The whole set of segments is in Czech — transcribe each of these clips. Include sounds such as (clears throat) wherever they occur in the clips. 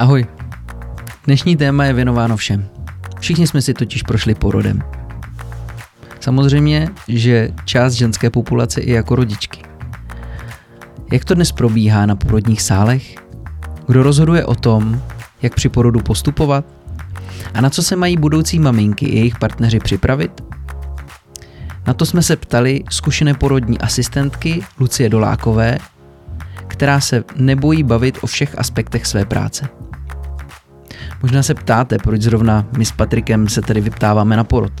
Ahoj. Dnešní téma je věnováno všem. Všichni jsme si totiž prošli porodem. Samozřejmě, že část ženské populace i jako rodičky. Jak to dnes probíhá na porodních sálech? Kdo rozhoduje o tom, jak při porodu postupovat? A na co se mají budoucí maminky i jejich partneři připravit? Na to jsme se ptali zkušené porodní asistentky Lucie Dolákové, která se nebojí bavit o všech aspektech své práce. Možná se ptáte, proč zrovna my s Patrikem se tedy vyptáváme na porod.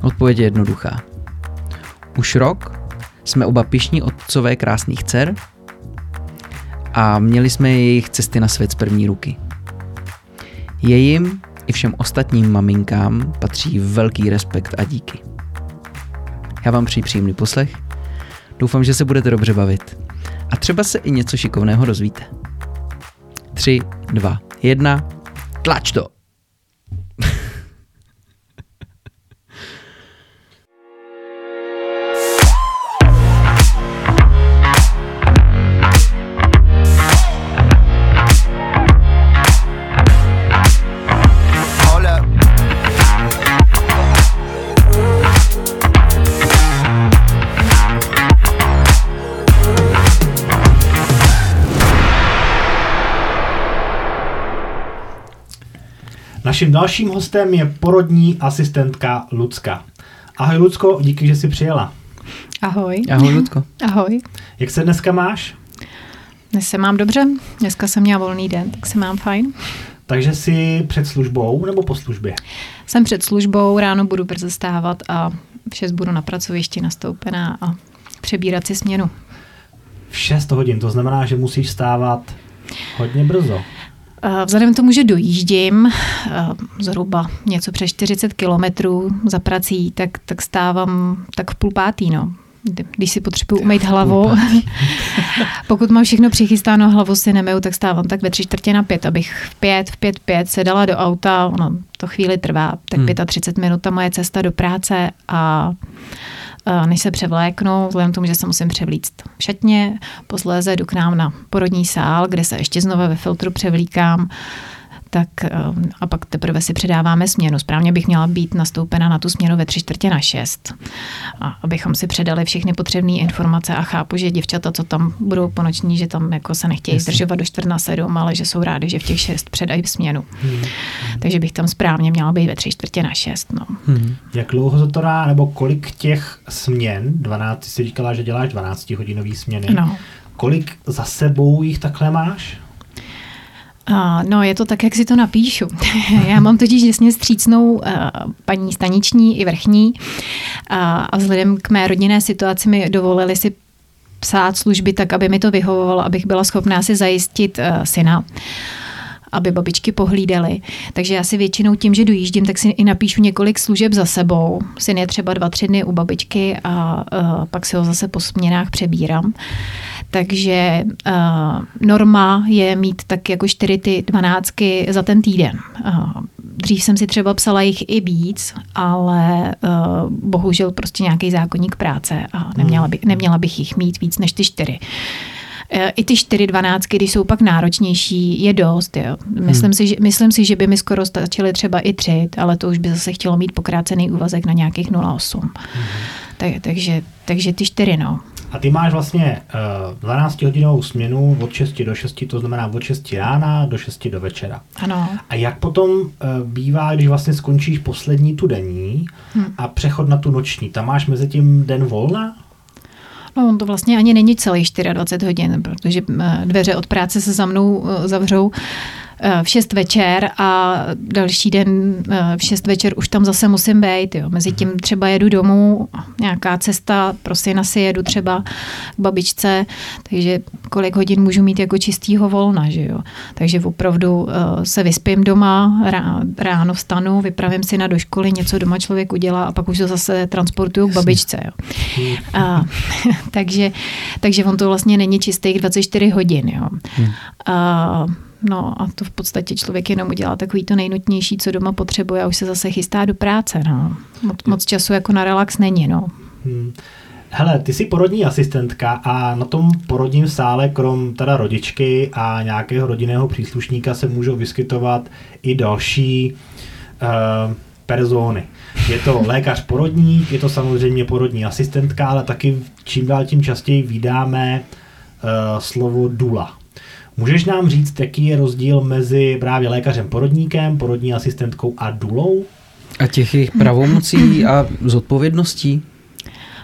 Odpověď je jednoduchá. Už rok jsme oba pišní otcové krásných dcer a měli jsme jejich cesty na svět z první ruky. Jejím i všem ostatním maminkám patří velký respekt a díky. Já vám přeji příjemný poslech. Doufám, že se budete dobře bavit. A třeba se i něco šikovného dozvíte. 3, 2, 1, Clutch though. Naším dalším hostem je porodní asistentka Lucka. Ahoj Lucko, díky, že jsi přijela. Ahoj. Ahoj Lucko. (laughs) Ahoj. Jak se dneska máš? Dnes se mám dobře, dneska jsem měla volný den, tak se mám fajn. Takže jsi před službou nebo po službě? Jsem před službou, ráno budu brzo stávat a v 6 budu na pracovišti nastoupená a přebírat si směnu. V 6 hodin, to znamená, že musíš stávat hodně brzo. Eh, vzhledem k tomu, že dojíždím eh, zhruba něco přes 40 kilometrů za prací, tak, tak stávám tak v půl pátý, no. Když si potřebuji umýt hlavu. (laughs) Pokud mám všechno přichystáno, hlavu si nemiju, tak stávám tak ve tři čtvrtě na pět, abych v pět, v pět, pět se dala do auta, ono to chvíli trvá, tak hmm. 35 minut ta moje cesta do práce a než se převléknu, vzhledem k tomu, že se musím převlíct v šatně, posléze jdu k nám na porodní sál, kde se ještě znova ve filtru převlíkám tak eh, a pak teprve si předáváme směnu. Správně bych měla být nastoupena na tu směnu ve tři čtvrtě na šest, a abychom si předali všechny potřebné informace a chápu, že děvčata, co tam budou po noční, že tam jako se nechtějí Jasně. zdržovat do čtvrt na sedm, ale že jsou rádi, že v těch šest předají směnu. Hmm. Takže bych tam správně měla být ve tři čtvrtě na šest. No. Hmm. Jak dlouho to dá, nebo kolik těch směn, 12, jsi říkala, že děláš 12 hodinový směny, no. kolik za sebou jich takhle máš? Uh, no, je to tak, jak si to napíšu. (laughs) Já mám totiž jasně střícnou uh, paní staniční i vrchní uh, a vzhledem k mé rodinné situaci mi dovolili si psát služby tak, aby mi to vyhovovalo, abych byla schopná si zajistit uh, syna aby babičky pohlídaly. Takže já si většinou tím, že dojíždím, tak si i napíšu několik služeb za sebou. Syn je třeba dva, tři dny u babičky a uh, pak si ho zase po směnách přebírám. Takže uh, norma je mít tak jako čtyři ty dvanáctky za ten týden. Uh, dřív jsem si třeba psala jich i víc, ale uh, bohužel prostě nějaký zákonník práce a neměla, by, neměla bych jich mít víc než ty čtyři. I ty čtyři dvanáctky, když jsou pak náročnější, je dost. Jo. Myslím, hmm. si, že, myslím si, že by mi skoro stačily třeba i tři, ale to už by zase chtělo mít pokrácený úvazek na nějakých 0,8. Hmm. Tak, takže, takže ty čtyři, no. A ty máš vlastně uh, 12-hodinovou směnu od 6 do 6, to znamená od 6 rána do 6 do večera. Ano. A jak potom uh, bývá, když vlastně skončíš poslední tu denní hmm. a přechod na tu noční? Tam máš mezi tím den volna? No, on to vlastně ani není celý 24 hodin, protože eh, dveře od práce se za mnou eh, zavřou Eh, v 6 večer a další den eh, v 6 večer už tam zase musím být. Jo. Mezi tím třeba jedu domů, nějaká cesta, pro syna si jedu třeba k babičce, takže kolik hodin můžu mít jako čistýho volna. Že jo. Takže opravdu uh, se vyspím doma, ráno vstanu, vypravím si na do školy, něco doma člověk udělá a pak už to zase transportuju k babičce. Jo. A, (laughs) takže, takže on to vlastně není čistých 24 hodin. Jo. A, No a to v podstatě člověk jenom udělá takový to nejnutnější, co doma potřebuje a už se zase chystá do práce. No. Moc, moc času jako na relax není. No. Hmm. Hele, ty jsi porodní asistentka a na tom porodním sále, krom teda rodičky a nějakého rodinného příslušníka se můžou vyskytovat i další uh, persony. Je to (laughs) lékař porodník, je to samozřejmě porodní asistentka, ale taky čím dál tím častěji vydáme uh, slovo dula. Můžeš nám říct, jaký je rozdíl mezi právě lékařem porodníkem, porodní asistentkou a dulou? A těch jejich pravomocí a zodpovědností?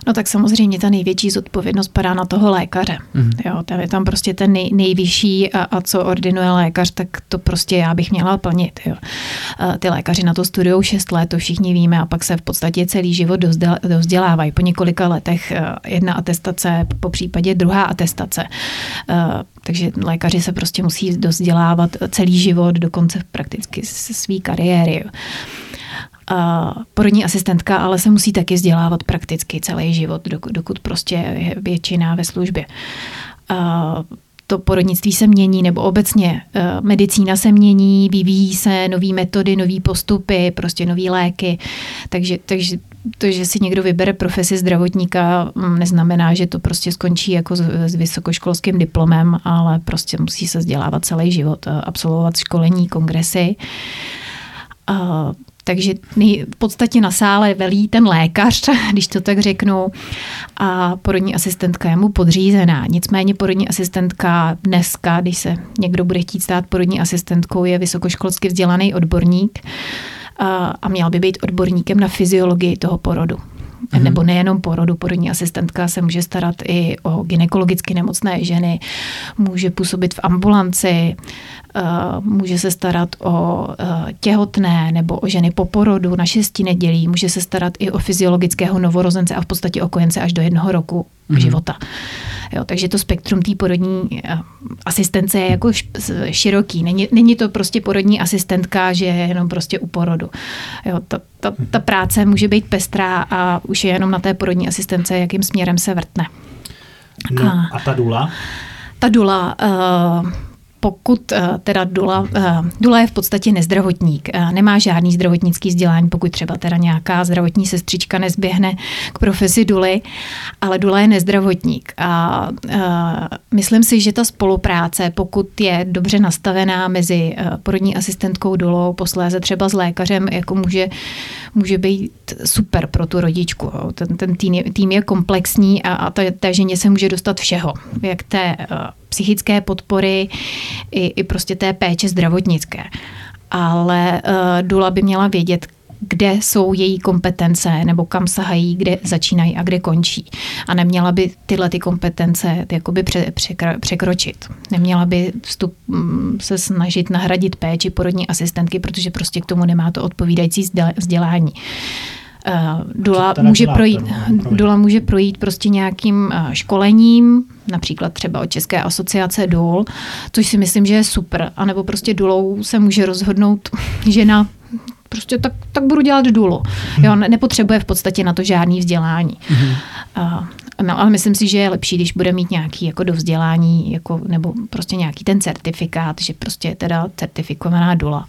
No tak samozřejmě ta největší zodpovědnost padá na toho lékaře. Mm. Jo, tam je tam prostě ten nej, nejvyšší a, a co ordinuje lékař, tak to prostě já bych měla plnit. Jo. Ty lékaři na to studují 6 let, to všichni víme, a pak se v podstatě celý život dozdělávají. Po několika letech jedna atestace, po případě druhá atestace. Takže lékaři se prostě musí dozdělávat celý život, dokonce prakticky své kariéry. Jo. A porodní asistentka ale se musí taky vzdělávat prakticky celý život, dokud, dokud prostě je většina ve službě. A to porodnictví se mění, nebo obecně e, medicína se mění, vyvíjí se nové metody, nové postupy, prostě nové léky. Takže, takže to, že si někdo vybere profesi zdravotníka, mm, neznamená, že to prostě skončí jako s, s vysokoškolským diplomem, ale prostě musí se vzdělávat celý život, absolvovat školení, kongresy. A takže v podstatě na sále velí ten lékař, (laughs) když to tak řeknu, a porodní asistentka je mu podřízená. Nicméně porodní asistentka dneska, když se někdo bude chtít stát porodní asistentkou, je vysokoškolsky vzdělaný odborník a měl by být odborníkem na fyziologii toho porodu mm-hmm. nebo nejenom porodu, porodní asistentka se může starat i o gynekologicky nemocné ženy, může působit v ambulanci, může se starat o eh, těhotné nebo o ženy po porodu na šesti nedělí, může se starat i o fyziologického novorozence a v podstatě o kojence až do jednoho roku mm-hmm. života. Jo, takže to spektrum té porodní eh, asistence je jako široký. Není, není to prostě porodní asistentka, že je jenom prostě u porodu. Jo, ta, ta, ta práce může být pestrá a už je jenom na té porodní asistence, jakým směrem se vrtne. No, a, a ta dula? Ta dula... Uh, pokud eh, teda Dula, eh, Dula je v podstatě nezdravotník, eh, nemá žádný zdravotnický vzdělání, pokud třeba teda nějaká zdravotní sestřička nezběhne k profesi Duly, ale Dula je nezdravotník. A myslím si, že ta spolupráce, pokud je dobře nastavená mezi porodní asistentkou Dulou, posléze třeba s lékařem, jako může, může být super pro tu rodičku. Ten, ten tým, je, tým je komplexní a, a té, té ženě se může dostat všeho, jak té psychické podpory i, i prostě té péče zdravotnické. Ale uh, Dula by měla vědět, kde jsou její kompetence nebo kam sahají, kde začínají a kde končí. A neměla by tyhle ty kompetence jakoby pře, překro, překročit. Neměla by vstup, mm, se snažit nahradit péči porodní asistentky, protože prostě k tomu nemá to odpovídající vzdělání. Uh, Dula může, (laughs) projít, Dula může projít prostě nějakým uh, školením, například třeba od České asociace DUL, což si myslím, že je super. A nebo prostě Dulou se může rozhodnout (laughs) žena prostě tak, tak budu dělat dulu. Jo, nepotřebuje v podstatě na to žádný vzdělání. Mm-hmm. Uh, no, ale myslím si, že je lepší, když bude mít nějaký jako dovzdělání, jako, nebo prostě nějaký ten certifikát, že prostě je teda certifikovaná dula.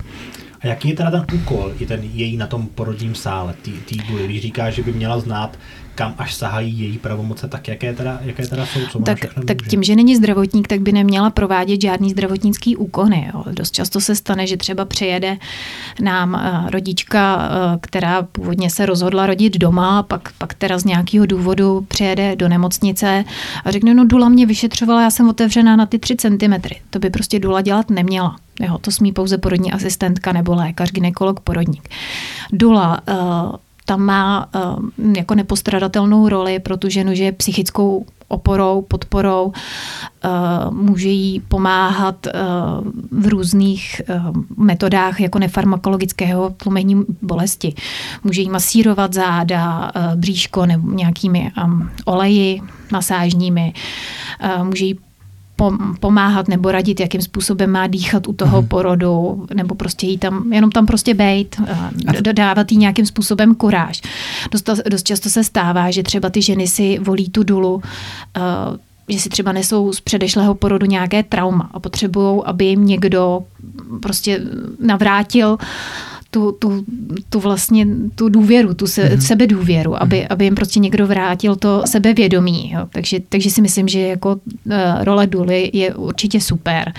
A jaký je teda ten úkol, je ten její na tom porodním sále, tý, duly, když říká, že by měla znát kam až sahají její pravomoce, tak jaké teda, jaké teda jsou? Co tak, tak tím, že není zdravotník, tak by neměla provádět žádný zdravotnický úkony. Jo. Dost často se stane, že třeba přijede nám eh, rodička, eh, která původně se rozhodla rodit doma, pak, pak teda z nějakého důvodu přijede do nemocnice a řekne, no Dula mě vyšetřovala, já jsem otevřená na ty tři centimetry. To by prostě Dula dělat neměla. Jo, to smí pouze porodní asistentka nebo lékař, ginekolog, porodník. Dula uh, tam má uh, jako nepostradatelnou roli pro tu ženu, že je psychickou oporou, podporou, uh, může jí pomáhat v různých metodách jako nefarmakologického tlumení bolesti. Může jí masírovat záda, bříško nebo nějakými oleji masážními, může jí pomáhat nebo radit, jakým způsobem má dýchat u toho hmm. porodu, nebo prostě jí tam, jenom tam prostě bejt, dodávat jí nějakým způsobem kuráž. Dost, dost často se stává, že třeba ty ženy si volí tu dulu, uh, že si třeba nesou z předešlého porodu nějaké trauma a potřebují, aby jim někdo prostě navrátil tu, tu, tu vlastně tu důvěru, tu se, mm-hmm. sebedůvěru, aby, mm-hmm. aby jim prostě někdo vrátil to sebevědomí. Jo. Takže, takže si myslím, že jako uh, role důly je určitě super.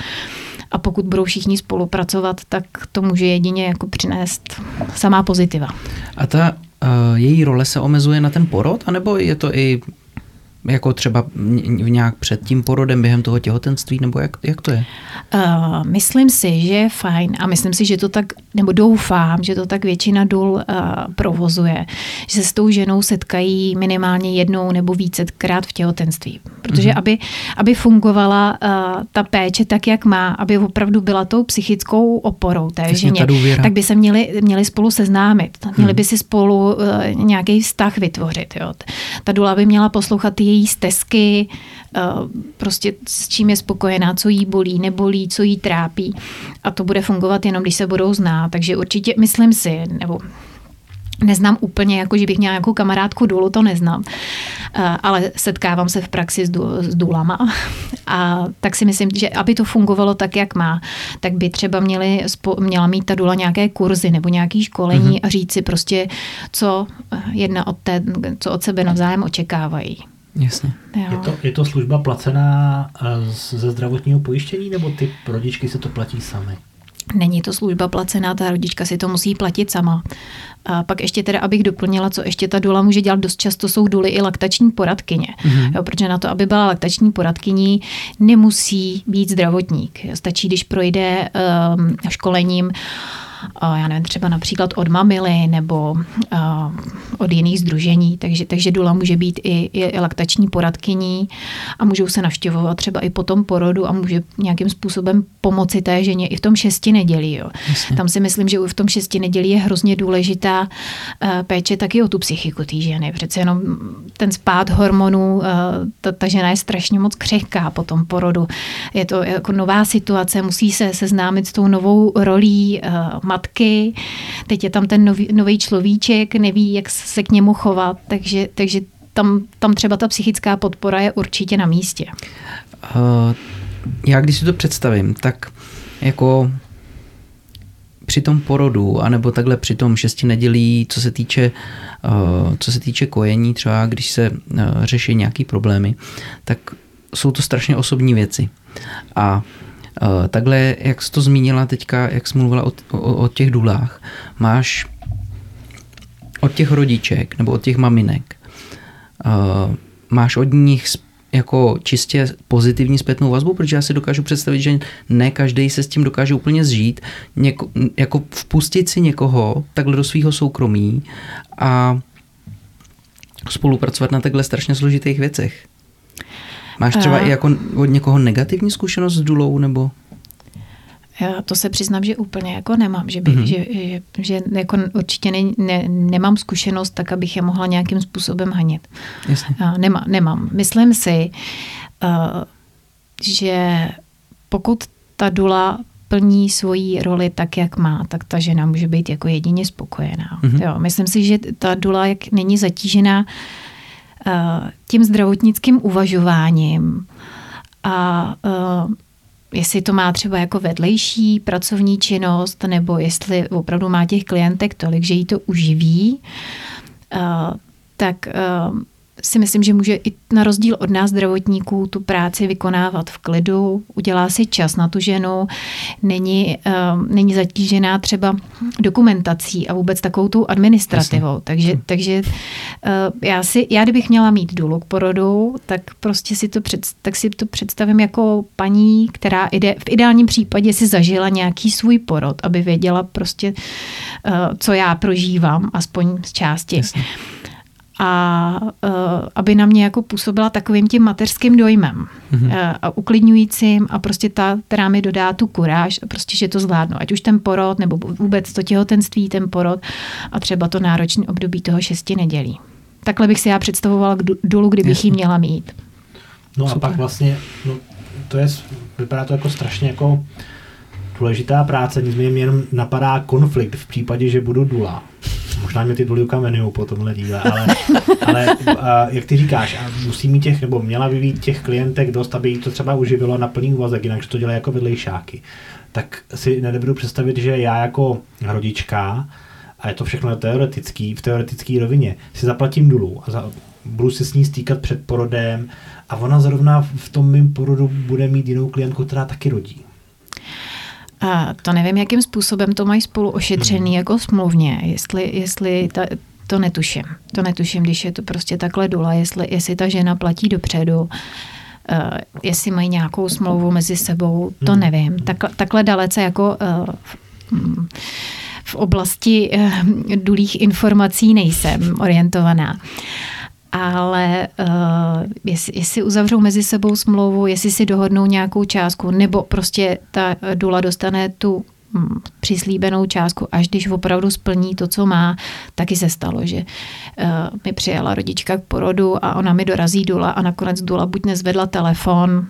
A pokud budou všichni spolupracovat, tak to může jedině jako přinést samá pozitiva. A ta uh, její role se omezuje na ten porod, anebo je to i jako třeba v nějak před tím porodem, během toho těhotenství, nebo jak, jak to je? Uh, myslím si, že je fajn a myslím si, že to tak, nebo doufám, že to tak většina důl uh, provozuje, že se s tou ženou setkají minimálně jednou nebo vícekrát v těhotenství. Protože mm-hmm. aby, aby fungovala uh, ta péče tak, jak má, aby opravdu byla tou psychickou oporou té Jasně, ženě, tak by se měli, měli spolu seznámit. Měli mm. by si spolu uh, nějaký vztah vytvořit. Jo. Ta důla by měla poslouchat její její stezky, eh, prostě s čím je spokojená, co jí bolí, nebolí, co jí trápí. A to bude fungovat jenom, když se budou znát. Takže určitě myslím si, nebo Neznám úplně, jako že bych měla nějakou kamarádku důlu, to neznám, eh, ale setkávám se v praxi s, dů, s důlama (laughs) a tak si myslím, že aby to fungovalo tak, jak má, tak by třeba měli, měla mít ta důla nějaké kurzy nebo nějaké školení mm-hmm. a říct si prostě, co jedna od té, co od sebe navzájem očekávají. Jasně. Je, to, je to služba placená eh, ze zdravotního pojištění, nebo ty rodičky se to platí sami? Není to služba placená, ta rodička si to musí platit sama. A pak ještě teda, abych doplnila, co ještě ta dula může dělat dost často, jsou duly i laktační poradkyně. Mm-hmm. Jo, protože na to, aby byla laktační poradkyní, nemusí být zdravotník. Stačí, když projde um, školením já nevím, třeba například od mamily nebo od jiných združení, takže, takže Dula může být i, i laktační poradkyní a můžou se navštěvovat třeba i po tom porodu a může nějakým způsobem pomoci té ženě i v tom šesti nedělí. Jo. Tam si myslím, že v tom šesti nedělí je hrozně důležitá péče taky o tu psychiku té ženy. Přece jenom ten spát hormonů, ta, ta žena je strašně moc křehká po tom porodu. Je to jako nová situace, musí se seznámit s tou novou rolí matky, teď je tam ten nový, nový človíček, neví, jak se k němu chovat, takže, takže tam, tam třeba ta psychická podpora je určitě na místě. Uh, já když si to představím, tak jako při tom porodu, anebo takhle při tom šesti nedělí, co se týče, uh, co se týče kojení, třeba když se uh, řeší nějaký problémy, tak jsou to strašně osobní věci. A takhle, jak jsi to zmínila teďka, jak jsi mluvila o, o, o těch důlách, máš od těch rodiček nebo od těch maminek, uh, máš od nich jako čistě pozitivní zpětnou vazbu, protože já si dokážu představit, že ne každý se s tím dokáže úplně zžít, něko, jako vpustit si někoho takhle do svého soukromí a spolupracovat na takhle strašně složitých věcech. Máš třeba i jako od někoho negativní zkušenost s důlou, nebo? Já to se přiznám, že úplně jako nemám, že, bych, mm-hmm. že, že, že jako určitě ne, ne, nemám zkušenost tak, abych je mohla nějakým způsobem hanit. Jasně. Nemá, nemám. Myslím si, uh, že pokud ta dula plní svoji roli tak, jak má, tak ta žena může být jako jedině spokojená. Mm-hmm. Jo, myslím si, že ta dula jak není zatížená uh, tím zdravotnickým uvažováním a uh, jestli to má třeba jako vedlejší pracovní činnost, nebo jestli opravdu má těch klientek tolik, že jí to uživí, uh, tak si myslím, že může i na rozdíl od nás zdravotníků tu práci vykonávat v klidu, udělá si čas na tu ženu, není, uh, není zatížená třeba dokumentací a vůbec takovou tu administrativou. Jasně. Takže, takže uh, já, si, já kdybych měla mít důlu k porodu, tak prostě si to, před, tak si to představím jako paní, která ide, v ideálním případě si zažila nějaký svůj porod, aby věděla prostě, uh, co já prožívám, aspoň z části. Jasně a uh, aby na mě jako působila takovým tím mateřským dojmem mm-hmm. uh, a uklidňujícím a prostě ta, která mi dodá tu kuráž a prostě, že to zvládnu. Ať už ten porod, nebo vůbec to těhotenství, ten porod a třeba to náročné období toho šesti nedělí. Takhle bych si já představovala dolů, kdybych ji měla mít. No Super. a pak vlastně, no, to je, vypadá to jako strašně jako důležitá práce, nicméně mě jenom napadá konflikt v případě, že budu dula. Možná mě ty duly kamenují po tomhle díle, ale, (laughs) ale a, jak ty říkáš, a musí mít těch, nebo měla by být těch klientek dost, aby jí to třeba uživilo na plný úvazek, jinak to dělají jako vedlejšáky. Tak si nedovedu představit, že já jako rodička, a je to všechno teoretický, v teoretické rovině, si zaplatím dulu a za, budu se s ní stýkat před porodem a ona zrovna v tom mým porodu bude mít jinou klientku, která taky rodí. A to nevím, jakým způsobem to mají spolu ošetřený hmm. jako smluvně, jestli, jestli ta, to netuším. To netuším, když je to prostě takhle dula, jestli, jestli ta žena platí dopředu, uh, jestli mají nějakou smlouvu mezi sebou, to hmm. nevím. Tak, takhle dalece jako uh, v oblasti uh, dulých informací nejsem orientovaná. Uh, ale uh, jestli, jestli uzavřou mezi sebou smlouvu, jestli si dohodnou nějakou částku, nebo prostě ta dula dostane tu hm, přislíbenou částku, až když opravdu splní to, co má, taky se stalo, že uh, mi přijela rodička k porodu a ona mi dorazí dula a nakonec dula buď nezvedla telefon,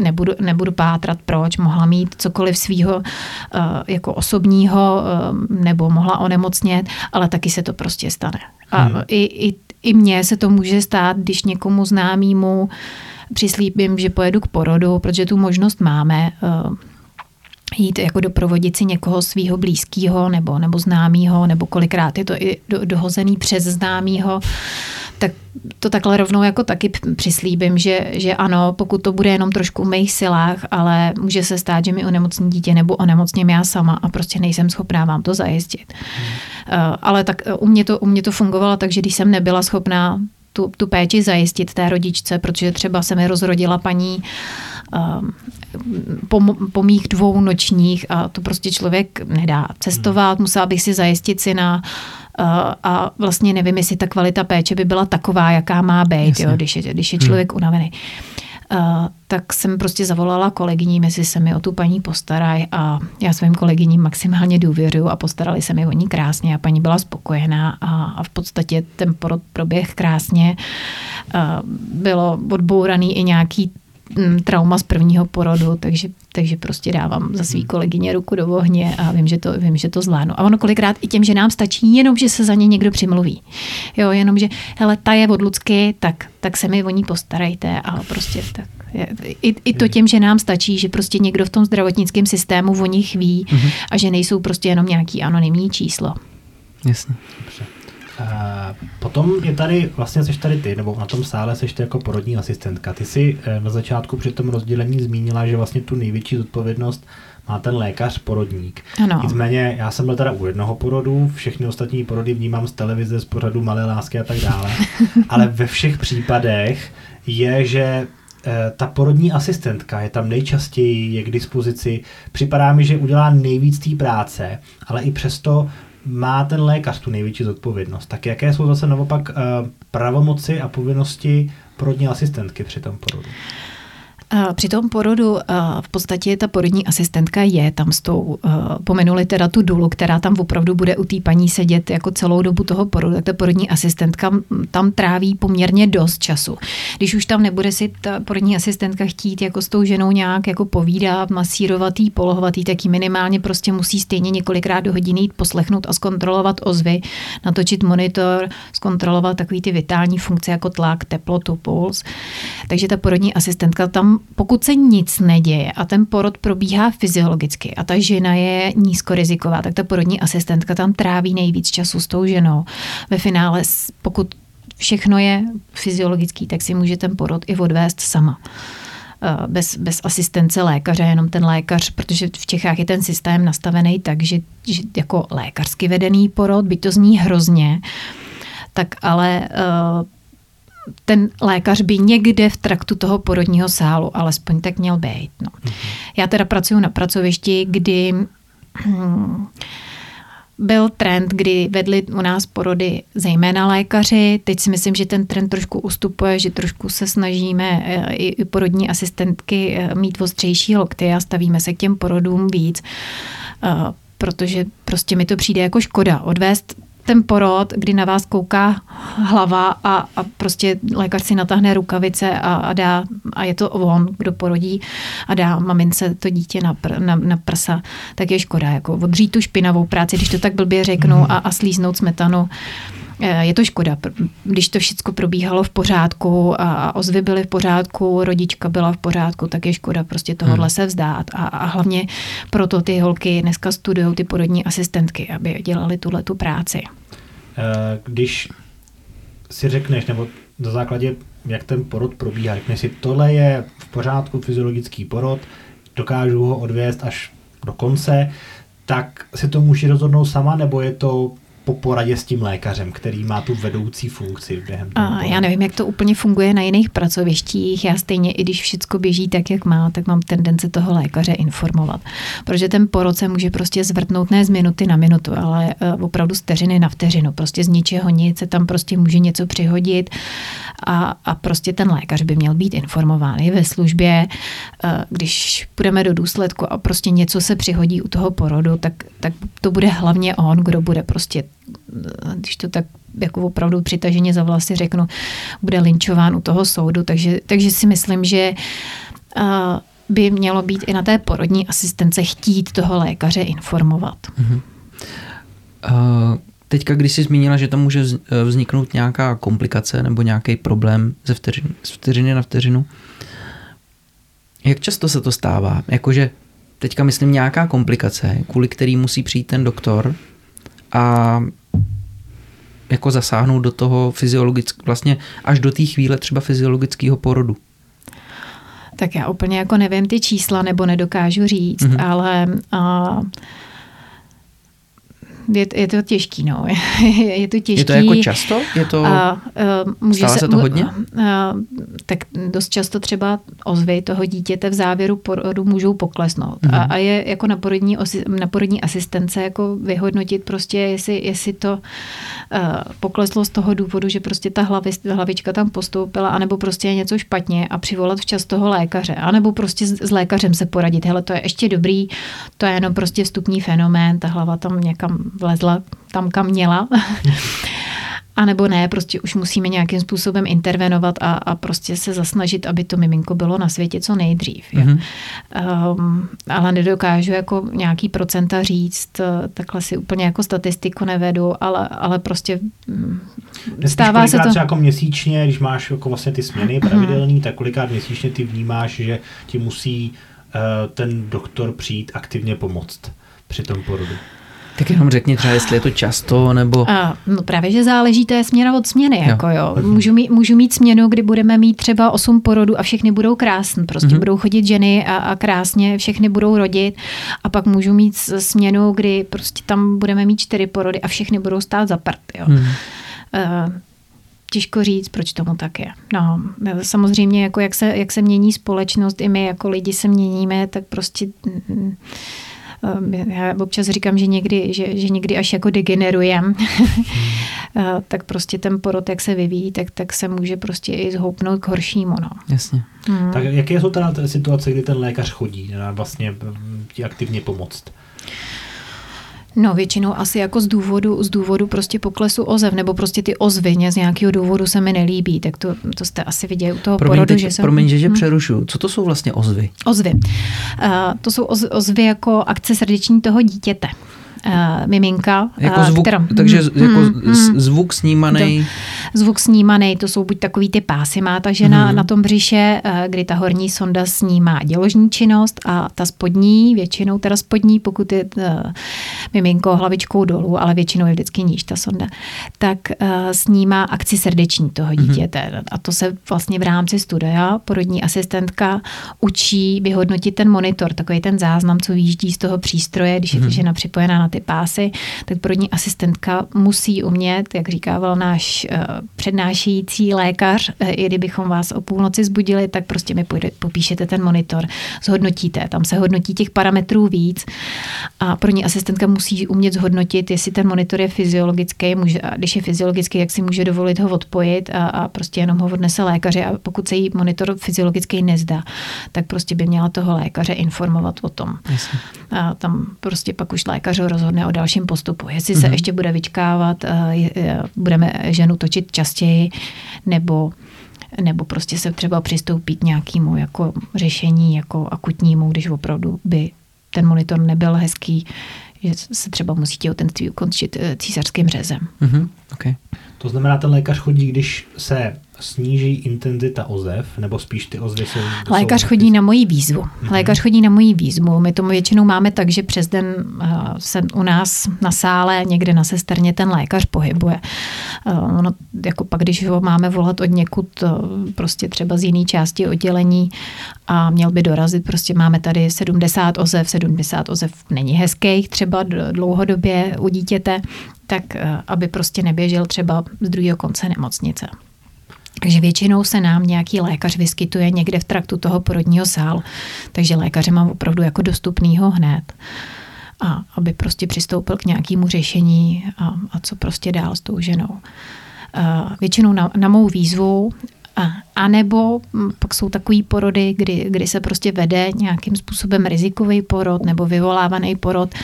nebudu, nebudu pátrat, proč, mohla mít cokoliv svýho uh, jako osobního, uh, nebo mohla onemocnět, ale taky se to prostě stane. A hmm. i, i i mně se to může stát, když někomu známému přislíbím, že pojedu k porodu, protože tu možnost máme uh, jít jako doprovodit si někoho svého blízkého nebo, nebo známého, nebo kolikrát je to i do, dohozený přes známého, tak to takhle rovnou jako taky přislíbím, že, že ano, pokud to bude jenom trošku v mých silách, ale může se stát, že mi onemocní dítě nebo onemocním já sama a prostě nejsem schopná vám to zajistit. Hmm. Uh, ale tak u mě, to, u mě to fungovalo tak, že když jsem nebyla schopná tu, tu péči zajistit té rodičce, protože třeba se mi rozrodila paní um, po, po mých dvou nočních a to prostě člověk nedá cestovat, musela bych si zajistit syna uh, a vlastně nevím, jestli ta kvalita péče by byla taková, jaká má být, jo, když, je, když je člověk hmm. unavený. Uh, tak jsem prostě zavolala kolegyním, jestli se mi o tu paní postarají a já svým kolegyním maximálně důvěřuju a postarali se mi o ní krásně a paní byla spokojená a, a v podstatě ten porod proběh krásně. Bylo odbouraný i nějaký trauma z prvního porodu, takže, takže prostě dávám za svý kolegyně ruku do ohně a vím, že to, vím, že to zvládnu. A ono kolikrát i těm, že nám stačí jenom, že se za ně někdo přimluví. Jo, jenom, že hele, ta je od Lucky, tak, tak se mi o ní postarejte a prostě tak. I, I to těm, že nám stačí, že prostě někdo v tom zdravotnickém systému o nich ví mm-hmm. a že nejsou prostě jenom nějaký anonymní číslo. Jasně. Dobře. Potom je tady, vlastně seš tady ty, nebo na tom sále seš ty jako porodní asistentka. Ty si uh, na začátku při tom rozdělení zmínila, že vlastně tu největší zodpovědnost má ten lékař porodník. Ano. Nicméně já jsem byl teda u jednoho porodu, všechny ostatní porody vnímám z televize, z pořadu Malé lásky a tak dále, (laughs) ale ve všech případech je, že eh, ta porodní asistentka je tam nejčastěji, je k dispozici. Připadá mi, že udělá nejvíc té práce, ale i přesto má ten lékař tu největší zodpovědnost. Tak jaké jsou zase naopak uh, pravomoci a povinnosti porodní asistentky při tom porodu? Při tom porodu v podstatě ta porodní asistentka je tam s tou, pomenuli teda tu dulu, která tam opravdu bude u té paní sedět jako celou dobu toho porodu, tak ta porodní asistentka tam tráví poměrně dost času. Když už tam nebude si ta porodní asistentka chtít jako s tou ženou nějak jako povídat, masírovat jí, polohovat jí, tak jí minimálně prostě musí stejně několikrát do hodiny jít poslechnout a zkontrolovat ozvy, natočit monitor, zkontrolovat takový ty vitální funkce jako tlak, teplotu, puls. Takže ta porodní asistentka tam pokud se nic neděje a ten porod probíhá fyziologicky a ta žena je nízkoriziková, tak ta porodní asistentka tam tráví nejvíc času s tou ženou. Ve finále, pokud všechno je fyziologický, tak si může ten porod i odvést sama eh, bez, bez asistence lékaře, jenom ten lékař, protože v Čechách je ten systém nastavený tak, že, že jako lékařsky vedený porod, by to zní hrozně, tak ale uh, ten lékař by někde v traktu toho porodního sálu alespoň tak měl být. No. Já teda pracuji na pracovišti, kdy hm, byl trend, kdy vedli u nás porody zejména lékaři. Teď si myslím, že ten trend trošku ustupuje, že trošku se snažíme eh, i porodní asistentky eh, mít ostřejší lokty a stavíme se k těm porodům víc, eh, protože prostě mi to přijde jako škoda odvést ten porod, kdy na vás kouká hlava a, a prostě lékař si natáhne rukavice a, a dá, a je to on, kdo porodí a dá mamince to dítě na, pr, na, na prsa, tak je škoda, jako odřít tu špinavou práci, když to tak blbě řeknu mm. a, a slíznout smetanu. Eh, je to škoda, když to všechno probíhalo v pořádku a ozvy byly v pořádku, rodička byla v pořádku, tak je škoda prostě tohohle hmm. se vzdát. A, a hlavně proto ty holky dneska studují ty porodní asistentky, aby dělali tuhle tu práci. Eh, když si řekneš, nebo na základě, jak ten porod probíhá, řekneš si, tohle je v pořádku fyziologický porod, dokážu ho odvést až do konce, tak si to může rozhodnout sama, nebo je to po poradě s tím lékařem, který má tu vedoucí funkci během toho A Já nevím, jak to úplně funguje na jiných pracovištích. Já stejně, i když všechno běží tak, jak má, tak mám tendence toho lékaře informovat. Protože ten porod se může prostě zvrtnout ne z minuty na minutu, ale eh, opravdu z vteřiny na vteřinu. Prostě z ničeho nic se tam prostě může něco přihodit a, a prostě ten lékař by měl být informován i ve službě. Eh, když půjdeme do důsledku a prostě něco se přihodí u toho porodu, tak, tak to bude hlavně on, kdo bude prostě když to tak jako opravdu přitaženě za vlasy řeknu, bude linčován u toho soudu. Takže, takže si myslím, že by mělo být i na té porodní asistence chtít toho lékaře informovat. Uh-huh. Uh, teďka, když jsi zmínila, že tam může vzniknout nějaká komplikace nebo nějaký problém ze vteřiny, z vteřiny na vteřinu, jak často se to stává? Jakože teďka myslím nějaká komplikace, kvůli který musí přijít ten doktor a jako zasáhnout do toho fyziologického, vlastně až do té chvíle třeba fyziologického porodu. Tak já úplně jako nevím ty čísla, nebo nedokážu říct, mm-hmm. ale uh, je, je to těžký, no. (laughs) je to těžký. Je to jako často? Je to, a, uh, může Stává se, se to hodně? Uh, tak dost často třeba ozvy toho dítěte v závěru porodu můžou poklesnout. Mm-hmm. A, a je jako na porodní, na porodní asistence jako vyhodnotit prostě, jestli, jestli to uh, pokleslo z toho důvodu, že prostě ta hlavi, hlavička tam postoupila, anebo prostě je něco špatně a přivolat včas toho lékaře, anebo prostě s, s lékařem se poradit. Hele, to je ještě dobrý, to je jenom prostě vstupní fenomén, ta hlava tam někam vlezla tam, kam měla. A nebo ne, prostě už musíme nějakým způsobem intervenovat a, a prostě se zasnažit, aby to miminko bylo na světě co nejdřív. Mm-hmm. Um, ale nedokážu jako nějaký procenta říct, takhle si úplně jako statistiku nevedu, ale, ale prostě um, stává se to... jako měsíčně, když máš jako vlastně ty směny mhm. pravidelný, tak kolikrát měsíčně ty vnímáš, že ti musí uh, ten doktor přijít aktivně pomoct při tom porodu? Tak jenom řekni třeba, jestli je to často, nebo... A, no právě, že záleží, to je směra od směny. Jo. Jako jo. Můžu, mít, můžu mít směnu, kdy budeme mít třeba 8 porodů a všechny budou krásné. Prostě mm-hmm. budou chodit ženy a, a krásně všechny budou rodit. A pak můžu mít směnu, kdy prostě tam budeme mít čtyři porody a všechny budou stát za prd. Jo. Mm-hmm. Uh, těžko říct, proč tomu tak je. No, samozřejmě, jako jak, se, jak se mění společnost, i my jako lidi se měníme, tak prostě mm, Ehm, já občas říkám, že někdy, že, že někdy až jako degenerujem, (laughs) eh, tak prostě ten porod, jak se vyvíjí, tak, tak se může prostě i zhoupnout k horšímu. No. Jasně. Hmm. Tak jaké jsou teda situace, kdy ten lékař chodí na vlastně ti aktivně pomoct? No většinou asi jako z důvodu, z důvodu prostě poklesu ozev, nebo prostě ty ozvy z nějakého důvodu se mi nelíbí, tak to, to jste asi viděli u toho promiň, porodu, teď, že jsem... Promiň, že, že hmm. přerušu. Co to jsou vlastně ozvy? Ozvy. Uh, to jsou oz, ozvy jako akce srdeční toho dítěte uh, miminka. Jako zvuk, která, takže mm, jako mm, zvuk snímaný. Zvuk snímaný, to jsou buď takový ty pásy má ta žena mm. na tom břiše, uh, kdy ta horní sonda snímá děložní činnost a ta spodní, většinou teda spodní, pokud je uh, miminko hlavičkou dolů, ale většinou je vždycky níž ta sonda, tak uh, snímá akci srdeční toho mhm. dítěte. Mm. A to se vlastně v rámci studia porodní asistentka učí vyhodnotit ten monitor, takový ten záznam, co výjíždí z toho přístroje, když je mm. žena připojená na ty pásy, tak porodní asistentka musí umět, jak říkával náš uh, přednášející lékař, uh, i kdybychom vás o půlnoci zbudili, tak prostě mi popíšete ten monitor, zhodnotíte, tam se hodnotí těch parametrů víc a porodní asistentka musí umět zhodnotit, jestli ten monitor je fyziologický, může, a když je fyziologický, jak si může dovolit ho odpojit a, a prostě jenom ho odnese lékaři a pokud se jí monitor fyziologický nezdá, tak prostě by měla toho lékaře informovat o tom. Jasně. A tam prostě pak už lékař ho rozhodne o dalším postupu. Jestli mm-hmm. se ještě bude vyčkávat, budeme ženu točit častěji, nebo nebo prostě se třeba přistoupí k nějakému jako řešení jako akutnímu, když opravdu by ten monitor nebyl hezký, že se třeba musí těhotenství ukončit eh, císařským řezem. Mm-hmm. Okay. To znamená, ten lékař chodí, když se sníží intenzita ozev, nebo spíš ty ozvy jsou... Lékař jsou chodí na moji výzvu. Mm-hmm. Lékař chodí na moji výzvu. My tomu většinou máme tak, že přes den uh, se u nás na sále, někde na sesterně ten lékař pohybuje. Ono, jako pak, když ho máme volat od někud, uh, prostě třeba z jiné části oddělení a měl by dorazit, prostě máme tady 70 ozev, 70 ozev není hezkých třeba dlouhodobě u dítěte, tak aby prostě neběžel třeba z druhého konce nemocnice. Takže většinou se nám nějaký lékař vyskytuje někde v traktu toho porodního sálu, takže lékaře mám opravdu jako dostupnýho hned. A aby prostě přistoupil k nějakému řešení a, a co prostě dál s tou ženou. Většinou na, na mou výzvu a, nebo hm, pak jsou takové porody, kdy, kdy se prostě vede nějakým způsobem rizikový porod nebo vyvolávaný porod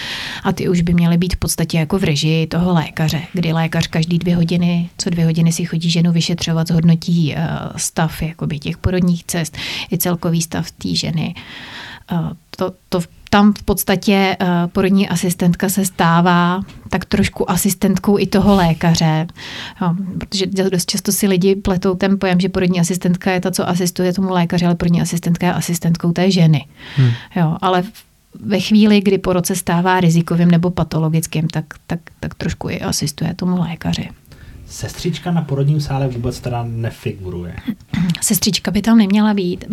a ty už by měly být v podstatě jako v režii toho lékaře, kdy lékař každý dvě hodiny, co dvě hodiny si chodí ženu vyšetřovat, zhodnotí uh, stav jakoby těch porodních cest i celkový stav té ženy. Uh, to, to tam v podstatě uh, porodní asistentka se stává tak trošku asistentkou i toho lékaře, jo, protože dost často si lidi pletou ten pojem, že porodní asistentka je ta, co asistuje tomu lékaři, ale porodní asistentka je asistentkou té ženy. Hmm. Jo, ale ve chvíli, kdy porod se stává rizikovým nebo patologickým, tak, tak, tak trošku i asistuje tomu lékaři. Sestřička na porodním sále vůbec teda nefiguruje. Sestřička by tam neměla být,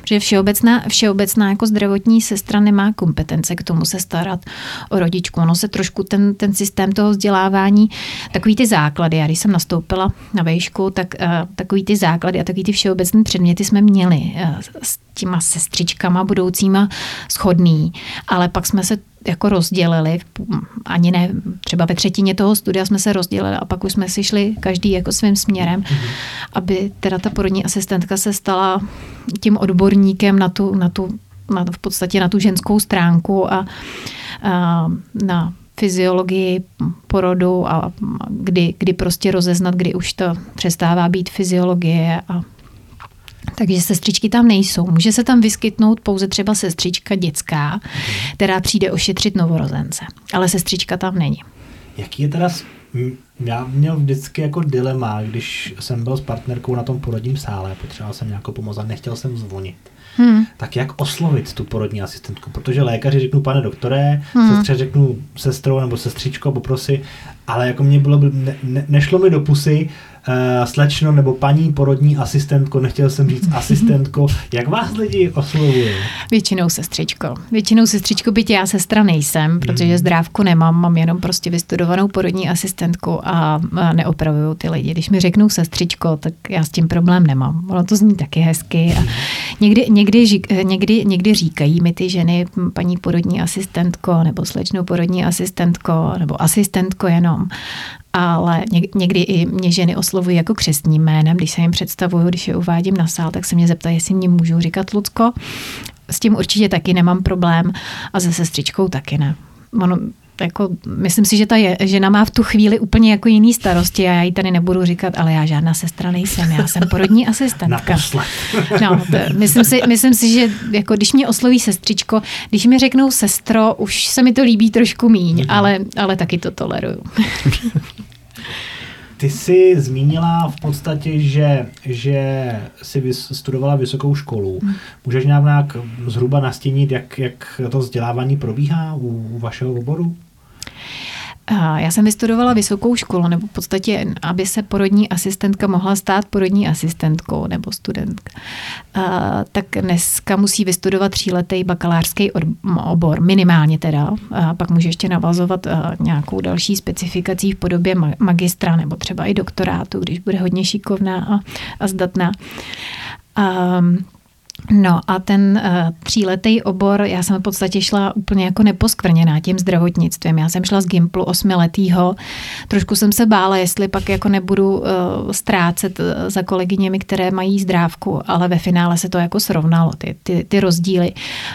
protože všeobecná, všeobecná jako zdravotní sestra nemá kompetence k tomu se starat o rodičku. Ono se trošku ten, ten systém toho vzdělávání, takový ty základy, já když jsem nastoupila na vejšku, tak uh, takový ty základy a takový ty všeobecné předměty jsme měli uh, s těma sestřičkama budoucíma schodný, ale pak jsme se jako rozdělili, ani ne, třeba ve třetině toho studia jsme se rozdělili a pak už jsme si šli každý jako svým směrem, mm-hmm. aby teda ta porodní asistentka se stala tím odborníkem na tu, na tu na, v podstatě na tu ženskou stránku a, a na fyziologii porodu a kdy, kdy prostě rozeznat, kdy už to přestává být fyziologie a takže sestřičky tam nejsou. Může se tam vyskytnout pouze třeba sestřička dětská, která přijde ošetřit novorozence. Ale sestřička tam není. Jaký je teda já měl vždycky jako dilema, když jsem byl s partnerkou na tom porodním sále, potřeboval jsem nějakou pomoc a nechtěl jsem zvonit. Hmm. Tak jak oslovit tu porodní asistentku? Protože lékaři řeknu, pane doktore, hmm. sestře řeknu sestrou nebo sestřičko, poprosi, ale jako mě bylo, ne, ne, nešlo mi do pusy, uh, slečno nebo paní porodní asistentko, nechtěl jsem říct asistentko, jak vás lidi oslovují? Většinou sestřičko. Většinou sestřičko, byť já sestra nejsem, protože hmm. zdrávku nemám, mám jenom prostě vystudovanou porodní asistentku a, a neopravuju ty lidi. Když mi řeknou sestřičko, tak já s tím problém nemám. Ono to zní taky hezky. A (laughs) někdy, někdy, někdy, někdy říkají mi ty ženy, paní porodní asistentko, nebo slečnou porodní asistentko, nebo asistentko jenom ale někdy i mě ženy oslovují jako křestním jménem, když se jim představuju, když je uvádím na sál, tak se mě zeptají, jestli mě můžou říkat Lucko. S tím určitě taky nemám problém a se sestřičkou taky ne. Ono, jako, myslím si, že ta je, žena má v tu chvíli úplně jako jiný starosti a já jí tady nebudu říkat, ale já žádná sestra nejsem, já jsem porodní asistentka. (laughs) no, to, myslím, si, myslím si, že jako když mě osloví sestřičko, když mi řeknou sestro, už se mi to líbí trošku míň, mm-hmm. ale, ale taky to toleruju. (laughs) Ty jsi zmínila v podstatě, že, že jsi studovala vysokou školu. Hmm. Můžeš nějak, nějak zhruba nastínit, jak, jak to vzdělávání probíhá u, u vašeho oboru? Já jsem vystudovala vysokou školu, nebo v podstatě, aby se porodní asistentka mohla stát porodní asistentkou nebo studentka. Tak dneska musí vystudovat tříletý bakalářský obor, minimálně teda. A pak může ještě navazovat nějakou další specifikací v podobě magistra nebo třeba i doktorátu, když bude hodně šikovná a, a zdatná. A, No a ten uh, tříletý obor, já jsem v podstatě šla úplně jako neposkvrněná tím zdravotnictvím. Já jsem šla z Gimplu osmiletýho. Trošku jsem se bála, jestli pak jako nebudu uh, ztrácet uh, za kolegyněmi, které mají zdrávku, ale ve finále se to jako srovnalo, ty, ty, ty rozdíly.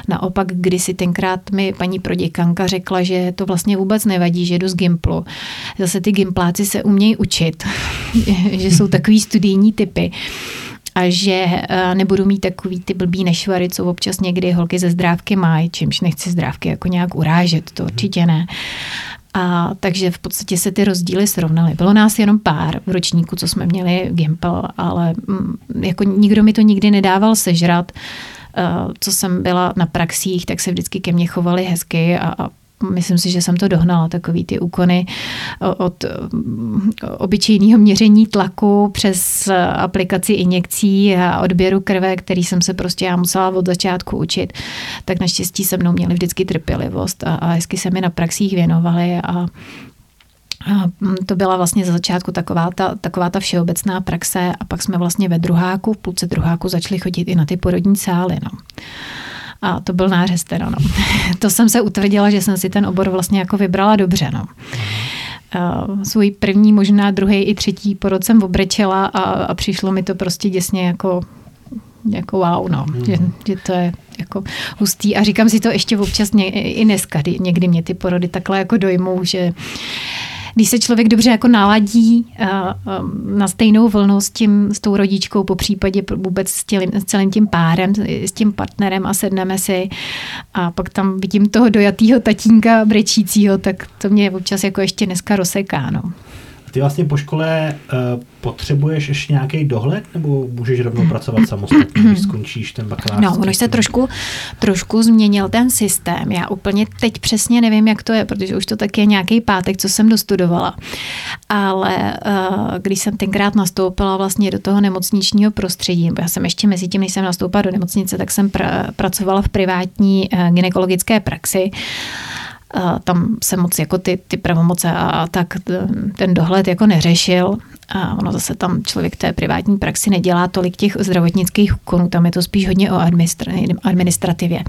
Naopak, když si tenkrát mi paní proděkanka řekla, že to vlastně vůbec nevadí, že jdu z Gimplu. Zase ty gimpláci se umějí učit, (laughs) že jsou takový studijní typy a že uh, nebudu mít takový ty blbý nešvary, co občas někdy holky ze zdrávky mají, čímž nechci zdrávky jako nějak urážet, to určitě ne. A takže v podstatě se ty rozdíly srovnaly. Bylo nás jenom pár v ročníku, co jsme měli Gimpel, ale mm, jako nikdo mi to nikdy nedával sežrat. Uh, co jsem byla na praxích, tak se vždycky ke mně chovali hezky a, a myslím si, že jsem to dohnala, takový ty úkony od obyčejného měření tlaku přes aplikaci injekcí a odběru krve, který jsem se prostě já musela od začátku učit, tak naštěstí se mnou měli vždycky trpělivost a, a hezky se mi na praxích věnovali a a to byla vlastně za začátku taková ta, taková ta všeobecná praxe a pak jsme vlastně ve druháku, v půlce druháku začali chodit i na ty porodní sály. No. A to byl nářez teda, no. (laughs) to jsem se utvrdila, že jsem si ten obor vlastně jako vybrala dobře, no. Uh, svůj první, možná druhý i třetí porod jsem obrečela a, a přišlo mi to prostě děsně jako jako wow, no, mm. že, že to je jako hustý a říkám si to ještě občas ně, i dneska, někdy mě ty porody takhle jako dojmou, že když se člověk dobře jako naladí uh, um, na stejnou vlnu s, tím, s tou rodičkou, po případě vůbec s, tělím, s celým tím párem, s tím partnerem a sedneme si a pak tam vidím toho dojatýho tatínka brečícího, tak to mě občas jako ještě dneska rozseká. No. Ty vlastně po škole uh, potřebuješ ještě nějaký dohled, nebo můžeš rovnou pracovat samostatně, když skončíš ten bakalář? No, ono se trošku, trošku změnil ten systém. Já úplně teď přesně nevím, jak to je, protože už to tak je nějaký pátek, co jsem dostudovala. Ale uh, když jsem tenkrát nastoupila vlastně do toho nemocničního prostředí, já jsem ještě mezi tím, než jsem nastoupila do nemocnice, tak jsem pra, pracovala v privátní uh, gynekologické praxi tam se moc jako ty, ty pravomoce a tak ten dohled jako neřešil. A ono zase tam člověk té privátní praxi nedělá tolik těch zdravotnických úkonů, tam je to spíš hodně o administrativě.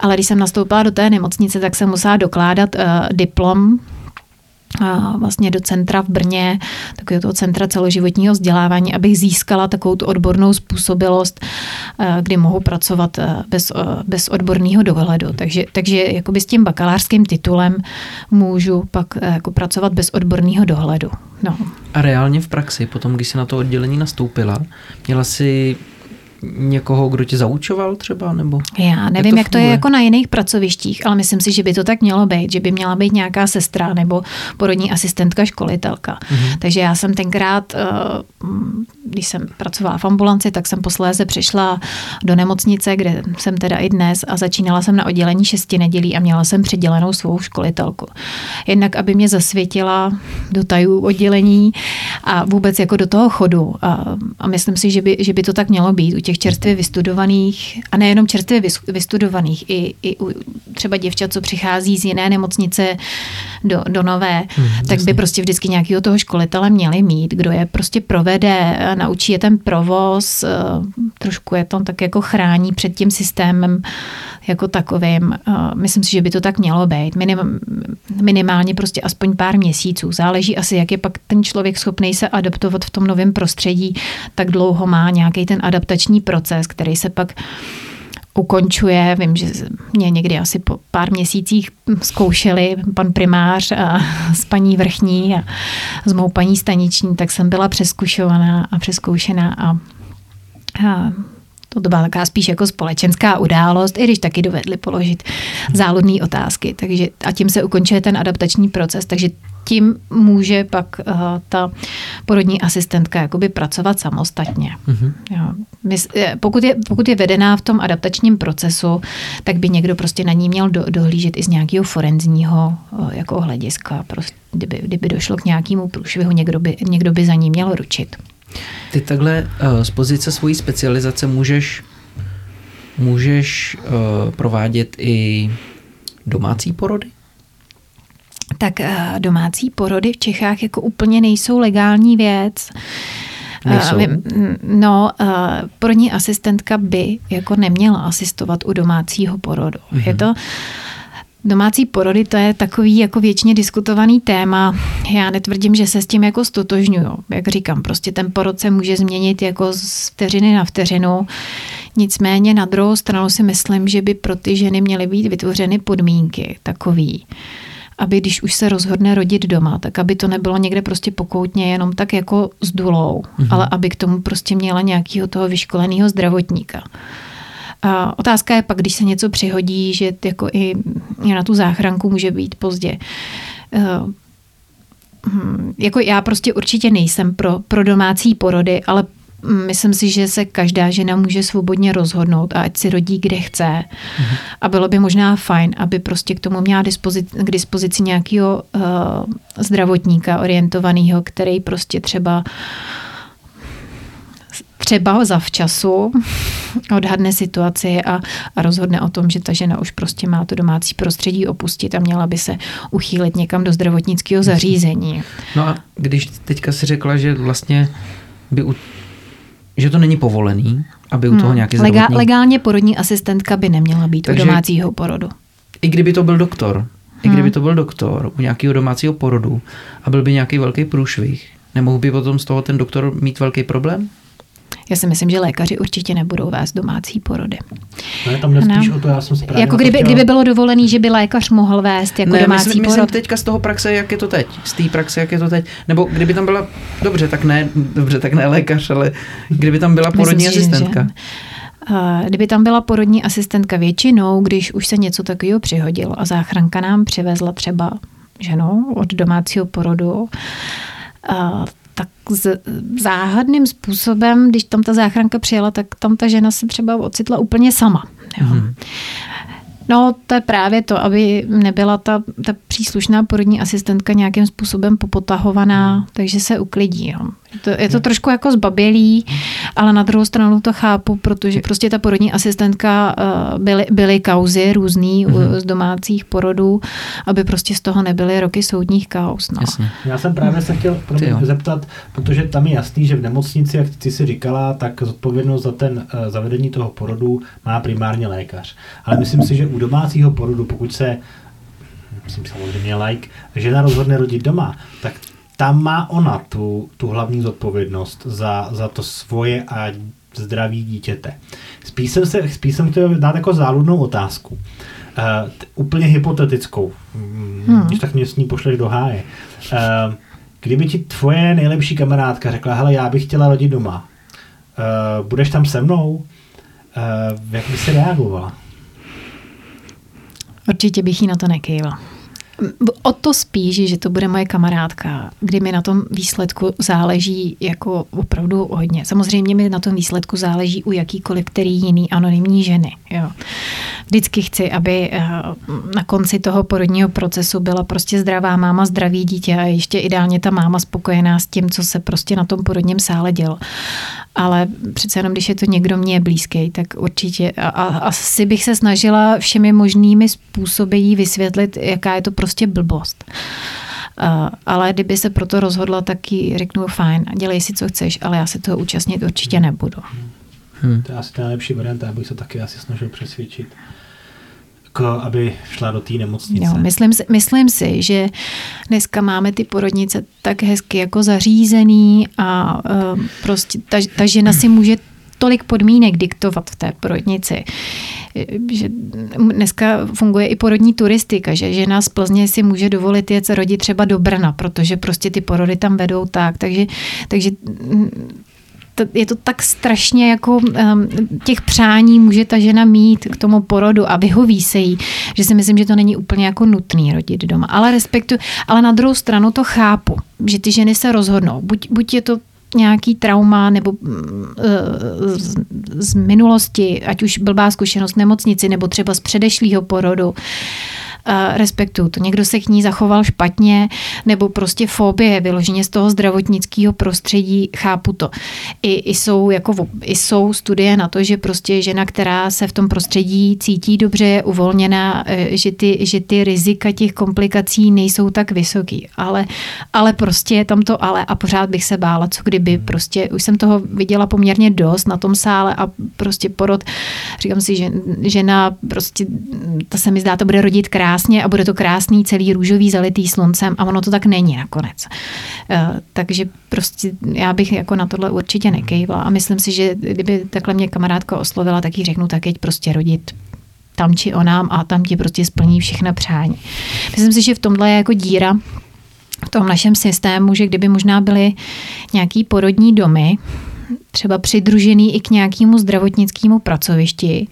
Ale když jsem nastoupila do té nemocnice, tak jsem musela dokládat uh, diplom vlastně do centra v Brně, takového toho centra celoživotního vzdělávání, abych získala takovou tu odbornou způsobilost, eh, kdy mohu pracovat eh, bez, eh, bez odborného dohledu. Takže, takže jakoby s tím bakalářským titulem můžu pak jako pracovat bez odborného dohledu. No. A reálně v praxi, potom, když jsi na to oddělení nastoupila, měla si někoho, kdo tě zaučoval třeba? Nebo Já nevím, jak to, jak to je jako na jiných pracovištích, ale myslím si, že by to tak mělo být, že by měla být nějaká sestra nebo porodní asistentka, školitelka. Mm-hmm. Takže já jsem tenkrát, eh, když jsem pracovala v ambulanci, tak jsem posléze přišla do nemocnice, kde jsem teda i dnes a začínala jsem na oddělení šesti nedělí a měla jsem předělenou svou školitelku. Jednak, aby mě zasvětila do tajů oddělení a vůbec jako do toho chodu. A, a myslím si, že by, že by to tak mělo být u těch čerstvě vystudovaných, a nejenom čerstvě vystudovaných, i, i u třeba děvčat, co přichází z jiné nemocnice do, do nové, hmm, tak jasný. by prostě vždycky nějakého toho školitele měli mít, kdo je prostě provede, naučí je ten provoz, eh, trošku je tam tak jako chrání před tím systémem jako takovým. Eh, myslím si, že by to tak mělo být. Minim, minimálně prostě aspoň pár měsíců. Záleží asi, jak je pak ten člověk schopný se adaptovat v tom novém prostředí, tak dlouho má nějaký ten adaptační proces, který se pak ukončuje. Vím, že mě někdy asi po pár měsících zkoušeli pan primář a s paní vrchní a s mou paní staniční, tak jsem byla přeskušovaná a přeskoušená a, a to byla taková spíš jako společenská událost, i když taky dovedli položit záludné otázky. Takže, a tím se ukončuje ten adaptační proces. Takže tím může pak uh, ta porodní asistentka jakoby pracovat samostatně. Mm-hmm. Jo. Pokud, je, pokud je vedená v tom adaptačním procesu, tak by někdo prostě na ní měl do, dohlížet i z nějakého forenzního uh, jako hlediska. Prostě, kdyby, kdyby došlo k nějakému průšvihu, někdo by, někdo by za ní měl ručit. Ty takhle uh, z pozice svojí specializace můžeš, můžeš uh, provádět i domácí porody? Tak uh, domácí porody v Čechách jako úplně nejsou legální věc. Nejsou. No, uh, porodní asistentka by jako neměla asistovat u domácího porodu. Mm-hmm. Je to Domácí porody to je takový jako věčně diskutovaný téma. Já netvrdím, že se s tím jako stotožňuju. Jak říkám, prostě ten porod se může změnit jako z vteřiny na vteřinu. Nicméně na druhou stranu si myslím, že by pro ty ženy měly být vytvořeny podmínky takový, aby když už se rozhodne rodit doma, tak aby to nebylo někde prostě pokoutně jenom tak jako s dulou, mm-hmm. ale aby k tomu prostě měla nějakého toho vyškoleného zdravotníka. A otázka je pak, když se něco přihodí, že jako i na tu záchranku může být pozdě. Eh, hm, jako já prostě určitě nejsem pro, pro domácí porody, ale myslím si, že se každá žena může svobodně rozhodnout a ať si rodí, kde chce. Mm-hmm. A bylo by možná fajn, aby prostě k tomu měla dispozici, k dispozici nějakého uh, zdravotníka orientovaného, který prostě třeba uh, třeba zavčasu odhadne situaci a, a rozhodne o tom, že ta žena už prostě má to domácí prostředí opustit a měla by se uchýlit někam do zdravotnického zařízení. No a když teďka si řekla, že vlastně by u, že to není povolený, aby u toho hmm. nějaký zdravotník... Legál, legálně porodní asistentka by neměla být Takže u domácího porodu. I kdyby to byl doktor, i kdyby hmm. to byl doktor u nějakého domácího porodu a byl by nějaký velký průšvih, nemohl by potom z toho ten doktor mít velký problém? Já si myslím, že lékaři určitě nebudou vést domácí porody. Ne, tam spíš o to, já jsem správně Jako kdyby, kdyby bylo dovolený, že by lékař mohl vést jako ne, domácí myslím, porod. Myslím teďka z toho praxe, jak je to teď. Z té praxe, jak je to teď. Nebo kdyby tam byla, dobře, tak ne, dobře, tak ne lékař, ale kdyby tam byla porodní myslím, asistentka. Že, Kdyby tam byla porodní asistentka většinou, když už se něco takového přihodilo a záchranka nám přivezla třeba ženu od domácího porodu, tak z, záhadným způsobem, když tam ta záchranka přijela, tak tam ta žena se třeba ocitla úplně sama. Jo. Hmm. No, to je právě to, aby nebyla ta, ta příslušná porodní asistentka nějakým způsobem popotahovaná, hmm. takže se uklidí. Jo. Je to, je to trošku jako zbabělý, ale na druhou stranu to chápu, protože prostě ta porodní asistentka uh, byly, byly kauzy různý mm-hmm. z domácích porodů, aby prostě z toho nebyly roky soudních kauz. No. Jasně. Já jsem právě se chtěl zeptat, protože tam je jasný, že v nemocnici, jak ty si říkala, tak zodpovědnost za ten uh, zavedení toho porodu má primárně lékař. Ale myslím si, že u domácího porodu, pokud se myslím samozřejmě like, žena rozhodne rodit doma, tak tam má ona tu, tu hlavní zodpovědnost za, za to svoje a zdraví dítěte. Spíš jsem, se, spíš jsem chtěl dát jako záludnou otázku. Uh, t- úplně hypotetickou. Mm, hmm. Když tak mě s ní pošleš do háje. Uh, kdyby ti tvoje nejlepší kamarádka řekla, hele, já bych chtěla rodit doma, uh, budeš tam se mnou? Uh, jak by se reagovala? Určitě bych jí na to nekývala. O to spíš, že to bude moje kamarádka, kdy mi na tom výsledku záleží jako opravdu hodně. Samozřejmě mi na tom výsledku záleží u jakýkoliv který jiný anonymní ženy. Jo. Vždycky chci, aby eh, na konci toho porodního procesu byla prostě zdravá máma, zdravý dítě a ještě ideálně ta máma spokojená s tím, co se prostě na tom porodním sále dělo. Ale přece jenom, když je to někdo mě blízký, tak určitě a, a, asi bych se snažila všemi možnými způsoby jí vysvětlit, jaká je to prostě blbost. Uh, ale kdyby se proto rozhodla, tak jí řeknu fajn, dělej si, co chceš, ale já se toho účastnit určitě nebudu. Hmm. To je asi ta nejlepší varianta, abych se taky asi snažil přesvědčit aby šla do té nemocnice. Jo, myslím, si, myslím si, že dneska máme ty porodnice tak hezky jako zařízený a uh, prostě ta, ta žena si může tolik podmínek diktovat v té porodnici. Že dneska funguje i porodní turistika, že žena z Plzně si může dovolit jet rodit třeba do Brna, protože prostě ty porody tam vedou tak. Takže, takže je to tak strašně jako um, těch přání může ta žena mít k tomu porodu a vyhoví se jí, že si myslím, že to není úplně jako nutný rodit doma. Ale respektu, ale na druhou stranu to chápu, že ty ženy se rozhodnou. Buď, buď je to nějaký trauma nebo uh, z, z minulosti, ať už blbá zkušenost v nemocnici nebo třeba z předešlého porodu, respektuju to. Někdo se k ní zachoval špatně, nebo prostě fobie, vyloženě z toho zdravotnického prostředí, chápu to. I, i, jsou, jako, i jsou studie na to, že prostě žena, která se v tom prostředí cítí dobře, je uvolněná, e, že ty, že ty rizika těch komplikací nejsou tak vysoký. Ale, ale prostě je tam to ale a pořád bych se bála, co kdyby prostě, už jsem toho viděla poměrně dost na tom sále a prostě porod, říkám si, že žena prostě, to se mi zdá, to bude rodit krásně a bude to krásný, celý růžový, zalitý sluncem a ono to tak není nakonec. Eh, takže prostě já bych jako na tohle určitě nekejvala a myslím si, že kdyby takhle mě kamarádka oslovila, tak jí řeknu, tak jeď prostě rodit tam či onám a tam ti prostě splní všechna přání. Myslím si, že v tomhle je jako díra v tom našem systému, že kdyby možná byly nějaký porodní domy, třeba přidružený i k nějakému zdravotnickému pracovišti,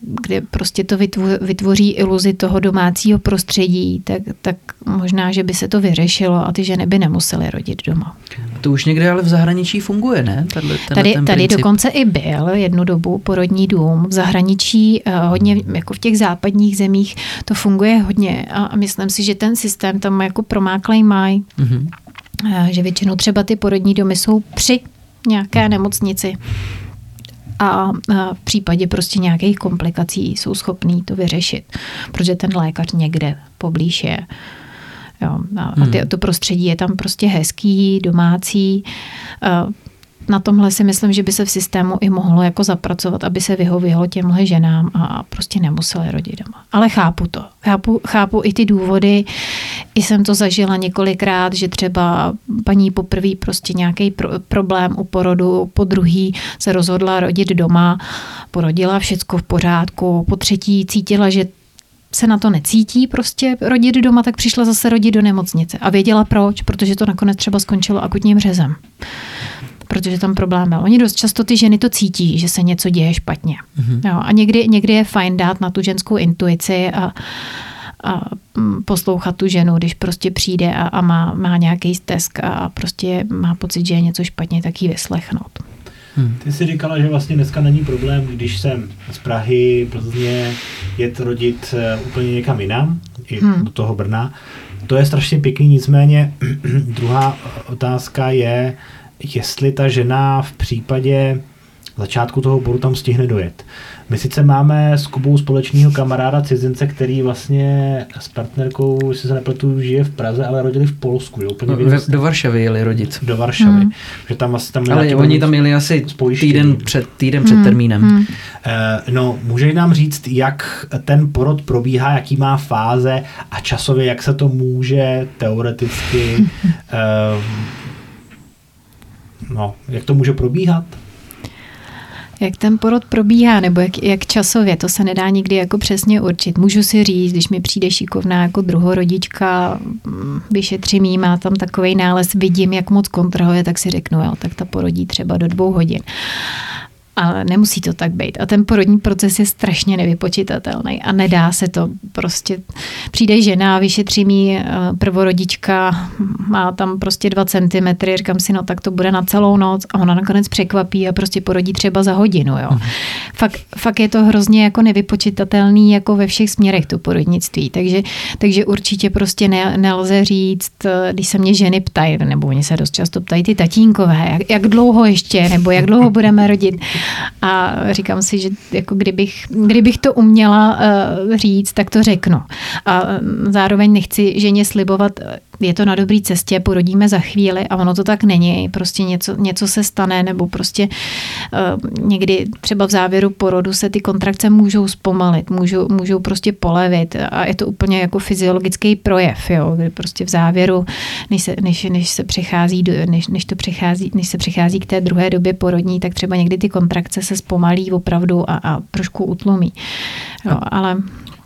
kde prostě to vytvoří iluzi toho domácího prostředí, tak, tak možná, že by se to vyřešilo a ty ženy by nemusely rodit doma. To už někde ale v zahraničí funguje, ne? Tato, tady, ten tady dokonce i byl jednu dobu porodní dům. V zahraničí eh, hodně, jako v těch západních zemích, to funguje hodně a myslím si, že ten systém tam jako promáklej mají. Mm-hmm. Že většinou třeba ty porodní domy jsou při nějaké nemocnici a v případě prostě nějakých komplikací jsou schopní to vyřešit, protože ten lékař někde poblíž je. Jo, a ty, hmm. to prostředí je tam prostě hezký, domácí na tomhle si myslím, že by se v systému i mohlo jako zapracovat, aby se vyhovělo těmhle ženám a prostě nemuseli rodit doma. Ale chápu to. Chápu, chápu i ty důvody. I jsem to zažila několikrát, že třeba paní poprvé prostě nějaký pro, problém u porodu, po druhý se rozhodla rodit doma, porodila všecko v pořádku, po třetí cítila, že se na to necítí prostě rodit doma, tak přišla zase rodit do nemocnice. A věděla proč, protože to nakonec třeba skončilo akutním řezem protože tam problém byl. Oni dost často ty ženy to cítí, že se něco děje špatně. Mm-hmm. Jo, a někdy, někdy je fajn dát na tu ženskou intuici a, a mm, poslouchat tu ženu, když prostě přijde a, a má, má nějaký stesk a prostě má pocit, že je něco špatně, tak ji vyslechnout. Hmm. Ty jsi říkala, že vlastně dneska není problém, když jsem z Prahy, Plzně, jet rodit eh, úplně někam jinam, i hmm. do toho Brna. To je strašně pěkný, nicméně (clears throat) druhá otázka je, jestli ta žena v případě začátku toho bodu tam stihne dojet. My sice máme s Kubou společného kamaráda cizince, který vlastně s partnerkou, jestli se nepletu, žije v Praze, ale rodili v Polsku. Jo, úplně no, do Varšavy jeli rodit. Do Varšavy. Hmm. Že tam vlastně tam ale oni tam jeli asi týden před, týden před hmm. termínem. Hmm. Uh, no, můžeš nám říct, jak ten porod probíhá, jaký má fáze a časově, jak se to může teoreticky uh, (laughs) no, jak to může probíhat? Jak ten porod probíhá, nebo jak, jak časově, to se nedá nikdy jako přesně určit. Můžu si říct, když mi přijde šikovná jako druhorodička, mm, vyšetří mý, má tam takový nález, vidím, jak moc kontroluje, tak si řeknu, jo, tak ta porodí třeba do dvou hodin ale nemusí to tak být. A ten porodní proces je strašně nevypočitatelný a nedá se to prostě. Přijde žena, vyšetří mi eh, prvorodička, má tam prostě dva centimetry, říkám si, no tak to bude na celou noc a ona nakonec překvapí a prostě porodí třeba za hodinu. Jo. Mhm. Fakt, fakt je to hrozně jako nevypočitatelný jako ve všech směrech to porodnictví. Takže, takže určitě prostě ne, nelze říct, eh, když se mě ženy ptají, nebo oni se dost často ptají ty tatínkové, jak, jak dlouho ještě, nebo jak dlouho budeme rodit. A říkám si, že jako kdybych, kdybych to uměla uh, říct, tak to řeknu. A zároveň nechci ženě slibovat, je to na dobré cestě, porodíme za chvíli a ono to tak není. Prostě něco, něco se stane nebo prostě uh, někdy třeba v závěru porodu se ty kontrakce můžou zpomalit, můžou, můžou prostě polevit a je to úplně jako fyziologický projev, jo, kdy prostě v závěru, než se, než, než se přechází, do, než, než, to přechází, než se přechází k té druhé době porodní, tak třeba někdy ty kontrakce se zpomalí opravdu a, a trošku utlumí. Jo, ale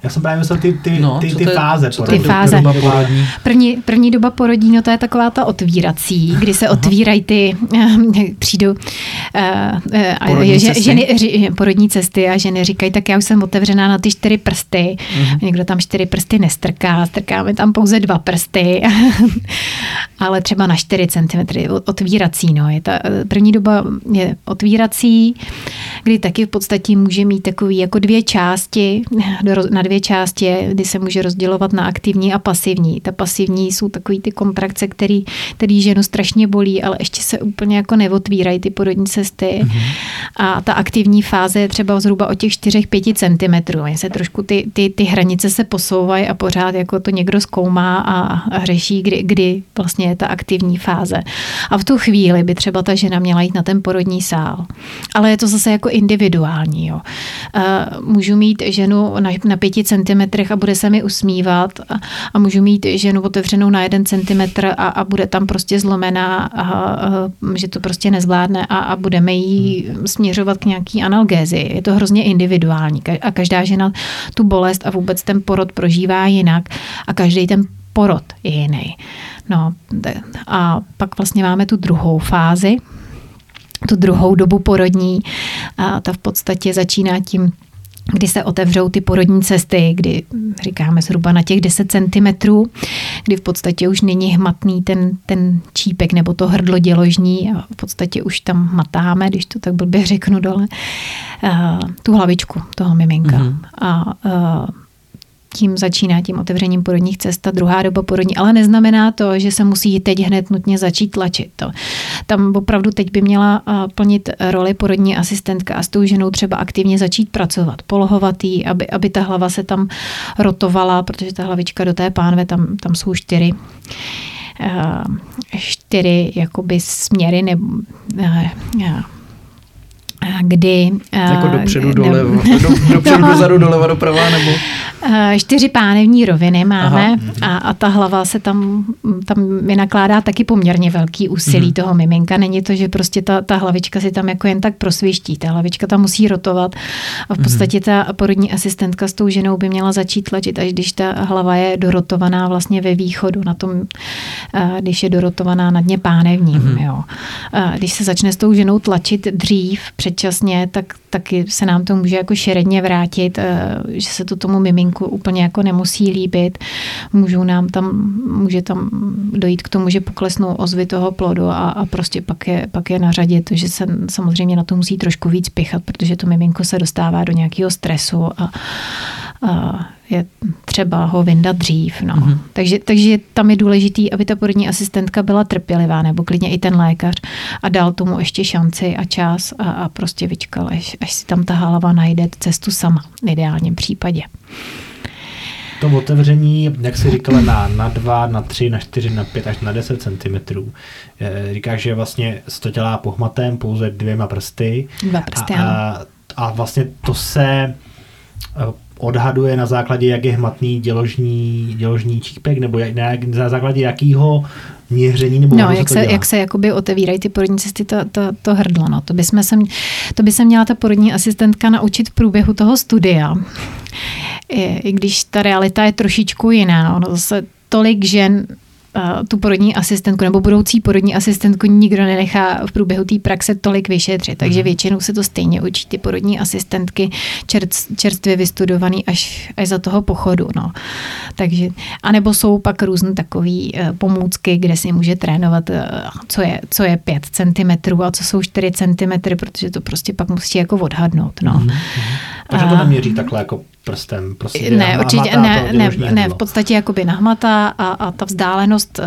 já jsem právě myslel ty, ty, no, ty, ty, ty fáze. Co ty fáze. Doba porodní. První, první doba porodní, no to je taková ta otvírací, kdy se Aha. otvírají ty, přijdu, uh, porodní, že, cesty. Ženy, ři, porodní cesty a ženy říkají, tak já už jsem otevřená na ty čtyři prsty. Uh-huh. Někdo tam čtyři prsty nestrká, strkáme tam pouze dva prsty, (laughs) ale třeba na 4 cm otvírací. No. Je ta první doba je otvírací, kdy taky v podstatě může mít takový jako dvě části na dvě části, kdy se může rozdělovat na aktivní a pasivní. Ta pasivní jsou takový ty kontrakce, který, který ženu strašně bolí, ale ještě se úplně jako neotvírají ty porodní cesty. Mm-hmm. A ta aktivní fáze je třeba zhruba o těch 4-5 cm. Se trošku ty, ty, ty hranice se posouvají a pořád jako to někdo zkoumá a, a řeší, kdy, kdy vlastně je ta aktivní fáze. A v tu chvíli by třeba ta žena měla jít na ten porodní sál. Ale je to zase jako individuální. Jo. Můžu mít ženu na, na pěti centimetrech a bude se mi usmívat a, a můžu mít ženu otevřenou na jeden centimetr a, a bude tam prostě zlomená, a, a, že to prostě nezvládne a, a budeme jí směřovat k nějaký analgézi. Je to hrozně individuální a každá žena tu bolest a vůbec ten porod prožívá jinak a každý ten porod je jiný. No a pak vlastně máme tu druhou fázi, tu druhou dobu porodní a ta v podstatě začíná tím, kdy se otevřou ty porodní cesty, kdy říkáme zhruba na těch 10 cm, kdy v podstatě už není hmatný ten, ten čípek nebo to hrdlo děložní a v podstatě už tam matáme, když to tak blbě řeknu dole, tu hlavičku toho miminka. Mm-hmm. A tím začíná tím otevřením porodních cest ta druhá doba porodní, ale neznamená to, že se musí teď hned nutně začít tlačit. To. Tam opravdu teď by měla plnit roli porodní asistentka a s tou ženou třeba aktivně začít pracovat, polohovat jí, aby, aby ta hlava se tam rotovala, protože ta hlavička do té pánve, tam, tam jsou čtyři čtyři jakoby směry nebo kdy... Jako dopředu, doleva, do, dopředu, (laughs) dozadu, doleva, doprava, nebo... Eh, čtyři pánevní roviny máme a, a ta hlava se tam, tam vynakládá taky poměrně velký úsilí mm. toho miminka. Není to, že prostě ta, ta hlavička si tam jako jen tak prosviští. Ta hlavička tam musí rotovat a v mhm. podstatě ta porodní asistentka s tou ženou by měla začít tlačit, až když ta hlava je dorotovaná vlastně ve východu, na tom, eh, když je dorotovaná na dně pánevním. Mm. Jo. Když se začne s tou ženou tlačit dřív, předčasně, tak taky se nám to může jako šeredně vrátit, eh, že se to tomu miminku úplně jako nemusí líbit. Můžou nám tam, může tam dojít k tomu, že poklesnou ozvy toho plodu a, a prostě pak je, pak je na řadě to, že se samozřejmě na to musí trošku víc pichat, protože to miminko se dostává do nějakého stresu a, a je třeba ho vyndat dřív. No. Mm-hmm. Takže, takže tam je důležitý, aby ta porodní asistentka byla trpělivá, nebo klidně i ten lékař a dal tomu ještě šanci a čas a, a prostě vyčkal, až, až si tam ta hlava najde cestu sama v ideálním případě. To otevření, jak jsi říkala, na, na 2, na 3, na 4, na 5 až na 10 cm. Říkáš, že vlastně se to dělá pohmatem pouze dvěma prsty. Dva prsty, a, a, a vlastně to se odhaduje na základě, jak je hmatný děložní, děložní čípek, nebo jak, na, na základě jakého měření nebo no, jak se, jak se jakoby otevírají ty porodní cesty, to, to, to hrdlo. No. To, by jsme se, to by se měla ta porodní asistentka naučit v průběhu toho studia. I, i když ta realita je trošičku jiná. Ono zase tolik žen tu porodní asistentku nebo budoucí porodní asistentku nikdo nenechá v průběhu té praxe tolik vyšetřit. Takže mhm. většinou se to stejně učí ty porodní asistentky čerstvě vystudovaný až, až za toho pochodu. No. Takže, anebo jsou pak různé takové eh, pomůcky, kde si může trénovat, eh, co je, co je 5 cm a co jsou 4 cm, protože to prostě pak musí jako odhadnout. No. Mm-hmm. Takže to neměří takhle jako prstem? Prostě ne, určitě ne, ne, ne, v podstatě jakoby nahmatá a, a ta vzdálenost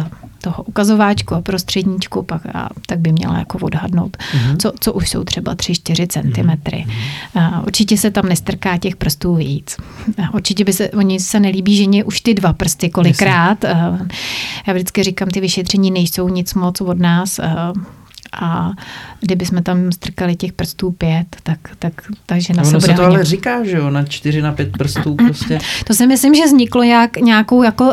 toho ukazováčku a prostředníčku pak a, tak by měla jako odhadnout, mm-hmm. co, co už jsou třeba 3-4 cm. Mm-hmm. určitě se tam nestrká těch prstů víc. A určitě by se, oni se nelíbí ženě už ty dva prsty kolikrát. Jasně. Já vždycky říkám, ty vyšetření nejsou nic moc od nás a kdyby jsme tam strkali těch prstů pět, tak, tak ta žena no, se bude se to hodně... ale říká, že jo, na čtyři, na pět prstů prostě. To si myslím, že vzniklo jak, nějakou jako, uh,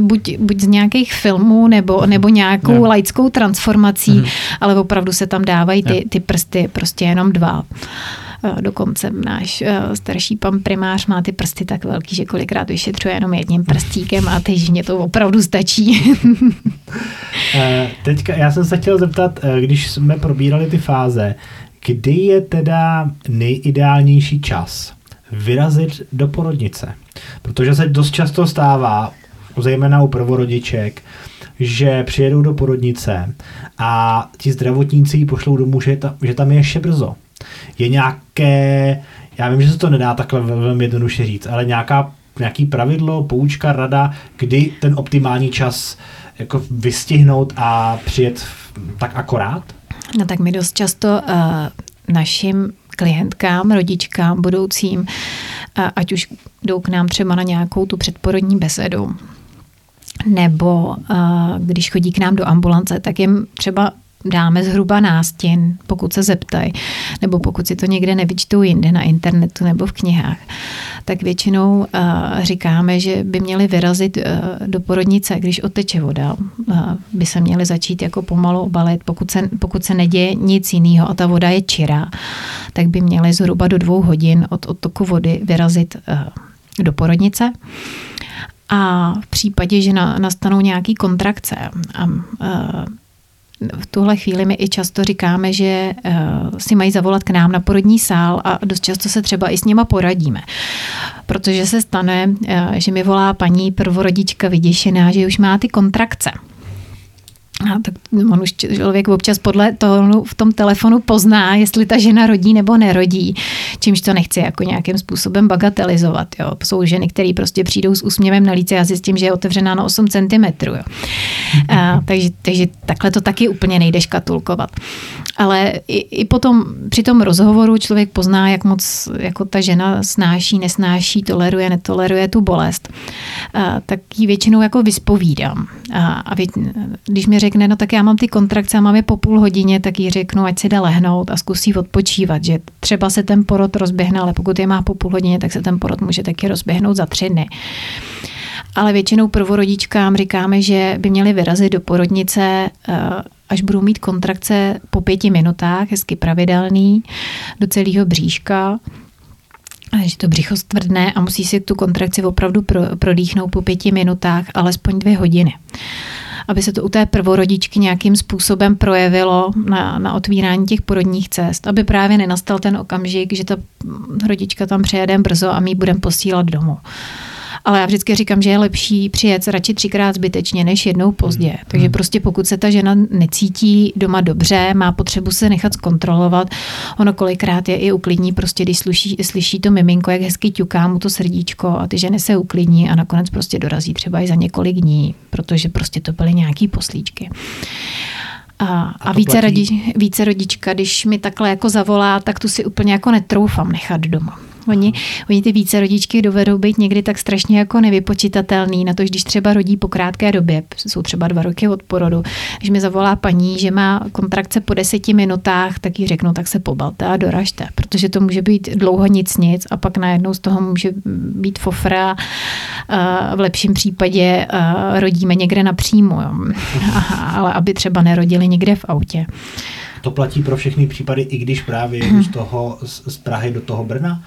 buď, buď z nějakých filmů, nebo, nebo nějakou no. laickou transformací, mm. ale opravdu se tam dávají ty, ty prsty prostě jenom dva. Eh, dokonce náš eh, starší pan primář má ty prsty tak velký, že kolikrát vyšetřuje jenom jedním prstíkem a teď mě to opravdu stačí. (laughs) Eh, teďka já jsem se chtěl zeptat, když jsme probírali ty fáze, kdy je teda nejideálnější čas vyrazit do porodnice? Protože se dost často stává, zejména u prvorodiček, že přijedou do porodnice a ti zdravotníci ji pošlou domů, že, že tam je ještě brzo je nějaké, já vím, že se to nedá takhle velmi jednoduše říct, ale nějaká, nějaký pravidlo, poučka, rada, kdy ten optimální čas jako vystihnout a přijet tak akorát? No tak my dost často uh, našim klientkám, rodičkám, budoucím, uh, ať už jdou k nám třeba na nějakou tu předporodní besedu, nebo uh, když chodí k nám do ambulance, tak jim třeba dáme zhruba nástěn, pokud se zeptají, nebo pokud si to někde nevyčtou jinde na internetu nebo v knihách, tak většinou uh, říkáme, že by měli vyrazit uh, do porodnice, když oteče voda, uh, by se měli začít jako pomalu obalit, pokud se, pokud se neděje nic jiného a ta voda je čirá, tak by měli zhruba do dvou hodin od odtoku vody vyrazit do porodnice. A v případě, že na, nastanou nějaký kontrakce a v tuhle chvíli my i často říkáme, že uh, si mají zavolat k nám na porodní sál a dost často se třeba i s nima poradíme. Protože se stane, uh, že mi volá paní prvorodička vyděšená, že už má ty kontrakce. A tak on už člověk občas podle toho v tom telefonu pozná, jestli ta žena rodí nebo nerodí, čímž to nechci jako nějakým způsobem bagatelizovat. Jo. Jsou ženy, které prostě přijdou s úsměvem na líce a zjistím, že je otevřená na 8 cm. Jo. A, takže, takže takhle to taky úplně nejde škatulkovat. Ale i, i potom při tom rozhovoru člověk pozná, jak moc jako ta žena snáší, nesnáší, toleruje, netoleruje tu bolest. A, tak ji většinou jako vyspovídám. A, a vě, když mi řekne, no tak já mám ty kontrakce a mám je po půl hodině, tak jí řeknu, ať si jde lehnout a zkusí odpočívat, že třeba se ten porod rozběhne, ale pokud je má po půl hodině, tak se ten porod může taky rozběhnout za tři dny. Ale většinou prvorodičkám říkáme, že by měli vyrazit do porodnice, až budou mít kontrakce po pěti minutách, hezky pravidelný, do celého bříška, že to břicho stvrdne a musí si tu kontrakci opravdu pro, prodýchnout po pěti minutách, alespoň dvě hodiny. Aby se to u té prvorodičky nějakým způsobem projevilo na, na otvírání těch porodních cest, aby právě nenastal ten okamžik, že ta rodička tam přijede brzo a my budeme posílat domů. Ale já vždycky říkám, že je lepší přijet radši třikrát zbytečně, než jednou pozdě. Hmm. Takže hmm. prostě pokud se ta žena necítí doma dobře, má potřebu se nechat zkontrolovat, ono kolikrát je i uklidní, prostě když slyší, slyší to miminko, jak hezky ťuká mu to srdíčko a ty ženy se uklidní a nakonec prostě dorazí třeba i za několik dní, protože prostě to byly nějaký poslíčky. A, a, a více, rodi, více rodička, když mi takhle jako zavolá, tak tu si úplně jako netroufám nechat doma. Oni, oni ty více rodičky dovedou být někdy tak strašně jako nevypočitatelný na to, když třeba rodí po krátké době, jsou třeba dva roky od porodu, když mi zavolá paní, že má kontrakce po deseti minutách, tak jí řeknu, tak se pobalte a doražte, protože to může být dlouho nic nic a pak najednou z toho může být fofra v lepším případě rodíme někde napřímo, jo. (laughs) ale aby třeba nerodili někde v autě. To platí pro všechny případy, i když právě (clears throat) jedu z toho, z Prahy do toho Brna?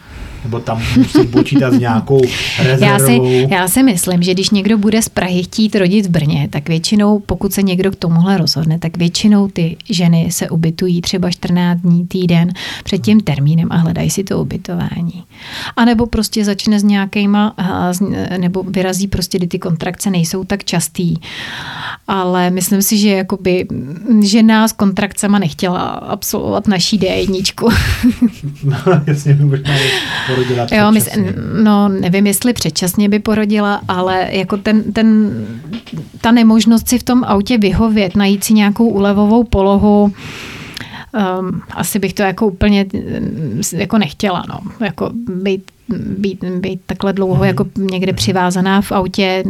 Nebo tam musím počítat s nějakou rezervou? Já si, já si myslím, že když někdo bude z Prahy chtít rodit v Brně, tak většinou, pokud se někdo k tomuhle rozhodne, tak většinou ty ženy se ubytují třeba 14 dní, týden před tím termínem a hledají si to ubytování. A nebo prostě začne s nějakýma, nebo vyrazí prostě, kdy ty kontrakce nejsou tak častý. Ale myslím si, že jakoby žena s kontrakcema nechtěla absolvovat naší D1. (laughs) no, jasně, možná porodila jo, mysl, No, nevím, jestli předčasně by porodila, ale jako ten, ten, ta nemožnost si v tom autě vyhovět, najít si nějakou ulevovou polohu, um, asi bych to jako úplně jako nechtěla, no. Jako být být, být takhle dlouho mm. jako někde přivázaná v autě,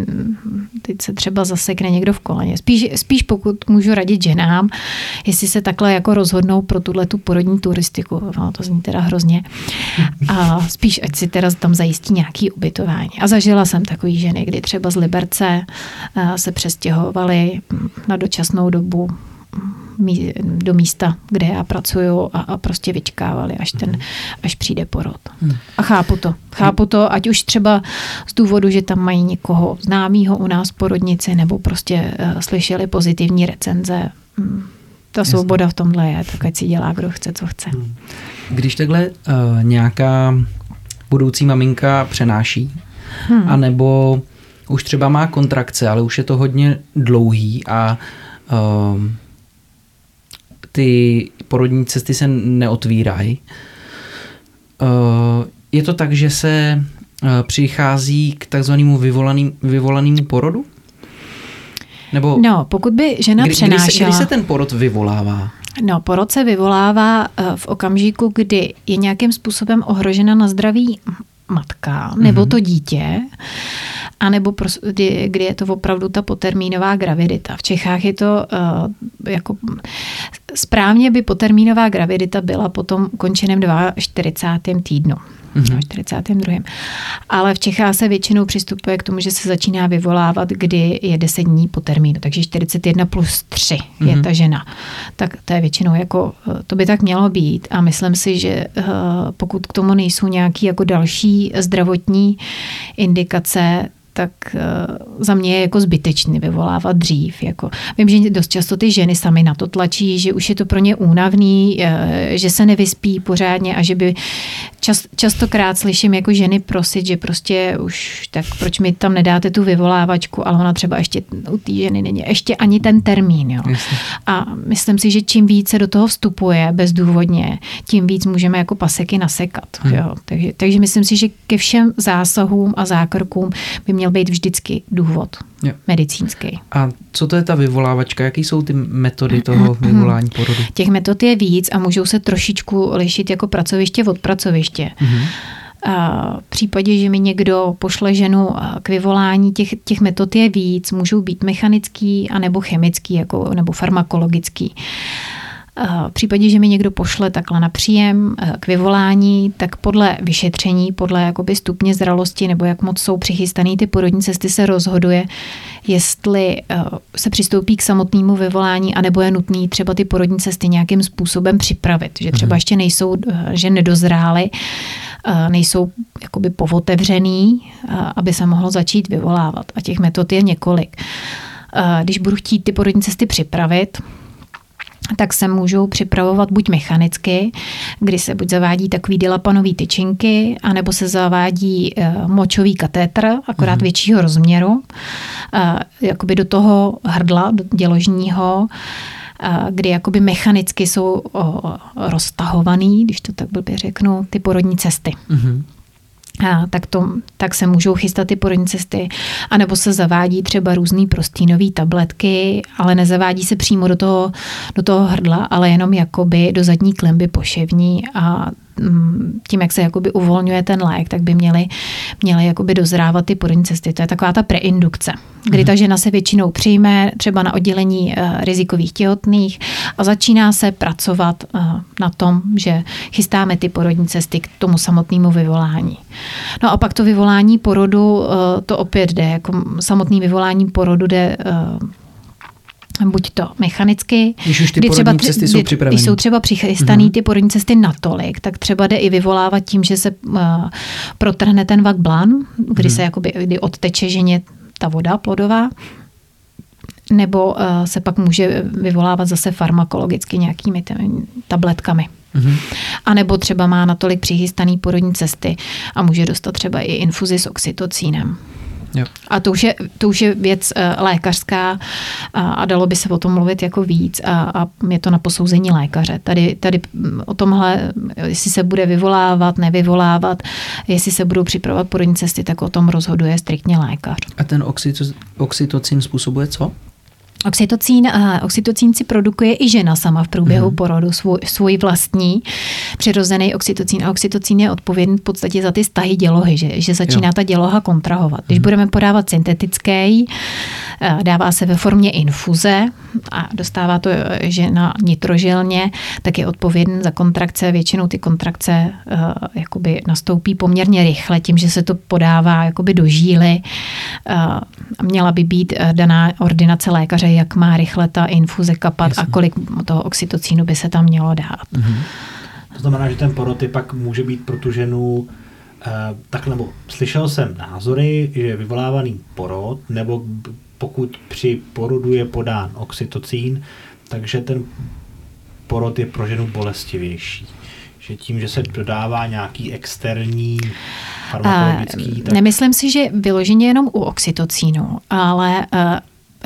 teď se třeba zasekne někdo v koleně. Spíš, spíš pokud můžu radit ženám, jestli se takhle jako rozhodnou pro tuhle tu porodní turistiku, no, to zní teda hrozně, a spíš ať si teda tam zajistí nějaký ubytování. A zažila jsem takový ženy, kdy třeba z Liberce eh, se přestěhovali na dočasnou dobu do místa, kde já pracuju a, a prostě vyčkávali, až, ten, až přijde porod. Hmm. A chápu to. Chápu to, ať už třeba z důvodu, že tam mají někoho známého u nás v porodnici, nebo prostě uh, slyšeli pozitivní recenze. Hmm. Ta Jasně. svoboda v tomhle je, tak ať si dělá, kdo chce, co chce. Hmm. Když takhle uh, nějaká budoucí maminka přenáší, hmm. anebo už třeba má kontrakce, ale už je to hodně dlouhý a uh, ty porodní cesty se neotvírají, je to tak, že se přichází k takzvanému vyvolaným, vyvolanému porodu? Nebo no, pokud by žena kdy, přenášela... Kdy se, kdy se ten porod vyvolává? No, porod se vyvolává v okamžiku, kdy je nějakým způsobem ohrožena na zdraví matka nebo mm-hmm. to dítě, anebo kdy, kdy je to opravdu ta potermínová gravidita. V Čechách je to uh, jako správně by potermínová gravidita byla potom ukončeném 42. týdnu mm-hmm. 42. Ale v Čechách se většinou přistupuje k tomu, že se začíná vyvolávat, kdy je 10 dní po termínu, takže 41 plus 3 mm-hmm. je mhm. ta žena. Tak to je většinou jako, to by tak mělo být a myslím si, že eh, pokud k tomu nejsou nějaký jako další zdravotní indikace, tak eh, za mě je jako zbytečný vyvolávat dřív. Jako. Vím, že dost často ty ženy sami na to tlačí, že už je to pro ně únavný, eh, že se nevyspí pořádně a že by čas, častokrát slyším jako ženy prosit, že prostě už tak proč mi tam nedáte tu vyvolávačku, ale ona třeba ještě u té ženy není ještě ani ten termín. Jo. A myslím si, že čím více do toho vstupuje bezdůvodně, tím víc můžeme jako paseky nasekat. Hmm. Jo. Takže, takže myslím si, že ke všem zásahům a zákrokům by měl být vždycky důvod jo. medicínský. A co to je ta vyvolávačka? Jaké jsou ty metody toho (clears throat) vyvolání porodu? Těch metod je víc a můžou se trošičku lišit jako pracoviště od pracoviště. Mm-hmm. A v případě, že mi někdo pošle ženu k vyvolání, těch, těch metod je víc, můžou být mechanický anebo chemický jako, nebo farmakologický. V případě, že mi někdo pošle takhle na příjem eh, k vyvolání, tak podle vyšetření, podle jakoby stupně zralosti nebo jak moc jsou přichystané ty porodní cesty se rozhoduje, jestli eh, se přistoupí k samotnému vyvolání, anebo je nutný třeba ty porodní cesty nějakým způsobem připravit, že třeba mhm. ještě nejsou, eh, že nedozrály, nejsou jakoby povotevřený, aby se mohlo začít vyvolávat. A těch metod je několik. Když budu chtít ty porodní cesty připravit, tak se můžou připravovat buď mechanicky, kdy se buď zavádí takový dilapanový tyčinky, anebo se zavádí eh, močový katétr, akorát mm-hmm. většího rozměru, eh, jakoby do toho hrdla, do děložního, eh, kdy jakoby mechanicky jsou roztahovaný, když to tak blbě řeknu, ty porodní cesty. Mm-hmm a tak, to, tak se můžou chystat ty porodní cesty, anebo se zavádí třeba různé prostínové tabletky, ale nezavádí se přímo do toho, do toho hrdla, ale jenom jakoby do zadní klemby poševní a tím, jak se jakoby uvolňuje ten lék, tak by měly, měly jakoby dozrávat ty porodní cesty. To je taková ta preindukce, kdy mhm. ta žena se většinou přijme třeba na oddělení uh, rizikových těhotných a začíná se pracovat uh, na tom, že chystáme ty porodní cesty k tomu samotnému vyvolání. No a pak to vyvolání porodu, uh, to opět jde, jako samotný vyvolání porodu jde buď to mechanicky, když už ty kdy třeba, cesty jsou připravené. Když jsou třeba přichystané mm-hmm. ty porodní cesty natolik, tak třeba jde i vyvolávat tím, že se uh, protrhne ten vak blan, kdy mm-hmm. se jakoby, kdy odteče ženě ta voda plodová, nebo uh, se pak může vyvolávat zase farmakologicky nějakými tabletkami. Mm-hmm. A nebo třeba má natolik přichystaný porodní cesty a může dostat třeba i infuzi s oxytocínem. Jo. A to už, je, to už je věc uh, lékařská a, a dalo by se o tom mluvit jako víc a, a je to na posouzení lékaře. Tady, tady mm, o tomhle, jestli se bude vyvolávat, nevyvolávat, jestli se budou připravovat porodní cesty, tak o tom rozhoduje striktně lékař. A ten oxytocin způsobuje co? Oxytocín, oxytocín si produkuje i žena sama v průběhu mm. porodu, svůj, svůj vlastní přirozený oxytocín. A oxytocín je odpovědný v podstatě za ty stahy dělohy, že, že začíná jo. ta děloha kontrahovat. Když mm. budeme podávat syntetický, eh, dává se ve formě infuze a dostává to eh, žena nitrožilně, tak je odpovědný za kontrakce. Většinou ty kontrakce uh, jakoby nastoupí poměrně rychle, tím, že se to podává jakoby do žíly. Uh, měla by být daná ordinace lékaře jak má rychle ta infuze kapat Jasně. a kolik toho oxytocínu by se tam mělo dát. Mm-hmm. To znamená, že ten porod je pak může být pro tu ženu eh, tak nebo slyšel jsem názory, že je vyvolávaný porod, nebo pokud při porodu je podán oxytocín, takže ten porod je pro ženu bolestivější. Že tím, že se dodává nějaký externí farmakologický... tak... Nemyslím si, že vyloženě jenom u oxytocínu, ale uh,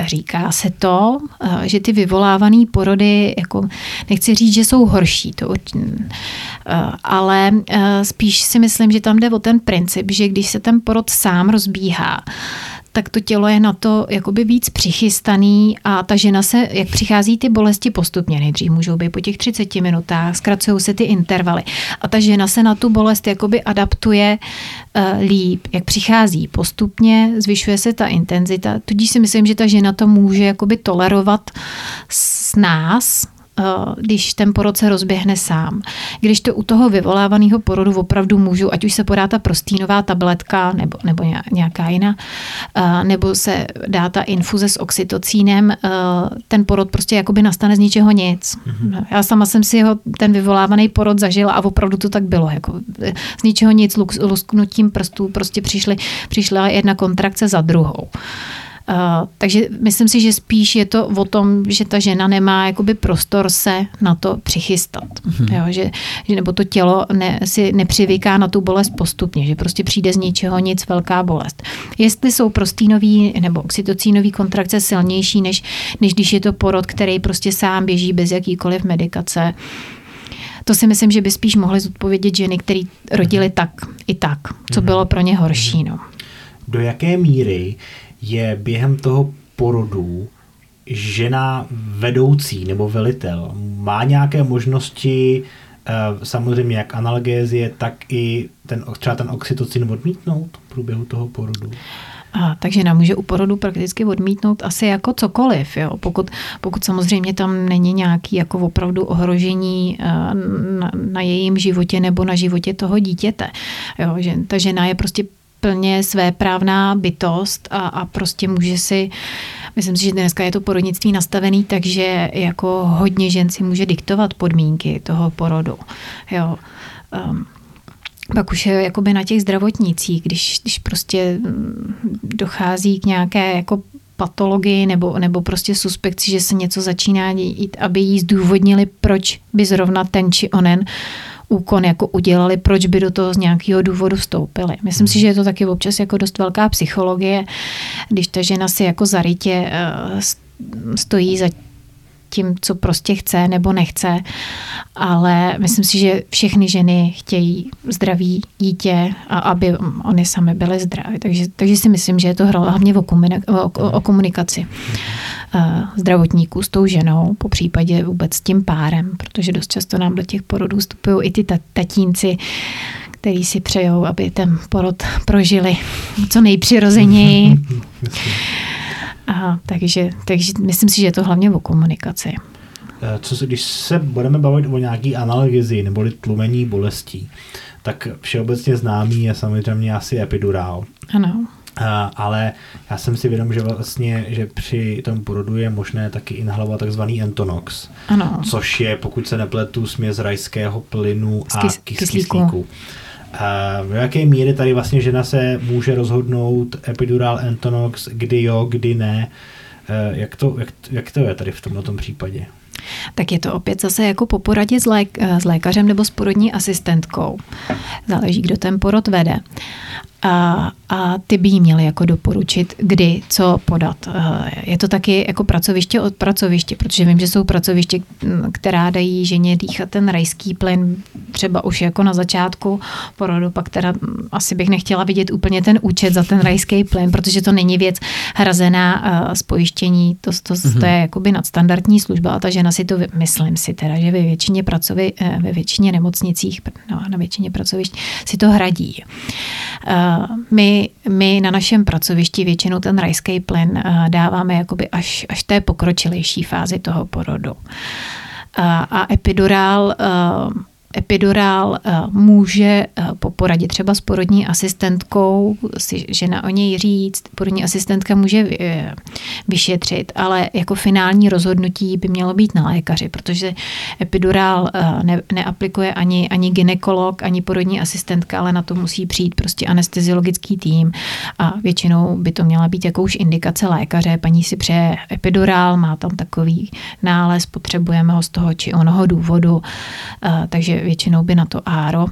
říká se to, eh, že ty vyvolávané porody, jako nechci říct, že jsou horší, to, eh, ale spíš si myslím, že tam jde o ten princip, že když se ten porod sám rozbíhá, tak to tělo je na to jakoby víc přichystaný a ta žena se, jak přichází ty bolesti postupně, nejdřív můžou být po těch 30 minutách, zkracují se ty intervaly a ta žena se na tu bolest jakoby adaptuje uh, líp, jak přichází postupně, zvyšuje se ta intenzita, tudíž si myslím, že ta žena to může jakoby tolerovat s nás, Eh, když ten porod se rozběhne sám. Když to u toho vyvolávaného porodu opravdu můžu, ať už se podá ta prostínová tabletka nebo, nebo nějaká jiná, eh, nebo se dá ta infuze s oxytocínem, eh, ten porod prostě jakoby nastane z ničeho nic. Mm-hmm. Já sama jsem si ho, ten vyvolávaný porod zažila a opravdu to tak bylo. Jako z ničeho nic, lusknutím prstů prostě přišly, přišla jedna kontrakce za druhou. Uh, takže myslím si, že spíš je to o tom, že ta žena nemá jakoby prostor se na to přichystat. Mm-hmm. Jo, že, že, nebo to tělo ne, si nepřivyká na tu bolest postupně, že prostě přijde z ničeho nic velká bolest. Jestli jsou prostínový nebo oxytocínový kontrakce silnější, než, než když je to porod, který prostě sám běží bez jakýkoliv medikace, to si myslím, že by spíš mohly zodpovědět ženy, které rodily mhm. tak i tak, co mhm. bylo pro ně horší. No. Do jaké míry je během toho porodu žena vedoucí nebo velitel má nějaké možnosti eh, samozřejmě jak analgézie, tak i ten, třeba ten oxytocin odmítnout v průběhu toho porodu? A, takže nám může u porodu prakticky odmítnout asi jako cokoliv, jo? Pokud, pokud samozřejmě tam není nějaký jako opravdu ohrožení eh, na, na jejím životě nebo na životě toho dítěte. Jo? Že ta žena je prostě plně své právná bytost a, a prostě může si, myslím si, že dneska je to porodnictví nastavený, takže jako hodně žen si může diktovat podmínky toho porodu. Jo. Um, pak už je jakoby na těch zdravotnicích, když, když prostě mm, dochází k nějaké jako patologii nebo, nebo prostě suspekci, že se něco začíná dít, aby jí zdůvodnili, proč by zrovna ten či onen úkon jako udělali, proč by do toho z nějakého důvodu vstoupili. Myslím si, že je to taky občas jako dost velká psychologie, když ta žena si jako zarytě eh, stojí za tím, co prostě chce nebo nechce, ale myslím si, že všechny ženy chtějí zdraví dítě a aby oni sami byly zdraví. Takže, takže si myslím, že je to hlavně o, o, o komunikaci uh, zdravotníků s tou ženou, po případě vůbec s tím párem, protože dost často nám do těch porodů vstupují i ty tatínci, který si přejou, aby ten porod prožili co nejpřirozeněji. (laughs) Aha, takže, takže myslím si, že je to hlavně o komunikaci. Eh, co se, když se budeme bavit o nějaký analgezi nebo tlumení bolestí, tak všeobecně známý je samozřejmě asi epidurál. Ano. A, ale já jsem si vědom, že vlastně, že při tom porodu je možné taky inhalovat takzvaný Entonox, ano. což je, pokud se nepletu, směs rajského plynu a kys, kyslíku. kyslíku. A v jaké míry tady vlastně žena se může rozhodnout epidural Entonox, kdy jo, kdy ne? Jak to, jak, jak to je tady v tomto případě? Tak je to opět zase jako po poradě s, lék, s lékařem nebo s porodní asistentkou. Záleží, kdo ten porod vede a, a ty by jí měly jako doporučit, kdy, co podat. Je to taky jako pracoviště od pracoviště, protože vím, že jsou pracoviště, která dají ženě dýchat ten rajský plyn třeba už jako na začátku porodu, pak teda asi bych nechtěla vidět úplně ten účet za ten rajský plyn, protože to není věc hrazená z pojištění, to, to, mm-hmm. to mhm. je jakoby nadstandardní služba a ta žena si to, myslím si teda, že ve většině pracovi, e, ve většině nemocnicích, no, na většině pracovišť si to hradí. My, my na našem pracovišti většinou ten rajský plyn dáváme jakoby až, až té pokročilejší fázi toho porodu. A epidurál Epidurál eh, může eh, po poradě třeba s porodní asistentkou si žena o něj říct, porodní asistentka může eh, vyšetřit, ale jako finální rozhodnutí by mělo být na lékaři, protože epidurál ne, neaplikuje ani, ani ginekolog, ani porodní asistentka, ale na to musí přijít prostě anesteziologický tým a většinou by to měla být jakouž indikace lékaře. Paní si přeje epidurál, má tam takový nález, potřebujeme ho z toho či onoho důvodu, takže většinou by na to áro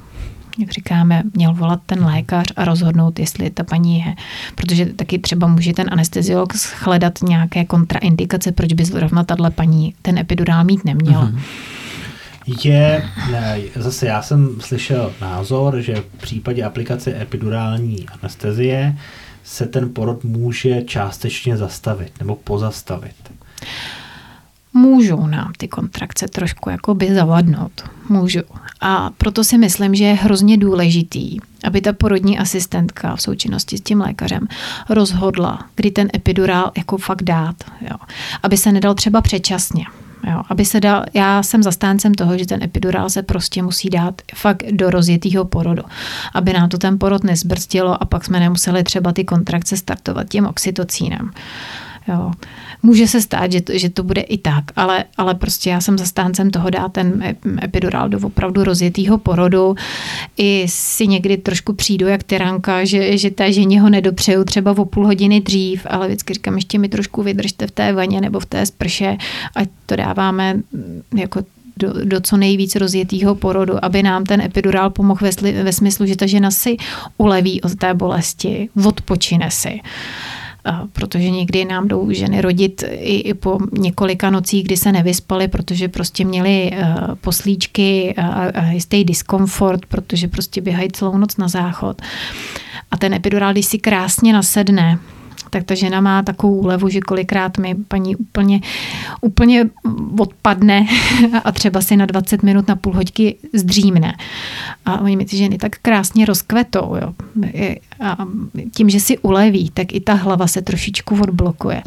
jak říkáme, měl volat ten lékař a rozhodnout, jestli ta paní je. Protože taky třeba může ten anesteziolog shledat nějaké kontraindikace, proč by zrovna tahle paní ten epidurál mít neměla. Mm-hmm. Je, ne, zase já jsem slyšel názor, že v případě aplikace epidurální anestezie se ten porod může částečně zastavit nebo pozastavit. Můžou nám ty kontrakce trošku jakoby zavadnout. Můžou. A proto si myslím, že je hrozně důležitý, aby ta porodní asistentka v součinnosti s tím lékařem rozhodla, kdy ten epidurál jako fakt dát. Jo. Aby se nedal třeba předčasně. Jo, aby se dal, já jsem zastáncem toho, že ten epidurál se prostě musí dát fakt do rozjetého porodu, aby nám to ten porod nezbrzdilo a pak jsme nemuseli třeba ty kontrakce startovat tím oxytocínem. Jo. Může se stát, že to, že to bude i tak, ale, ale prostě já jsem zastáncem toho dát ten epidural do opravdu rozjetého porodu. I si někdy trošku přijdu jak tyranka, že, že té ženě ho nedopřeju třeba o půl hodiny dřív, ale vždycky říkám, ještě mi trošku vydržte v té vaně nebo v té sprše, ať to dáváme jako do, do co nejvíc rozjetého porodu, aby nám ten epidurál pomohl ve, ve smyslu, že ta žena si uleví od té bolesti, odpočine si protože někdy nám jdou ženy rodit i, i po několika nocích, kdy se nevyspaly, protože prostě měli uh, poslíčky a, a jistý diskomfort, protože prostě běhají celou noc na záchod. A ten epidurál, když si krásně nasedne, tak ta žena má takovou úlevu, že kolikrát mi paní úplně, úplně odpadne (laughs) a třeba si na 20 minut, na půl hoďky zdřímne. A oni mi ty ženy tak krásně rozkvetou. Jo. A tím, že si uleví, tak i ta hlava se trošičku odblokuje.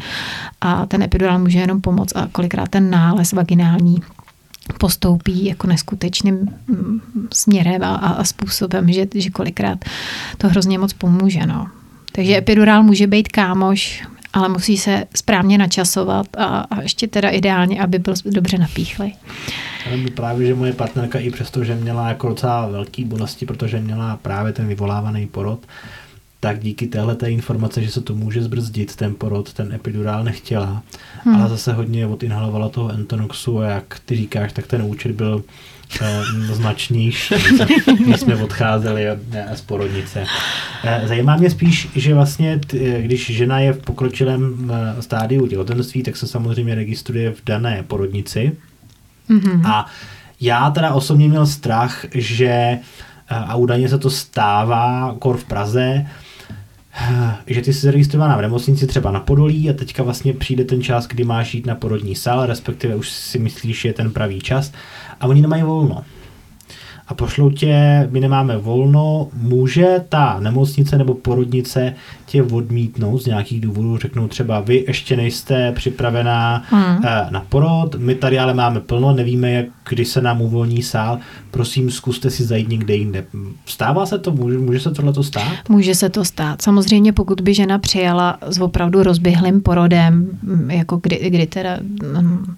A ten epidural může jenom pomoct a kolikrát ten nález vaginální postoupí jako neskutečným mm, směrem a, a způsobem, že, že kolikrát to hrozně moc pomůže. No. Takže epidurál může být kámoš, ale musí se správně načasovat a, a ještě teda ideálně, aby byl dobře napíchlej. Ale právě, že moje partnerka i přesto, že měla jako docela velký bolesti, protože měla právě ten vyvolávaný porod, tak díky téhle té informace, že se to může zbrzdit, ten porod, ten epidurál nechtěla. Hmm. Ale zase hodně odinhalovala toho Entonoxu a jak ty říkáš, tak ten účet byl značnější, když jsme odcházeli z porodnice. Eh, zajímá mě spíš, že vlastně, t, když žena je v pokročilém eh, stádiu těhotenství, tak se samozřejmě registruje v dané porodnici. Mm-hmm. A já teda osobně měl strach, že a údajně se to stává kor v Praze, že ty jsi zaregistrovaná v nemocnici třeba na Podolí a teďka vlastně přijde ten čas, kdy máš jít na porodní sál, respektive už si myslíš, že je ten pravý čas a oni nemají volno a pošlou tě, my nemáme volno, může ta nemocnice nebo porodnice tě odmítnout z nějakých důvodů, řeknou třeba vy ještě nejste připravená hmm. na porod, my tady ale máme plno, nevíme, jak, kdy se nám uvolní sál, prosím, zkuste si zajít někde jinde. Stává se to? Může, může se tohle to stát? Může se to stát. Samozřejmě pokud by žena přijala s opravdu rozběhlým porodem, jako kdy, kdy teda um,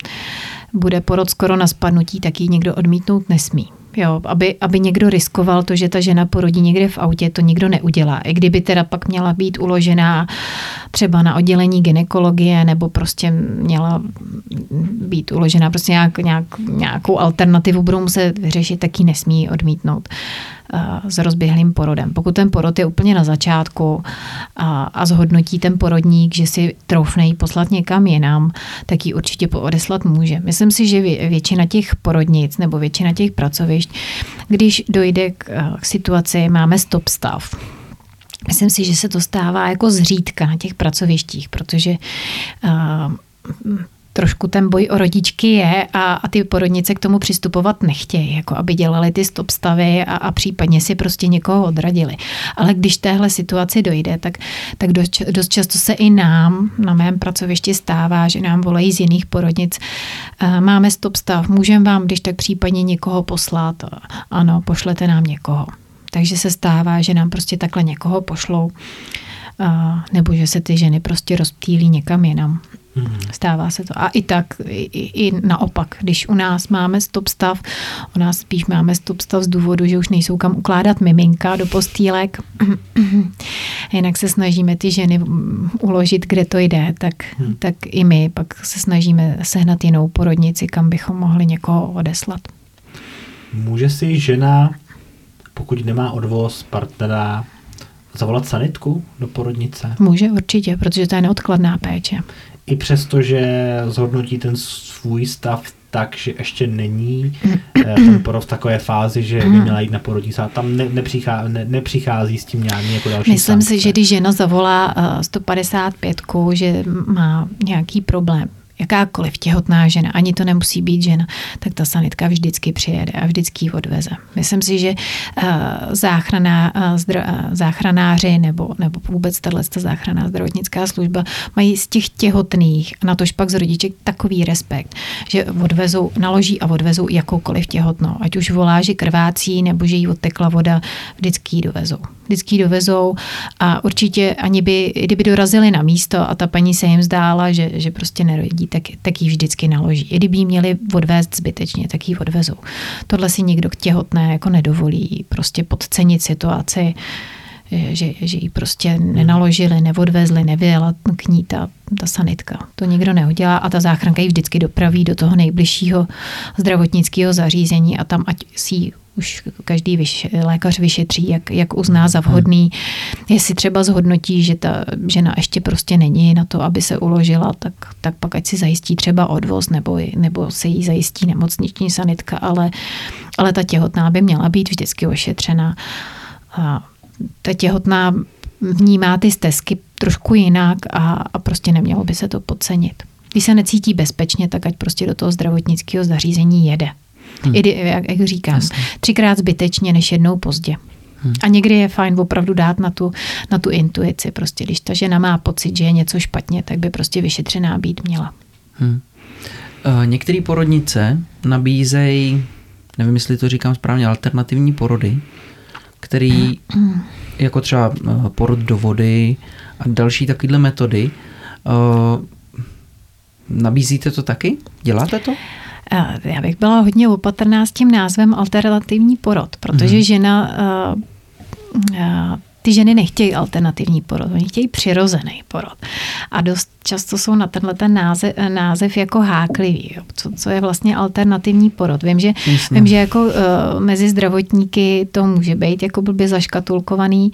bude porod skoro na spadnutí, tak ji někdo odmítnout nesmí. Jo, aby, aby někdo riskoval to, že ta žena porodí někde v autě, to nikdo neudělá. I kdyby teda pak měla být uložená třeba na oddělení ginekologie nebo prostě měla být uložená prostě nějak, nějak, nějakou alternativu budou muset vyřešit, tak ji nesmí odmítnout. Eh, s rozběhlým porodem. Pokud ten porod je úplně na začátku a, a zhodnotí ten porodník, že si troufne jí poslat někam jinam, tak ji určitě odeslat může. Myslím si, že většina těch porodnic nebo většina těch pracovišť, když dojde k, eh, k situaci, máme stop stav, Myslím si, že se to stává jako zřídka na těch pracovištích, protože uh, trošku ten boj o rodičky je a, a ty porodnice k tomu přistupovat nechtějí, jako aby dělali ty stop stavy a, a případně si prostě někoho odradili. Ale když téhle situaci dojde, tak, tak dost, dost často se i nám na mém pracovišti stává, že nám volají z jiných porodnic, máme stop stav, můžeme vám když tak případně někoho poslat, ano, pošlete nám někoho. Takže se stává, že nám prostě takhle někoho pošlou, nebo že se ty ženy prostě rozptýlí někam jinam. Hmm. Stává se to. A i tak, i, i naopak, když u nás máme stop stav, u nás spíš máme stop stav z důvodu, že už nejsou kam ukládat miminka do postýlek, (clears throat) jinak se snažíme ty ženy uložit, kde to jde, tak, hmm. tak i my pak se snažíme sehnat jinou porodnici, kam bychom mohli někoho odeslat. Může si žena pokud nemá odvoz partnera, zavolat sanitku do porodnice? Může určitě, protože to je neodkladná péče. I přesto, že zhodnotí ten svůj stav tak, že ještě není eh, ten porod v takové fázi, že by měla jít na porodnici a tam ne, nepřichází, ne, nepřichází s tím nějaký jako další Myslím sankce. si, že když žena zavolá uh, 155, že má nějaký problém, jakákoliv těhotná žena, ani to nemusí být žena, tak ta sanitka vždycky přijede a vždycky ji odveze. Myslím si, že uh, záchrana, zdro, uh, záchranáři nebo, nebo vůbec tahle záchranná zdravotnická služba mají z těch těhotných na tož pak z rodiček takový respekt, že odvezou, naloží a odvezou jakoukoliv těhotnou. Ať už volá, že krvácí nebo že jí odtekla voda, vždycky ji dovezou. Vždycky dovezou a určitě ani by, kdyby dorazili na místo a ta paní se jim zdála, že, že prostě nerodí, tak, tak ji vždycky naloží. I kdyby ji měli odvést zbytečně, tak ji odvezou. Tohle si nikdo těhotné jako nedovolí prostě podcenit situaci, že, že ji prostě nenaložili, neodvezli, nevyjela k ní ta, ta sanitka. To nikdo neudělá a ta záchranka ji vždycky dopraví do toho nejbližšího zdravotnického zařízení a tam ať si ji už každý vyš, lékař vyšetří, jak, jak uzná za vhodný. Jestli třeba zhodnotí, že ta žena ještě prostě není na to, aby se uložila, tak, tak pak ať si zajistí třeba odvoz nebo, nebo se jí zajistí nemocniční sanitka, ale, ale ta těhotná by měla být vždycky ošetřena. A ta těhotná vnímá ty stezky trošku jinak a, a prostě nemělo by se to podcenit. Když se necítí bezpečně, tak ať prostě do toho zdravotnického zařízení jede. Hmm. I, jak, jak říkám, Jasně. třikrát zbytečně, než jednou pozdě. Hmm. A někdy je fajn opravdu dát na tu, na tu intuici. Prostě když ta žena má pocit, že je něco špatně, tak by prostě vyšetřená být měla. Hmm. Uh, Některé porodnice nabízejí, nevím, jestli to říkám správně, alternativní porody, který hmm. (clears throat) jako třeba porod do vody a další takovéhle metody. Uh, nabízíte to taky? Děláte to? Já bych byla hodně opatrná s tím názvem alternativní porod, protože mm-hmm. žena, uh, uh, ty ženy nechtějí alternativní porod, oni chtějí přirozený porod. A dost často jsou na tenhle ten název, název jako háklivý, jo. Co, co je vlastně alternativní porod. Vím, že, vím, že jako uh, mezi zdravotníky to může být jako blbě zaškatulkovaný.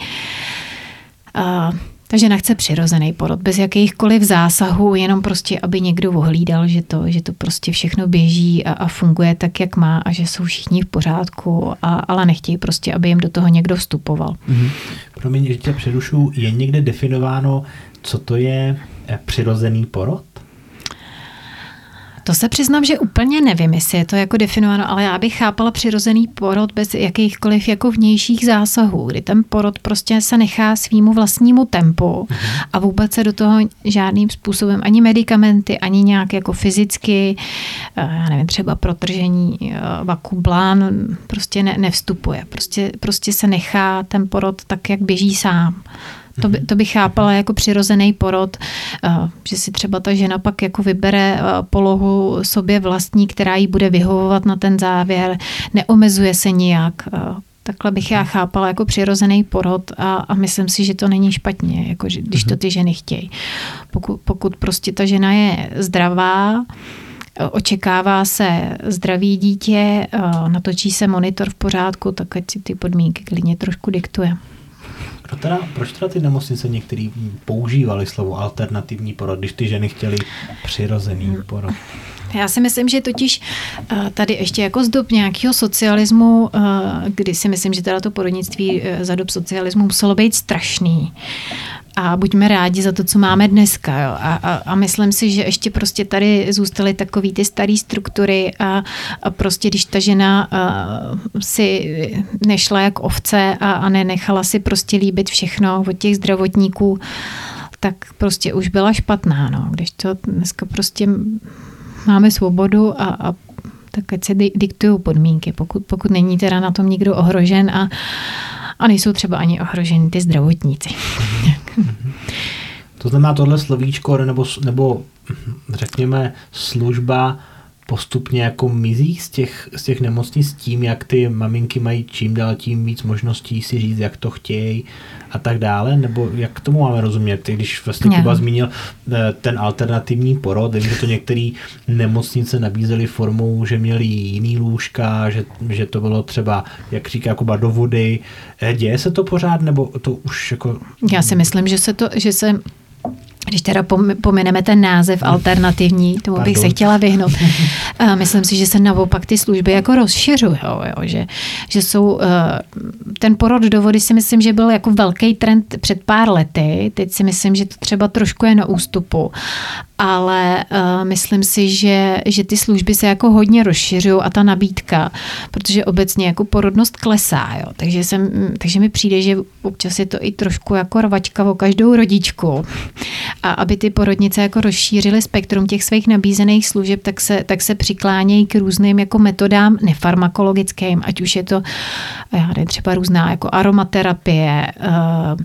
Uh, ta žena chce přirozený porod, bez jakýchkoliv zásahů, jenom prostě, aby někdo ohlídal, že to, že to prostě všechno běží a, a funguje tak, jak má a že jsou všichni v pořádku, a, ale nechtějí prostě, aby jim do toho někdo vstupoval. Mm-hmm. Promiň, že tě přerušu, je někde definováno, co to je eh, přirozený porod? To se přiznám, že úplně nevím, jestli je to jako definováno, ale já bych chápala přirozený porod bez jakýchkoliv jako vnějších zásahů, kdy ten porod prostě se nechá svýmu vlastnímu tempu a vůbec se do toho žádným způsobem ani medicamenty, ani nějak jako fyzicky, eh, já nevím, třeba protržení eh, vakublán prostě ne, nevstupuje. Prostě, prostě se nechá ten porod tak, jak běží sám. To, by, to bych chápala jako přirozený porod, eh, že si třeba ta žena pak jako vybere eh, polohu sobě vlastní, která jí bude vyhovovat na ten závěr, neomezuje se nijak. Eh, takhle bych já chápala jako přirozený porod a, a myslím si, že to není špatně, jako že, když to ty ženy chtějí. Pokud, pokud prostě ta žena je zdravá, očekává se zdraví dítě, natočí se monitor v pořádku, tak ať si ty podmínky klidně trošku diktuje. A teda, proč teda ty nemocnice některý používali slovo alternativní porod, když ty ženy chtěly přirozený porod? Já si myslím, že totiž eh, tady ještě jako z dob nějakého socialismu, eh, kdy si myslím, že teda to porodnictví eh, za dob socialismu muselo být strašný a buďme rádi za to, co máme dneska. Jo. A, a, a myslím si, že ještě prostě tady zůstaly takové ty staré struktury a, a prostě když ta žena a, si nešla jak ovce a, a nenechala si prostě líbit všechno od těch zdravotníků, tak prostě už byla špatná. No. Když to dneska prostě máme svobodu a, a tak ať se diktují podmínky, pokud, pokud není teda na tom nikdo ohrožen a, a nejsou třeba ani ohroženi ty zdravotníci. (laughs) To znamená tohle slovíčko nebo, nebo řekněme služba postupně jako mizí z těch, z těch nemocnic s tím, jak ty maminky mají čím dál tím víc možností si říct, jak to chtějí a tak dále, nebo jak tomu máme rozumět, když vlastně Kuba zmínil eh, ten alternativní porod, že to některé nemocnice nabízely formou, že měli jiný lůžka, že, že to bylo třeba, jak říká Kuba, do vody. Eh, děje se to pořád, nebo to už jako... Já si myslím, že se to, že se když teda pomineme ten název alternativní, tomu Pardon. bych se chtěla vyhnout. (laughs) Myslím si, že se naopak ty služby jako rozšiřují, že, že jsou, eh, ten porod do vody si myslím, že byl jako velký trend před pár lety, teď si myslím, že to třeba trošku je na ústupu ale uh, myslím si, že, že ty služby se jako hodně rozšiřují a ta nabídka, protože obecně jako porodnost klesá, jo. Takže, jsem, takže mi přijde, že občas je to i trošku jako rvačka o každou rodičku. A aby ty porodnice jako rozšířily spektrum těch svých nabízených služeb, tak se, tak se přiklánějí k různým jako metodám nefarmakologickým, ať už je to já nevím, třeba různá jako aromaterapie, uh,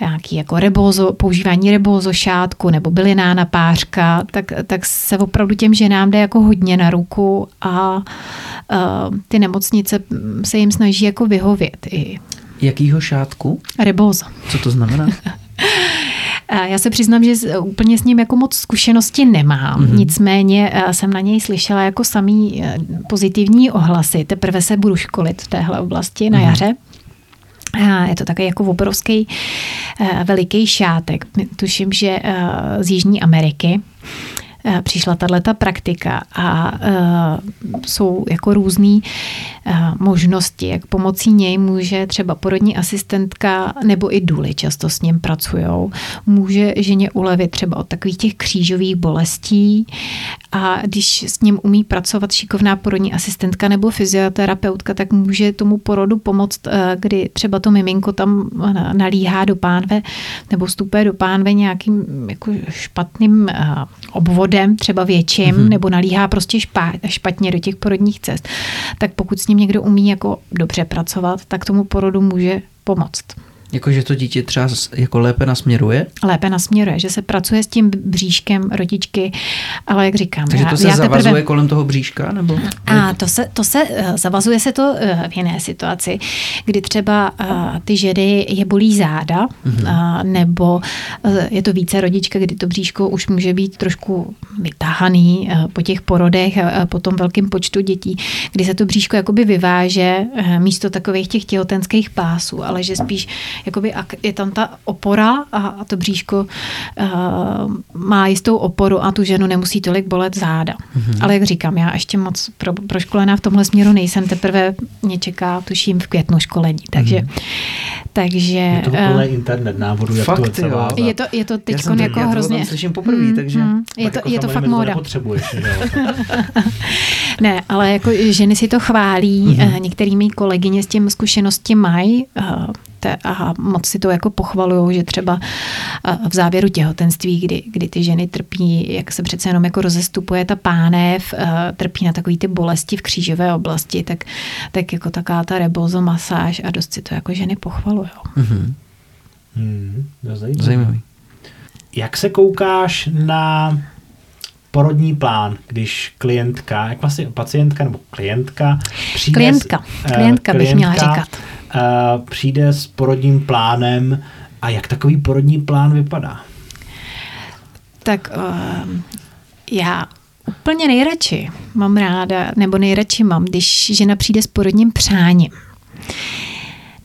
nějaký jako rebózo, používání rebózo šátku nebo byliná pářka, tak, tak se opravdu těm ženám jde jako hodně na ruku a uh, ty nemocnice se jim snaží jako vyhovět. I. Jakýho šátku? Rebózo. Co to znamená? (laughs) Já se přiznám, že úplně s ním jako moc zkušenosti nemám. Mm-hmm. Nicméně jsem na něj slyšela jako samý e, pozitivní ohlasy. Teprve se budu školit v téhle oblasti na mm-hmm. jaře. Je to takový jako obrovský eh, veliký šátek. Tuším, že eh, z Jižní Ameriky. Eh, přišla tato praktika a uh, jsou jako různé uh, možnosti, jak pomocí něj může třeba porodní asistentka nebo i důly často s ním pracují. Může ženě ulevit třeba od takových těch křížových bolestí a když s ním umí pracovat šikovná porodní asistentka nebo fyzioterapeutka, tak může tomu porodu pomoct, kdy třeba to miminko tam nalíhá do pánve nebo vstupuje do pánve nějakým jako špatným obvodem lidem, třeba větším, mm-hmm. nebo nalíhá prostě špatně do těch porodních cest, tak pokud s ním někdo umí jako dobře pracovat, tak tomu porodu může pomoct. Jakože to dítě třeba jako lépe nasměruje? Lépe nasměruje, že se pracuje s tím bříškem rodičky, ale jak říkám. Takže to se já zavazuje teprve... kolem toho bříška? Nebo? A to se, to se, eh, zavazuje se to eh, v jiné situaci, kdy třeba eh, ty ženy je bolí záda, mm-hmm. nebo je to více rodička, kdy to bříško už může být trošku vytáhaný po těch porodech a po tom velkém počtu dětí, kdy se to bříško jakoby vyváže místo takových těch těhotenských pásů, ale že spíš jakoby je tam ta opora a, a to bříško uh, má jistou oporu a tu ženu nemusí tolik bolet záda. Mm-hmm. Ale jak říkám, já ještě moc pro, proškolená v tomhle směru nejsem, teprve mě čeká, tuším, v květnu školení, takže mm-hmm. takže... Je to plný uh, internet návodu, jak fakt, to jo. Je to, je to teď jako já hrozně... Já to slyším poprvé, mm, takže... Mm, je to, jako je to fakt móda. (laughs) Ne, ale jako ženy si to chválí, mm-hmm. některými kolegyně s tím zkušenosti mají, a moc si to jako pochvalují, že třeba v závěru těhotenství, kdy, kdy ty ženy trpí, jak se přece jenom jako rozestupuje ta pánev, trpí na takový ty bolesti v křížové oblasti, tak, tak jako taká ta rebozo masáž a dost si to jako ženy pochvalují. Mm-hmm. Hmm, zajímavý. Jak se koukáš na porodní plán, když klientka, jak vlastně pacientka nebo klientka přijde... Klientka, klientka, klientka bych měla říkat přijde s porodním plánem a jak takový porodní plán vypadá? Tak uh, já úplně nejradši mám ráda, nebo nejradši mám, když žena přijde s porodním přáním.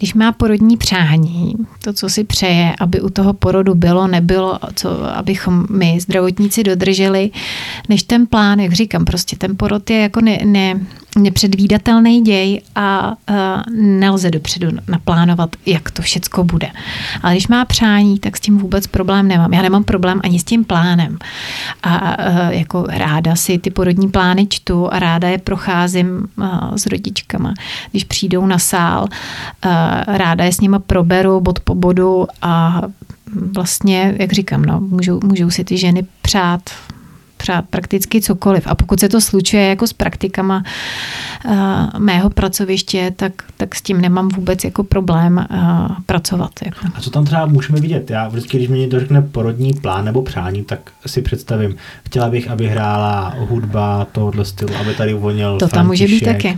Když má porodní přání, to, co si přeje, aby u toho porodu bylo, nebylo, co, abychom my, zdravotníci, dodrželi, než ten plán, jak říkám, prostě ten porod je jako ne, ne, nepředvídatelný děj a uh, nelze dopředu naplánovat, jak to všecko bude. Ale když má přání, tak s tím vůbec problém nemám. Já nemám problém ani s tím plánem. A uh, jako ráda si ty porodní plány čtu a ráda je procházím uh, s rodičkama. Když přijdou na sál, uh, ráda je s nima proberu bod po bodu a vlastně, jak říkám, no, můžou, můžou si ty ženy přát přát prakticky cokoliv. A pokud se to slučuje jako s praktikama uh, mého pracoviště, tak, tak s tím nemám vůbec jako problém uh, pracovat. Jako. A co tam třeba můžeme vidět? Já vždycky, když mi někdo řekne porodní plán nebo přání, tak si představím, chtěla bych, aby hrála hudba tohohle stylu, aby tady uvolnil To tam může být taky.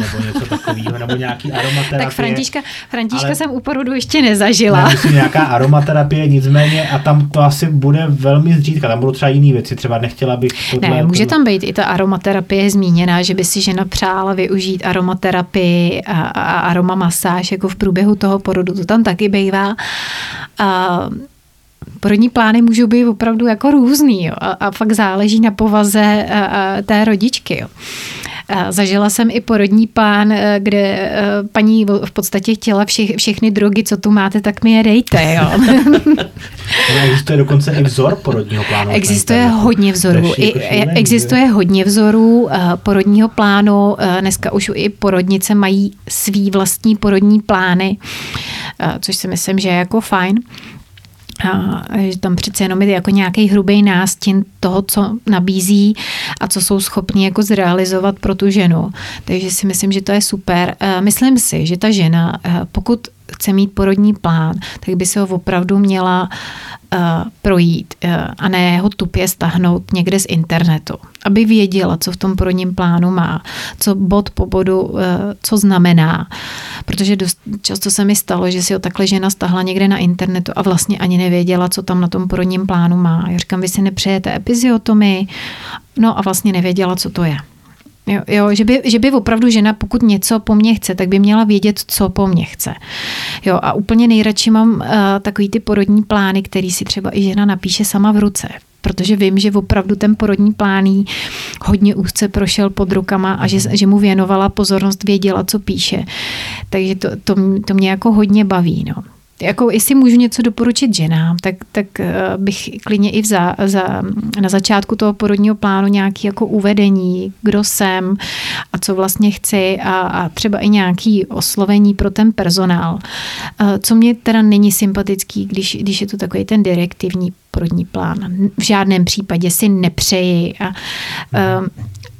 Nebo něco takového, nebo nějaký (laughs) aromaterapie. Tak Františka, Františka ale... jsem u porodu ještě nezažila. Ne, myslím, nějaká aromaterapie, nicméně, a tam to asi bude velmi zřídka, tam budou třeba jiné věci, třeba nechtěla bych tohle, Ne, může tam být i ta aromaterapie zmíněná, že by si žena přála využít aromaterapii a, a aromamasáž jako v průběhu toho porodu, to tam taky bývá. A, Porodní plány můžou být opravdu jako různý jo, a, a fakt záleží na povaze a, a té rodičky. Jo. Zažila jsem i porodní plán, eh, kde eh, paní v podstatě chtěla vše, všechny drogy, co tu máte, tak mi je dejte. Jo. (laughs) existuje dokonce i vzor porodního plánu. Existuje hodně vzorů. I, jako existuje hodně vzorů eh, porodního plánu. Dneska už i porodnice mají svý vlastní porodní plány, což si myslím, že je jako fajn a že tam přece jenom je jako nějaký hrubý nástin toho, co nabízí a co jsou schopni jako zrealizovat pro tu ženu. Takže si myslím, že to je super. Myslím si, že ta žena, pokud chce mít porodní plán, tak by se ho opravdu měla uh, projít uh, a ne ho tupě stahnout někde z internetu, aby věděla, co v tom porodním plánu má, co bod po bodu, uh, co znamená. Protože dost často se mi stalo, že si ho takhle žena stahla někde na internetu a vlastně ani nevěděla, co tam na tom porodním plánu má. Já říkám, vy si nepřejete epiziotomii? No a vlastně nevěděla, co to je. Jo, jo že, by, že by opravdu žena, pokud něco po mně chce, tak by měla vědět, co po mně chce. Jo, a úplně nejradši mám uh, takový ty porodní plány, který si třeba i žena napíše sama v ruce protože vím, že opravdu ten porodní plán hodně úzce prošel pod rukama a že, že mu věnovala pozornost, věděla, co píše. Takže to, to, to mě jako hodně baví. No jako jestli můžu něco doporučit ženám, tak, tak eh, bych klidně i za, za, na začátku toho porodního plánu nějaký jako uvedení, kdo jsem a co vlastně chci a, a třeba i nějaký oslovení pro ten personál. Eh, co mě teda není sympatický, když, když je to takový ten direktivní porodní plán. V žádném případě si nepřeji a uh,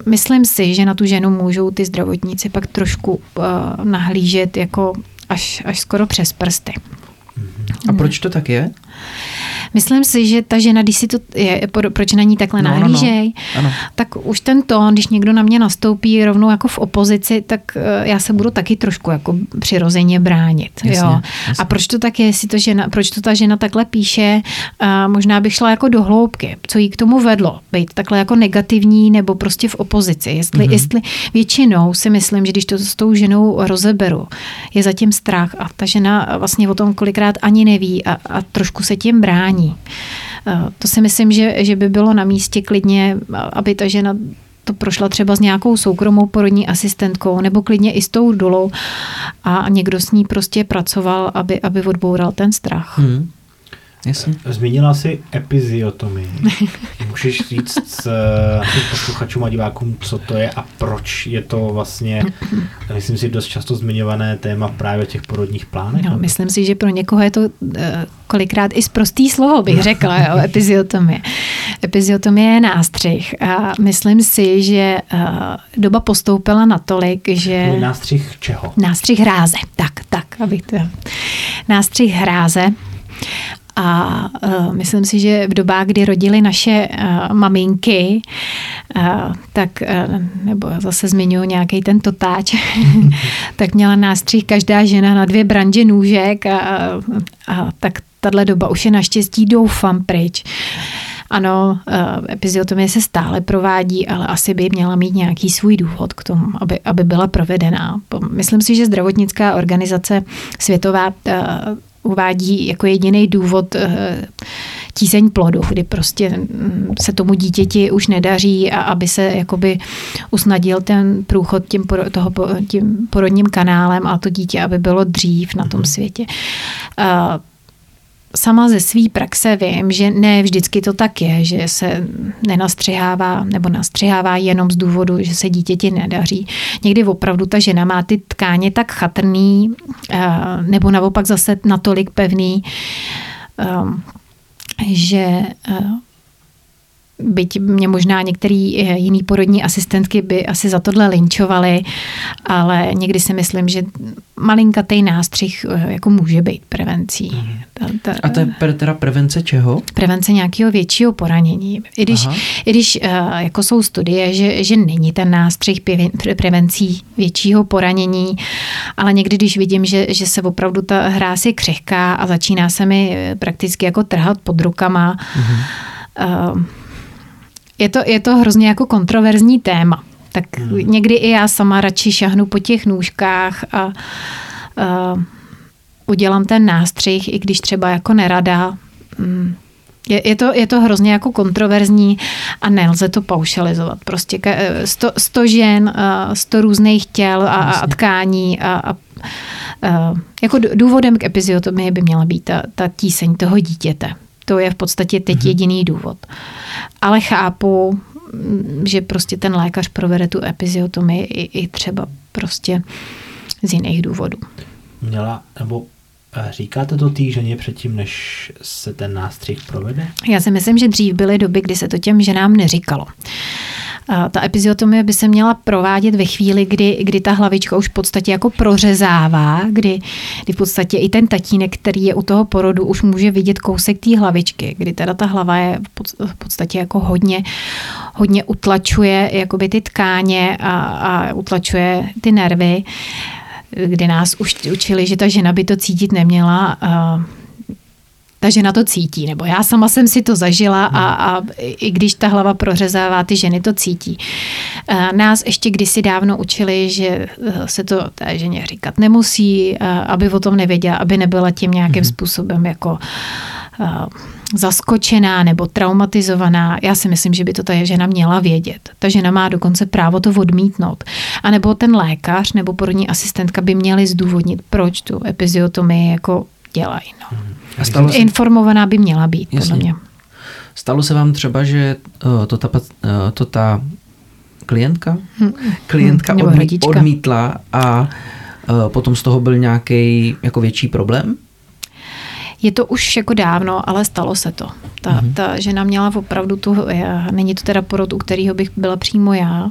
myslím si, že na tu ženu můžou ty zdravotníci pak trošku uh, nahlížet jako až, až skoro přes prsty. A proč to tak je? Myslím si, že ta žena, když si to je, proč na ní takhle no, nahlížej, no, no. tak už ten tón, když někdo na mě nastoupí rovnou jako v opozici, tak eh, já se budu taky trošku jako přirozeně bránit. Jasně, jo. Jasně. A proč to tak je, jestli to žena, proč to ta žena takhle píše, a možná bych šla jako do hloubky, co jí k tomu vedlo, být takhle jako negativní nebo prostě v opozici. Jestli, mm-hmm. jestli většinou si myslím, že když to s tou ženou rozeberu, je zatím strach a ta žena vlastně o tom kolikrát ani neví a, a trošku se tím brání. Eh, to si myslím, že, že by bylo na místě klidně, aby ta žena to prošla třeba s nějakou soukromou porodní asistentkou nebo klidně i s tou dolou a někdo s ní prostě pracoval, aby, aby odboural ten strach. Hmm. Jasně. Zmínila jsi epiziotomii. (laughs) Můžeš říct našim posluchačům a divákům, co to je a proč je to vlastně, myslím si, dost často zmiňované téma právě těch porodních plánech? No, myslím si, že pro někoho je to uh, kolikrát i zprostý slovo, bych řekla, jo, (laughs) epiziotomie. Epiziotomie je nástřih a myslím si, že uh, doba postoupila natolik, že... Nástřih čeho? Nástřih hráze, tak, tak, abych to... Nástřih hráze a uh, myslím si, že v dobách, kdy rodily naše uh, maminky, uh, tak, uh, nebo zase zmiňuji nějaký ten totáč, (laughs) tak měla nástřih každá žena na dvě branže nůžek a, a tak tahle doba už je naštěstí doufám pryč. Ano, epiziotomie se stále provádí, ale asi by měla mít nějaký svůj důvod k tomu, aby, aby byla provedená. Myslím si, že zdravotnická organizace světová uvádí jako jediný důvod eh, tíseň plodu, kdy prostě mm, se tomu dítěti už nedaří a aby se jakoby usnadil ten průchod tím, toho, tím porodním kanálem a to dítě, aby bylo dřív na tom mhm. světě sama ze své praxe vím, že ne vždycky to tak je, že se nenastřihává nebo nastřihává jenom z důvodu, že se dítěti nedaří. Někdy opravdu ta žena má ty tkáně tak chatrný eh, nebo naopak zase natolik pevný, eh, že eh, byť mě možná některý eh, jiný porodní asistentky by asi za tohle linčovali, ale někdy si myslím, že malinkatý nástřih eh, jako může být prevencí. Mm. Ta, ta, A to je teda prevence čeho? Prevence nějakého většího poranění. I když, i když uh, jako jsou studie, že, že není ten nástřih prevencí většího poranění, ale někdy, když vidím, že, že se opravdu ta hráz je křehká a začíná se mi prakticky jako trhat pod rukama, mm-hmm. uh, je to, je to hrozně jako kontroverzní téma. Tak hmm. někdy i já sama radši šahnu po těch nůžkách a, a udělám ten nástřih, i když třeba jako nerada. Hmm. Je, je, to, je to hrozně jako kontroverzní a nelze to paušalizovat. Prostě sto, sto žen, sto různých těl a, a tkání a, a, a jako důvodem k epiziotomii by měla být ta, ta tíseň toho dítěte. To je v podstatě teď mm-hmm. jediný důvod. Ale chápu, že prostě ten lékař provede tu epiziotomii i, i třeba prostě z jiných důvodů. Měla, nebo Říkáte to té ženě předtím, než se ten nástřih provede? Já si myslím, že dřív byly doby, kdy se to těm ženám neříkalo. Ta epiziotomie by se měla provádět ve chvíli, kdy, kdy ta hlavička už v podstatě jako prořezává, kdy, kdy v podstatě i ten tatínek, který je u toho porodu, už může vidět kousek té hlavičky, kdy teda ta hlava je v podstatě jako hodně, hodně utlačuje jakoby ty tkáně a, a utlačuje ty nervy kdy nás už učili, že ta žena by to cítit neměla ta žena to cítí, nebo já sama jsem si to zažila a, a i když ta hlava prořezává, ty ženy to cítí. Nás ještě kdysi dávno učili, že eh, se to té ženě říkat nemusí, aby o tom nevěděla, aby nebyla tím nějakým mm-hmm. způsobem jako eh, zaskočená nebo traumatizovaná. Já si myslím, že by to ta žena měla vědět. Ta žena má dokonce právo to odmítnout. A nebo ten lékař nebo porodní asistentka by měli zdůvodnit, proč tu epiziotomii jako dělají. No. A stalo se... Informovaná by měla být, Jasně. podle mě. Stalo se vám třeba, že uh, to ta, uh, to ta klientka, hmm. klientka hmm, odmí, odmítla a potom z toho byl nějaký jako větší problém? Je to už jako dávno, ale stalo se to. Ta, mm-hmm. ta žena měla opravdu tu, není to teda porod, u kterého bych byla přímo já,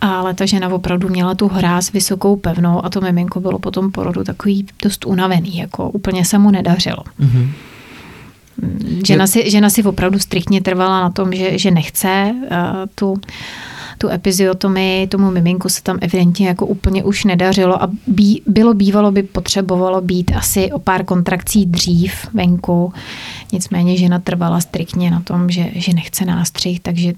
ale ta žena opravdu měla tu hráz vysokou pevnou a to miminko bylo po tom porodu takový dost unavený, jako úplně se mu nedařilo. Mm-hmm. Žena, si, žena si opravdu striktně trvala na tom, že, že nechce uh, tu, tu epiziotomii, tomu miminku se tam evidentně jako úplně už nedařilo a bí, bylo bývalo by potřebovalo být asi o pár kontrakcí dřív venku, nicméně žena trvala striktně na tom, že, že nechce nástřih, takže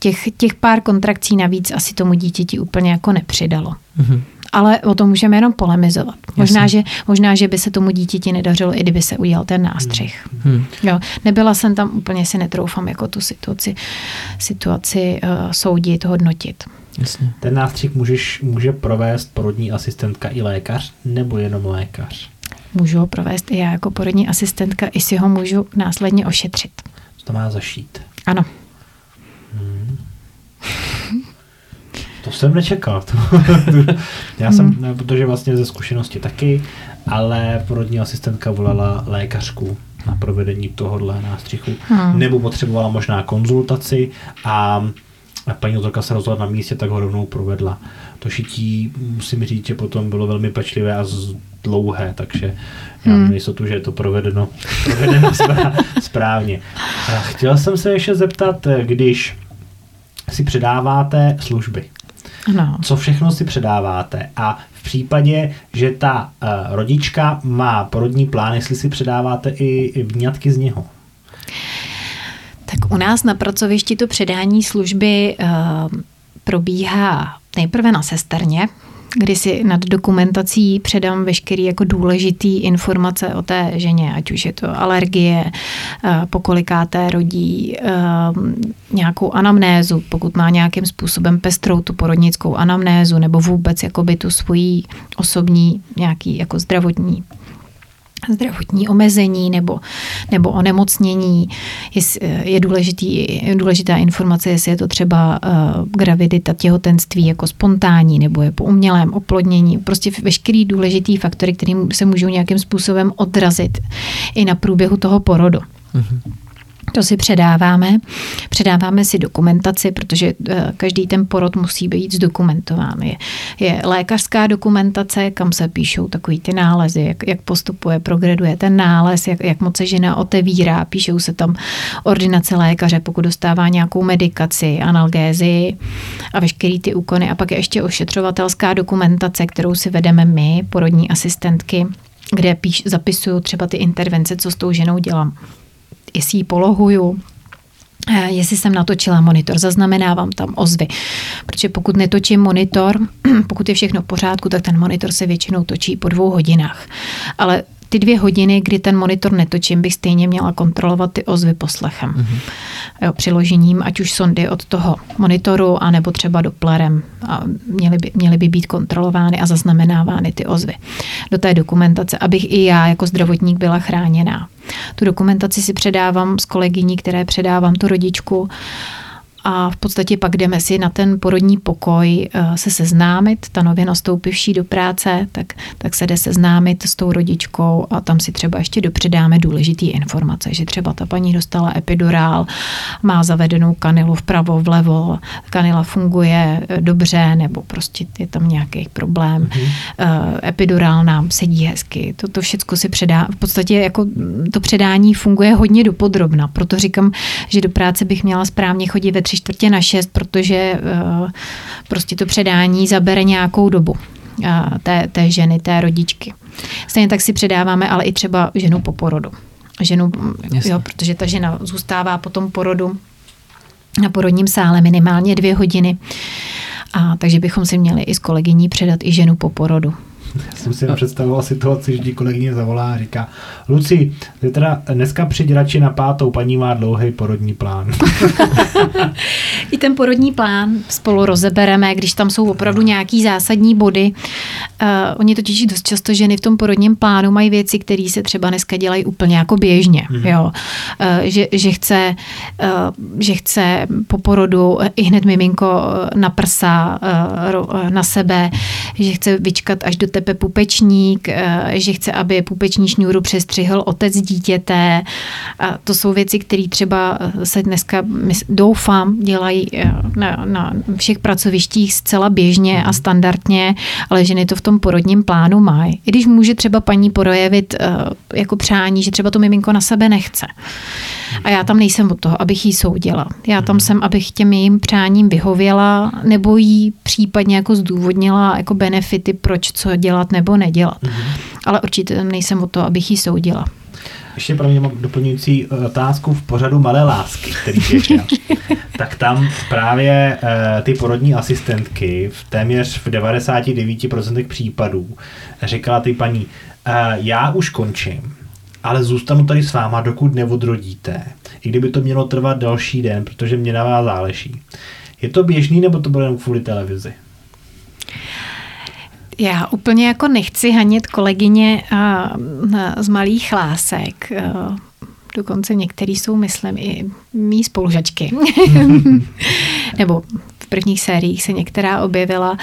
těch, těch pár kontrakcí navíc asi tomu dítěti úplně jako nepřidalo. Mm-hmm. Ale o tom můžeme jenom polemizovat. Možná že, možná, že by se tomu dítěti nedařilo, i kdyby se udělal ten nástřih. Mm-hmm. Jo, nebyla jsem tam, úplně si netroufám jako tu situaci, situaci uh, soudit, hodnotit. Jasně. Ten nástřih můžeš, může provést porodní asistentka i lékař, nebo jenom lékař? Můžu ho provést i já jako porodní asistentka, i si ho můžu následně ošetřit. To má zašít. Ano. To jsem nečekal. (laughs) Já jsem, hmm. protože vlastně ze zkušenosti taky, ale porodní asistentka volala lékařku na provedení tohohle nástřichu, hmm. nebo potřebovala možná konzultaci a paní doktorka se rozhodla na místě, tak ho rovnou provedla. To šití, musím říct, že potom bylo velmi pečlivé a dlouhé, takže já mám hmm. jistotu, že je to provedeno, (laughs) provedeno správně. A chtěl jsem se ještě zeptat, když si předáváte služby, ano. co všechno si předáváte a v případě, že ta uh, rodička má porodní plán, jestli si předáváte i, vňatky z něho. Tak u nás na pracovišti to předání služby uh, probíhá nejprve na sesterně, kdy si nad dokumentací předám veškerý jako důležitý informace o té ženě, ať už je to alergie, eh, pokolikáté rodí, eh, nějakou anamnézu, pokud má nějakým způsobem pestrou tu porodnickou anamnézu, nebo vůbec jakoby tu svoji osobní nějaký jako zdravotní zdravotní omezení nebo, nebo onemocnění. Je, je důležitý, důležitá informace, jestli je to třeba uh, gravidita, těhotenství jako spontánní nebo je po umělém oplodnění. Prostě veškerý důležitý faktory, které se můžou nějakým způsobem odrazit i na průběhu toho porodu. Mm-hmm. To si předáváme. Předáváme si dokumentaci, protože eh, každý ten porod musí být zdokumentován. Je, je lékařská dokumentace, kam se píšou takový ty nálezy, jak, jak postupuje, progreduje ten nález, jak, jak moc se žena otevírá, píšou se tam ordinace lékaře, pokud dostává nějakou medikaci, analgézi a veškerý ty úkony. A pak je ještě ošetřovatelská dokumentace, kterou si vedeme my, porodní asistentky, kde píš, zapisuju třeba ty intervence, co s tou ženou dělám jestli ji polohuju, eh, jestli jsem natočila monitor, zaznamenávám tam ozvy. Protože pokud netočím monitor, (clears throat) pokud je všechno v pořádku, tak ten monitor se většinou točí po dvou hodinách. Ale ty dvě hodiny, kdy ten monitor netočím, bych stejně měla kontrolovat ty ozvy poslechem. Mm-hmm. Jo, přiložením, ať už sondy od toho monitoru, anebo třeba doplerem. A měly by, měly by být kontrolovány a zaznamenávány ty ozvy do té dokumentace, abych i já jako zdravotník byla chráněná. Tu dokumentaci si předávám s kolegyní, které předávám tu rodičku a v podstatě pak jdeme si na ten porodní pokoj eh, se seznámit, ta nově nastoupivší do práce, tak, tak se jde seznámit s tou rodičkou a tam si třeba ještě dopředáme důležitý informace, že třeba ta paní dostala epidurál, má zavedenou kanilu vpravo, vlevo, kanila funguje eh, dobře, nebo prostě je tam nějaký problém. Mm-hmm. Epidurál nám sedí hezky. Toto všechno si předá. V podstatě jako to předání funguje hodně dopodrobna, proto říkám, že do práce bych měla správně chodit ve tři čtvrtě na šest, protože eh, prostě to předání zabere nějakou dobu eh, té, té ženy, té rodičky. Stejně tak si předáváme ale i třeba ženu po porodu. Ženu, jo, protože ta žena zůstává po tom porodu na porodním sále minimálně dvě hodiny. A takže bychom si měli i s kolegyní předat i ženu po porodu. Já jsem si představoval situaci, že ti kolegyně zavolá a říká, Luci, ty teda dneska přijď radši na pátou, paní má dlouhý porodní plán. (laughs) I ten porodní plán spolu rozebereme, když tam jsou opravdu nějaký zásadní body. Uh, oni totiž dost často ženy v tom porodním plánu mají věci, které se třeba dneska dělají úplně jako běžně. Mm. Jo. Uh, že, že, chce, uh, že chce po porodu i hned miminko na prsa, uh, na sebe, že chce vyčkat až do té tepe pupečník, eh, že chce, aby pupeční šňůru přestřihl otec dítěte. A to jsou věci, které třeba eh, se dneska, doufám, dělají eh, na, na všech pracovištích zcela běžně a standardně, ale ženy to v tom porodním plánu mají. I když může třeba paní projevit jako přání, že třeba to miminko na sebe nechce. A já tam nejsem od toho, abych jí soudila. Já tam jsem, abych těm jejím přáním vyhověla, nebo jí případně jako zdůvodnila jako benefity, proč co dělat nebo nedělat. Mm-hmm. Ale určitě nejsem od toho, abych jí soudila. Ještě pro mě mám doplňující eh, otázku v pořadu Malé lásky, který běžel. (laughs) tak tam právě uh, ty porodní asistentky v téměř v 99% případů říkala ty paní, uh, já už končím, ale zůstanu tady s váma, dokud neodrodíte. I kdyby to mělo trvat další den, protože mě na vás záleží. Je to běžný, nebo to bylo jen kvůli televizi? Já úplně jako nechci hanit kolegyně z malých lásek. Dokonce některý jsou, myslím, i mý spolužačky. (laughs) Nebo v prvních sériích se některá objevila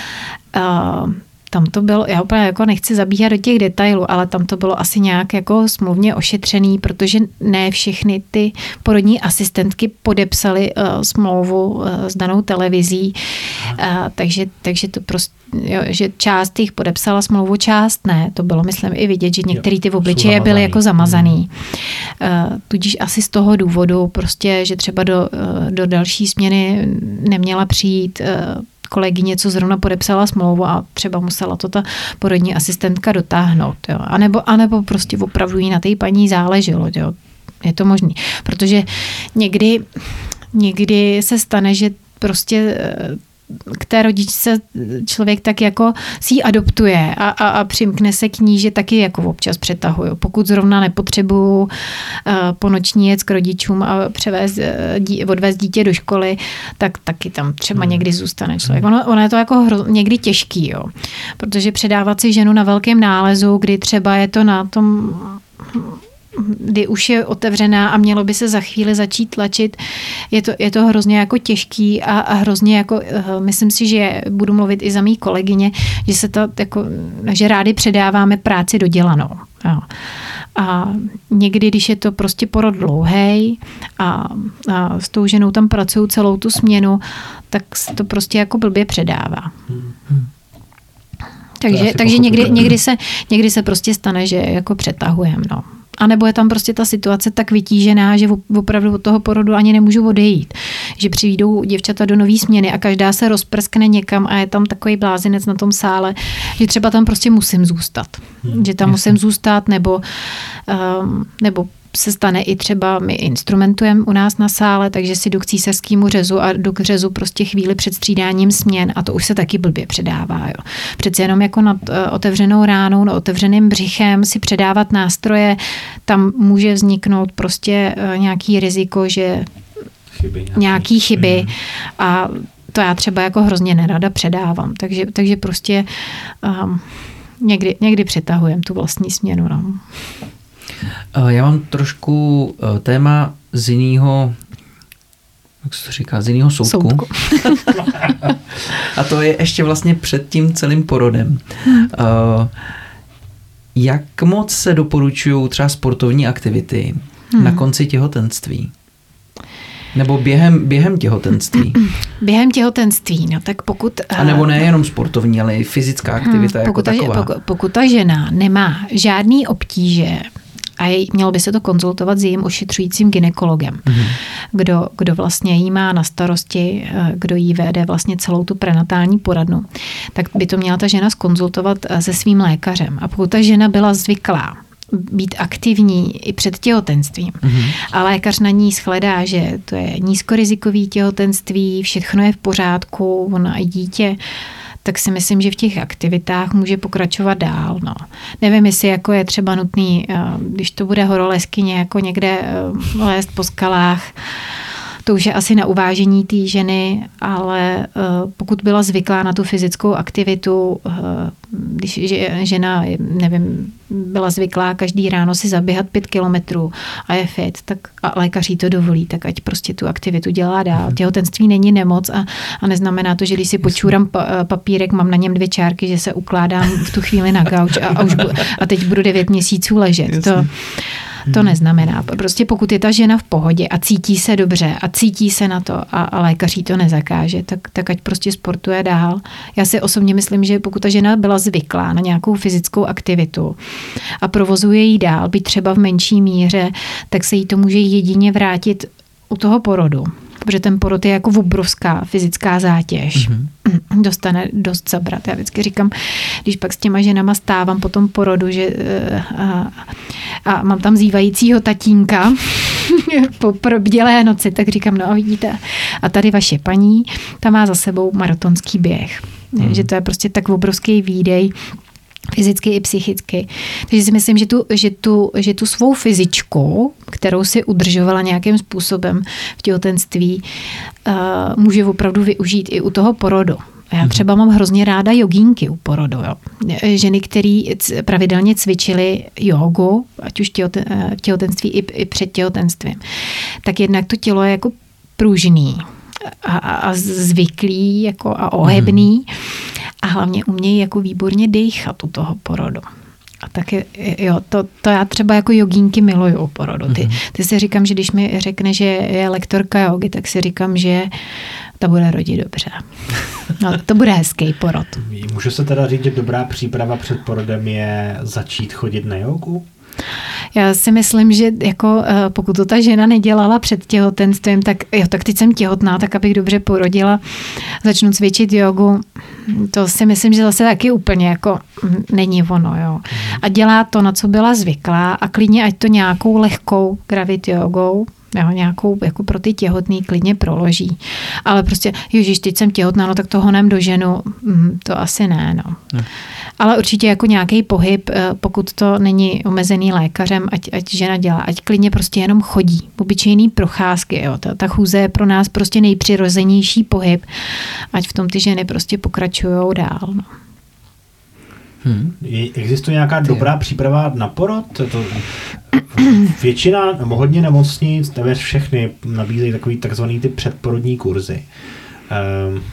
tam to bylo, já úplně jako nechci zabíhat do těch detailů, ale tam to bylo asi nějak jako smluvně ošetřený, protože ne všechny ty porodní asistentky podepsaly uh, smlouvu uh, s danou televizí, uh, takže, takže to prostě, jo, že část jich podepsala smlouvu, část ne. To bylo, myslím, i vidět, že některé ty obličeje byly jako zamazaný. Uh, tudíž asi z toho důvodu prostě, že třeba do, uh, do další směny neměla přijít uh, kolegyně, co zrovna podepsala smlouvu a třeba musela to ta porodní asistentka dotáhnout. Jo. A, nebo, a nebo prostě opravdu jí na té paní záleželo. Jo. Je to možné. Protože někdy, někdy se stane, že prostě eh, k té rodičce člověk tak jako si ji adoptuje a, a, a přimkne se k ní, že taky jako občas přetahuju. Pokud zrovna nepotřebuju uh, po noční jet k rodičům a převést, uh, dí, odvést dítě do školy, tak taky tam třeba hmm. někdy zůstane člověk. Ono, ono je to jako hro, někdy těžký, jo. Protože předávat si ženu na velkém nálezu, kdy třeba je to na tom kdy už je otevřená a mělo by se za chvíli začít tlačit. Je to, je to hrozně jako těžký a, a hrozně jako, uh, myslím si, že budu mluvit i za mý kolegyně, že se to jako, že rádi předáváme práci dodělanou. Jo. A někdy, když je to prostě porod dlouhý a, a s tou ženou tam pracují celou tu směnu, tak se to prostě jako blbě předává. Takže, takže někdy, někdy, se, někdy se prostě stane, že jako přetahujeme. No. A nebo je tam prostě ta situace tak vytížená, že opravdu od toho porodu ani nemůžu odejít. Že přijdou děvčata do nové směny a každá se rozprskne někam a je tam takový blázinec na tom sále, že třeba tam prostě musím zůstat. Hmm, že tam musím zůstat nebo, um, nebo se stane i třeba, my instrumentujeme u nás na sále, takže si jdu k císařskému řezu a jdu k řezu prostě chvíli před střídáním směn a to už se taky blbě předává. Jo. Přece jenom jako nad uh, otevřenou ránou, nad otevřeným břichem si předávat nástroje, tam může vzniknout prostě uh, nějaký riziko, že chyby nějaký. nějaký chyby mm. a to já třeba jako hrozně nerada předávám. Takže, takže prostě um, někdy, někdy přetahujem tu vlastní směnu. No. Eh, já mám trošku eh, téma z jiného jak se to říká, z jiného soudku. soudku. (laughs) a to je ještě vlastně před tím celým porodem. Hmm. Jak moc se doporučují třeba sportovní aktivity hmm. na konci těhotenství? Nebo během, během těhotenství? (clears throat) Během těhotenství, no tak pokud... A nebo nejenom sportovní, ale i fyzická aktivita hmm, pokud jako taková. Pokud, pokud ta žena nemá žádný obtíže a je, mělo by se to konzultovat s jejím ošetřujícím ginekologem, mm-hmm. kdo, kdo vlastně jí má na starosti, eh, kdo jí vede vlastně celou tu prenatální poradnu, tak by to měla ta žena skonzultovat eh, se svým lékařem. A pokud ta žena byla zvyklá být aktivní i před těhotenstvím. Mm-hmm. A lékař na ní shledá, že to je nízkorizikový těhotenství, všechno je v pořádku, ona i dítě tak si myslím, že v těch aktivitách může pokračovat dál. No. Nevím, jestli jako je třeba nutný, eh, když to bude horoleskyně, jako někde eh, lézt po skalách, to už je asi na uvážení té ženy, ale eh, pokud byla zvyklá na tu fyzickou aktivitu, eh, když žena, nevím, byla zvyklá každý ráno si zaběhat pět kilometrů a je fit, tak a lékař to dovolí, tak ať prostě tu aktivitu dělá dál. Mhm. Těhotenství není nemoc a, a neznamená to, že když si počůram eh, papírek, mám na něm dvě čárky, že se ukládám v tu chvíli na gauč a, a, už bu, a teď budu devět měsíců ležet. To, to hmm. neznamená. Prostě pokud je ta žena v pohodě a cítí se dobře a cítí se na to a, a lékaří to nezakáže, tak, tak ať prostě sportuje dál. Já si osobně myslím, že pokud ta žena byla zvyklá na nějakou fyzickou aktivitu a provozuje ji dál, byť třeba v menší míře, tak se jí to může jedině vrátit u toho porodu protože ten porod je jako obrovská fyzická zátěž. Mm-hmm. Dostane dost zabrat. Já vždycky říkám, když pak s těma ženama stávám po tom porodu, že eh, a, a mám tam zývajícího tatínka (laughs) po probdělé noci, tak říkám, no a vidíte, a tady vaše paní, ta má za sebou maratonský běh. Mm. Že to je prostě tak obrovský výdej fyzicky i psychicky. Takže si myslím, že tu, že tu, že tu svou fyzičku, kterou si udržovala nějakým způsobem v těhotenství, uh, může opravdu využít i u toho porodu. Já mhm. třeba mám hrozně ráda jogínky u porodu. Jo. Ženy, které pravidelně cvičily jogu, ať už těhoten, eh, těhotenství i, i před těhotenstvím, tak jednak to tělo je jako pružný a, a zvyklý jako a ohebný. Mm a hlavně umějí jako výborně dejchat u toho porodu. A tak je, jo, to, to já třeba jako jogínky miluju u porodu. Ty, mm-hmm. ty si říkám, že když mi řekne, že je lektorka jogy, tak si říkám, že ta bude rodit dobře. No, to bude hezký porod. Může se teda říct, že dobrá příprava před porodem je začít chodit na jogu? Já si myslím, že jako eh, pokud to ta žena nedělala před těhotenstvím, tak jo, tak teď jsem těhotná, tak abych dobře porodila, začnu cvičit jogu. To si myslím, že zase taky úplně jako není ono, jo. A dělá to, na co byla zvyklá a klidně ať to nějakou lehkou gravit jogou, jo, nějakou jako pro ty těhotný klidně proloží. Ale prostě, ježiš, teď jsem těhotná, no tak to honem do ženu, mm, to asi ne, no. ne. Ale určitě jako nějaký pohyb, eh, pokud to není omezený lékařem, ať, ať žena dělá, ať klidně prostě jenom chodí. Obyčejný procházky, jo. Ta, ta chůze je pro nás prostě nejpřirozenější pohyb, ať v tom ty ženy prostě pokračují dál, no. Hmm. Existuje nějaká dobrá příprava na porod? To, většina, nebo hodně nemocnic, téměř všechny nabízejí takový takzvaný ty předporodní kurzy. Um,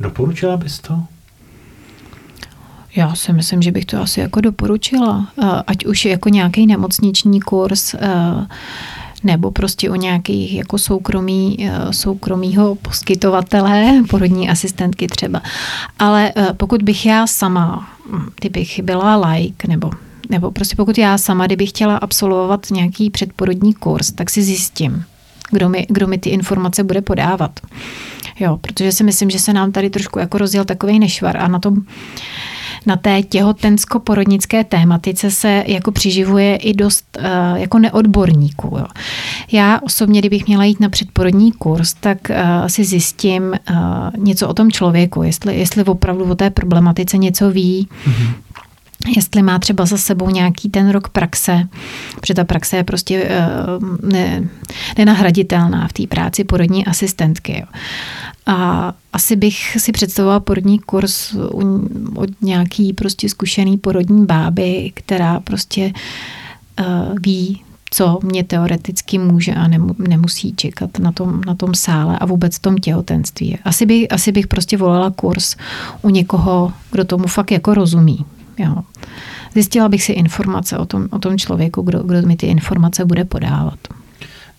doporučila bys to? Já si myslím, že bych to asi jako doporučila. Ať už jako nějaký nemocniční kurz, nebo prostě o nějakých jako soukromí, soukromího poskytovatele, porodní asistentky třeba. Ale pokud bych já sama, kdybych byla like, nebo nebo prostě pokud já sama, kdybych chtěla absolvovat nějaký předporodní kurz, tak si zjistím, kdo mi, kdo mi ty informace bude podávat. Jo, protože si myslím, že se nám tady trošku jako rozjel takový nešvar a na tom na té těhotensko-porodnické tématice se jako přiživuje i dost uh, jako neodborníků. Jo. Já osobně, kdybych měla jít na předporodní kurz, tak uh, si zjistím uh, něco o tom člověku, jestli, jestli opravdu o té problematice něco ví, mm-hmm jestli má třeba za sebou nějaký ten rok praxe, protože ta praxe je prostě ne, nenahraditelná v té práci porodní asistentky. Jo. A asi bych si představovala porodní kurz od nějaký prostě zkušený porodní báby, která prostě uh, ví, co mě teoreticky může a nemusí čekat na tom, na tom sále a vůbec v tom těhotenství. Asi bych, asi bych prostě volala kurz u někoho, kdo tomu fakt jako rozumí. Jo. Zjistila bych si informace o tom, o tom člověku, kdo, kdo mi ty informace bude podávat.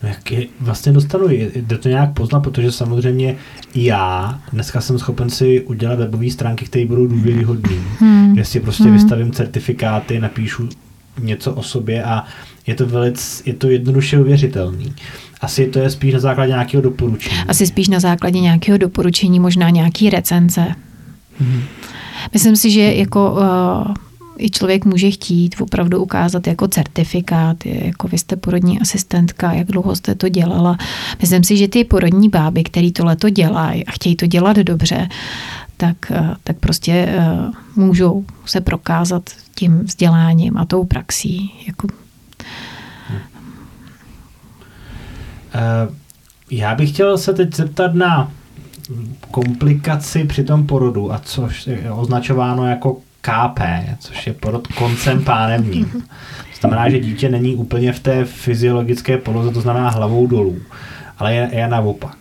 No jak je vlastně dostanu? Jde to nějak poznat, protože samozřejmě já dneska jsem schopen si udělat webové stránky, které budou důvěryhodné. Hmm. Kde si prostě hmm. vystavím certifikáty, napíšu něco o sobě a je to velice, je to jednoduše uvěřitelný. Asi to je spíš na základě nějakého doporučení. Asi spíš na základě nějakého doporučení, možná nějaký recenze. Hmm. Myslím si, že jako uh, i člověk může chtít opravdu ukázat jako certifikát, jako vy jste porodní asistentka, jak dlouho jste to dělala. Myslím si, že ty porodní báby, který tohle to dělají a chtějí to dělat dobře, tak, uh, tak prostě uh, můžou se prokázat tím vzděláním a tou praxí. Jako... Já bych chtěl se teď zeptat na komplikaci při tom porodu, a což je označováno jako KP, což je porod koncem pánevním. To znamená, že dítě není úplně v té fyziologické poloze, to znamená hlavou dolů, ale je, je naopak.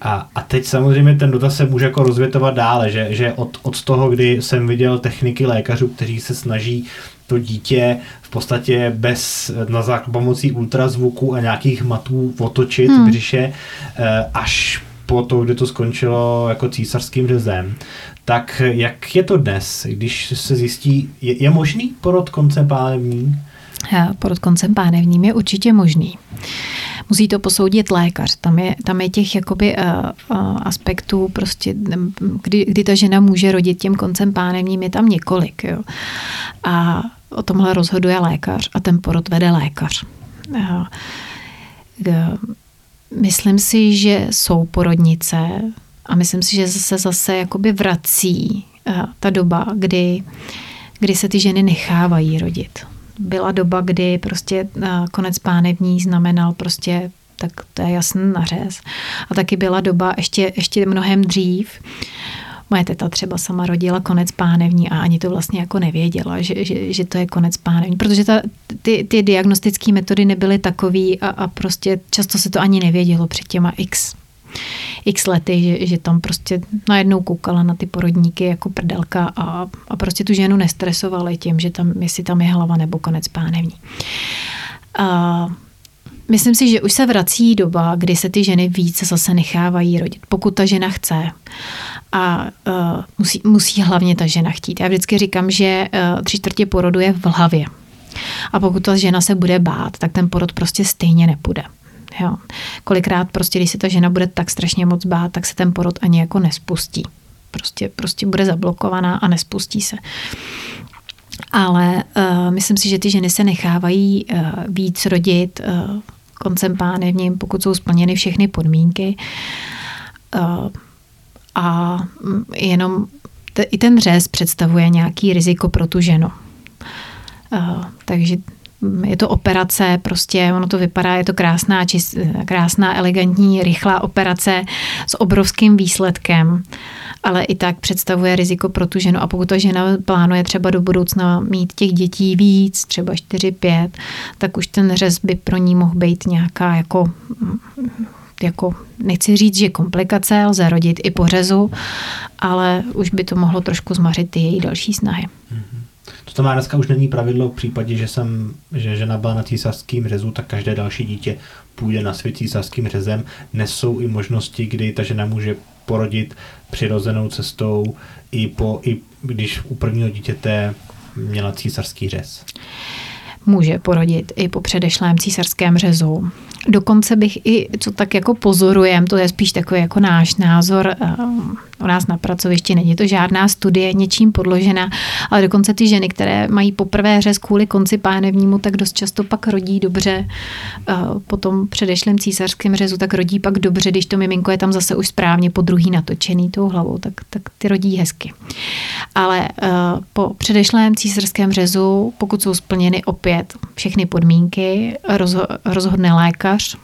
A, a teď samozřejmě ten dotaz se může jako rozvětovat dále, že, že od, od toho, kdy jsem viděl techniky lékařů, kteří se snaží to dítě v podstatě bez, na základ pomocí ultrazvuku a nějakých matů otočit hmm. břiše, eh, až po to, kdy to skončilo jako císařským řezem. Tak jak je to dnes, když se zjistí, je, je možný porod koncem pánevním? Porod koncem pánevním je určitě možný. Musí to posoudit lékař. Tam je, tam je těch jakoby, uh, uh, aspektů, prostě, kdy, kdy ta žena může rodit tím koncem pánevním, je tam několik. Jo. A o tomhle rozhoduje lékař a ten porod vede lékař. Uh, Myslím si, že jsou porodnice a myslím si, že se zase jakoby vrací eh, ta doba, kdy, kdy se ty ženy nechávají rodit. Byla doba, kdy prostě eh, konec pánevní znamenal prostě tak to je jasný nařez. A taky byla doba ještě, ještě mnohem dřív, Moje teta třeba sama rodila konec pánevní a ani to vlastně jako nevěděla, že, že, že to je konec pánevní, protože ta, ty, ty diagnostické metody nebyly takový a, a prostě často se to ani nevědělo před těma x x lety, že, že tam prostě najednou koukala na ty porodníky jako prdelka a, a prostě tu ženu nestresovali tím, že tam, jestli tam je hlava nebo konec pánevní. A Myslím si, že už se vrací doba, kdy se ty ženy více zase nechávají rodit, pokud ta žena chce. A uh, musí, musí hlavně ta žena chtít. Já vždycky říkám, že uh, tři čtvrtě porodu je v hlavě. A pokud ta žena se bude bát, tak ten porod prostě stejně nepůjde. Jo. Kolikrát prostě, když se ta žena bude tak strašně moc bát, tak se ten porod ani jako nespustí. Prostě, prostě bude zablokovaná a nespustí se. Ale uh, myslím si, že ty ženy se nechávají uh, víc rodit uh, koncem pánevním, pokud jsou splněny všechny podmínky. Uh, a jenom t- i ten řez představuje nějaký riziko pro tu ženu. Uh, takže je to operace, prostě ono to vypadá, je to krásná, čist, krásná, elegantní, rychlá operace s obrovským výsledkem, ale i tak představuje riziko pro tu ženu. A pokud ta žena plánuje třeba do budoucna mít těch dětí víc, třeba 4-5, tak už ten řez by pro ní mohl být nějaká jako jako nechci říct, že komplikace lze rodit i po řezu, ale už by to mohlo trošku zmařit ty její další snahy. To znamená, dneska už není pravidlo v případě, že, jsem, že žena byla na císařským řezu, tak každé další dítě půjde na svět císařským řezem. Nesou i možnosti, kdy ta žena může porodit přirozenou cestou i, po, i když u prvního dítěte měla císařský řez může porodit i po předešlém císařském řezu. Dokonce bych i, co tak jako pozorujem, to je spíš takový jako náš názor eh, u nás na pracovišti, není to žádná studie něčím podložena, ale dokonce ty ženy, které mají poprvé řez kvůli konci pánevnímu, tak dost často pak rodí dobře. Eh, po tom předešlém císařském řezu tak rodí pak dobře, když to miminko je tam zase už správně po druhý natočený tou hlavou, tak, tak ty rodí hezky. Ale eh, po předešlém císařském řezu, pokud jsou splněny opět všechny podmínky, rozhodne lékař,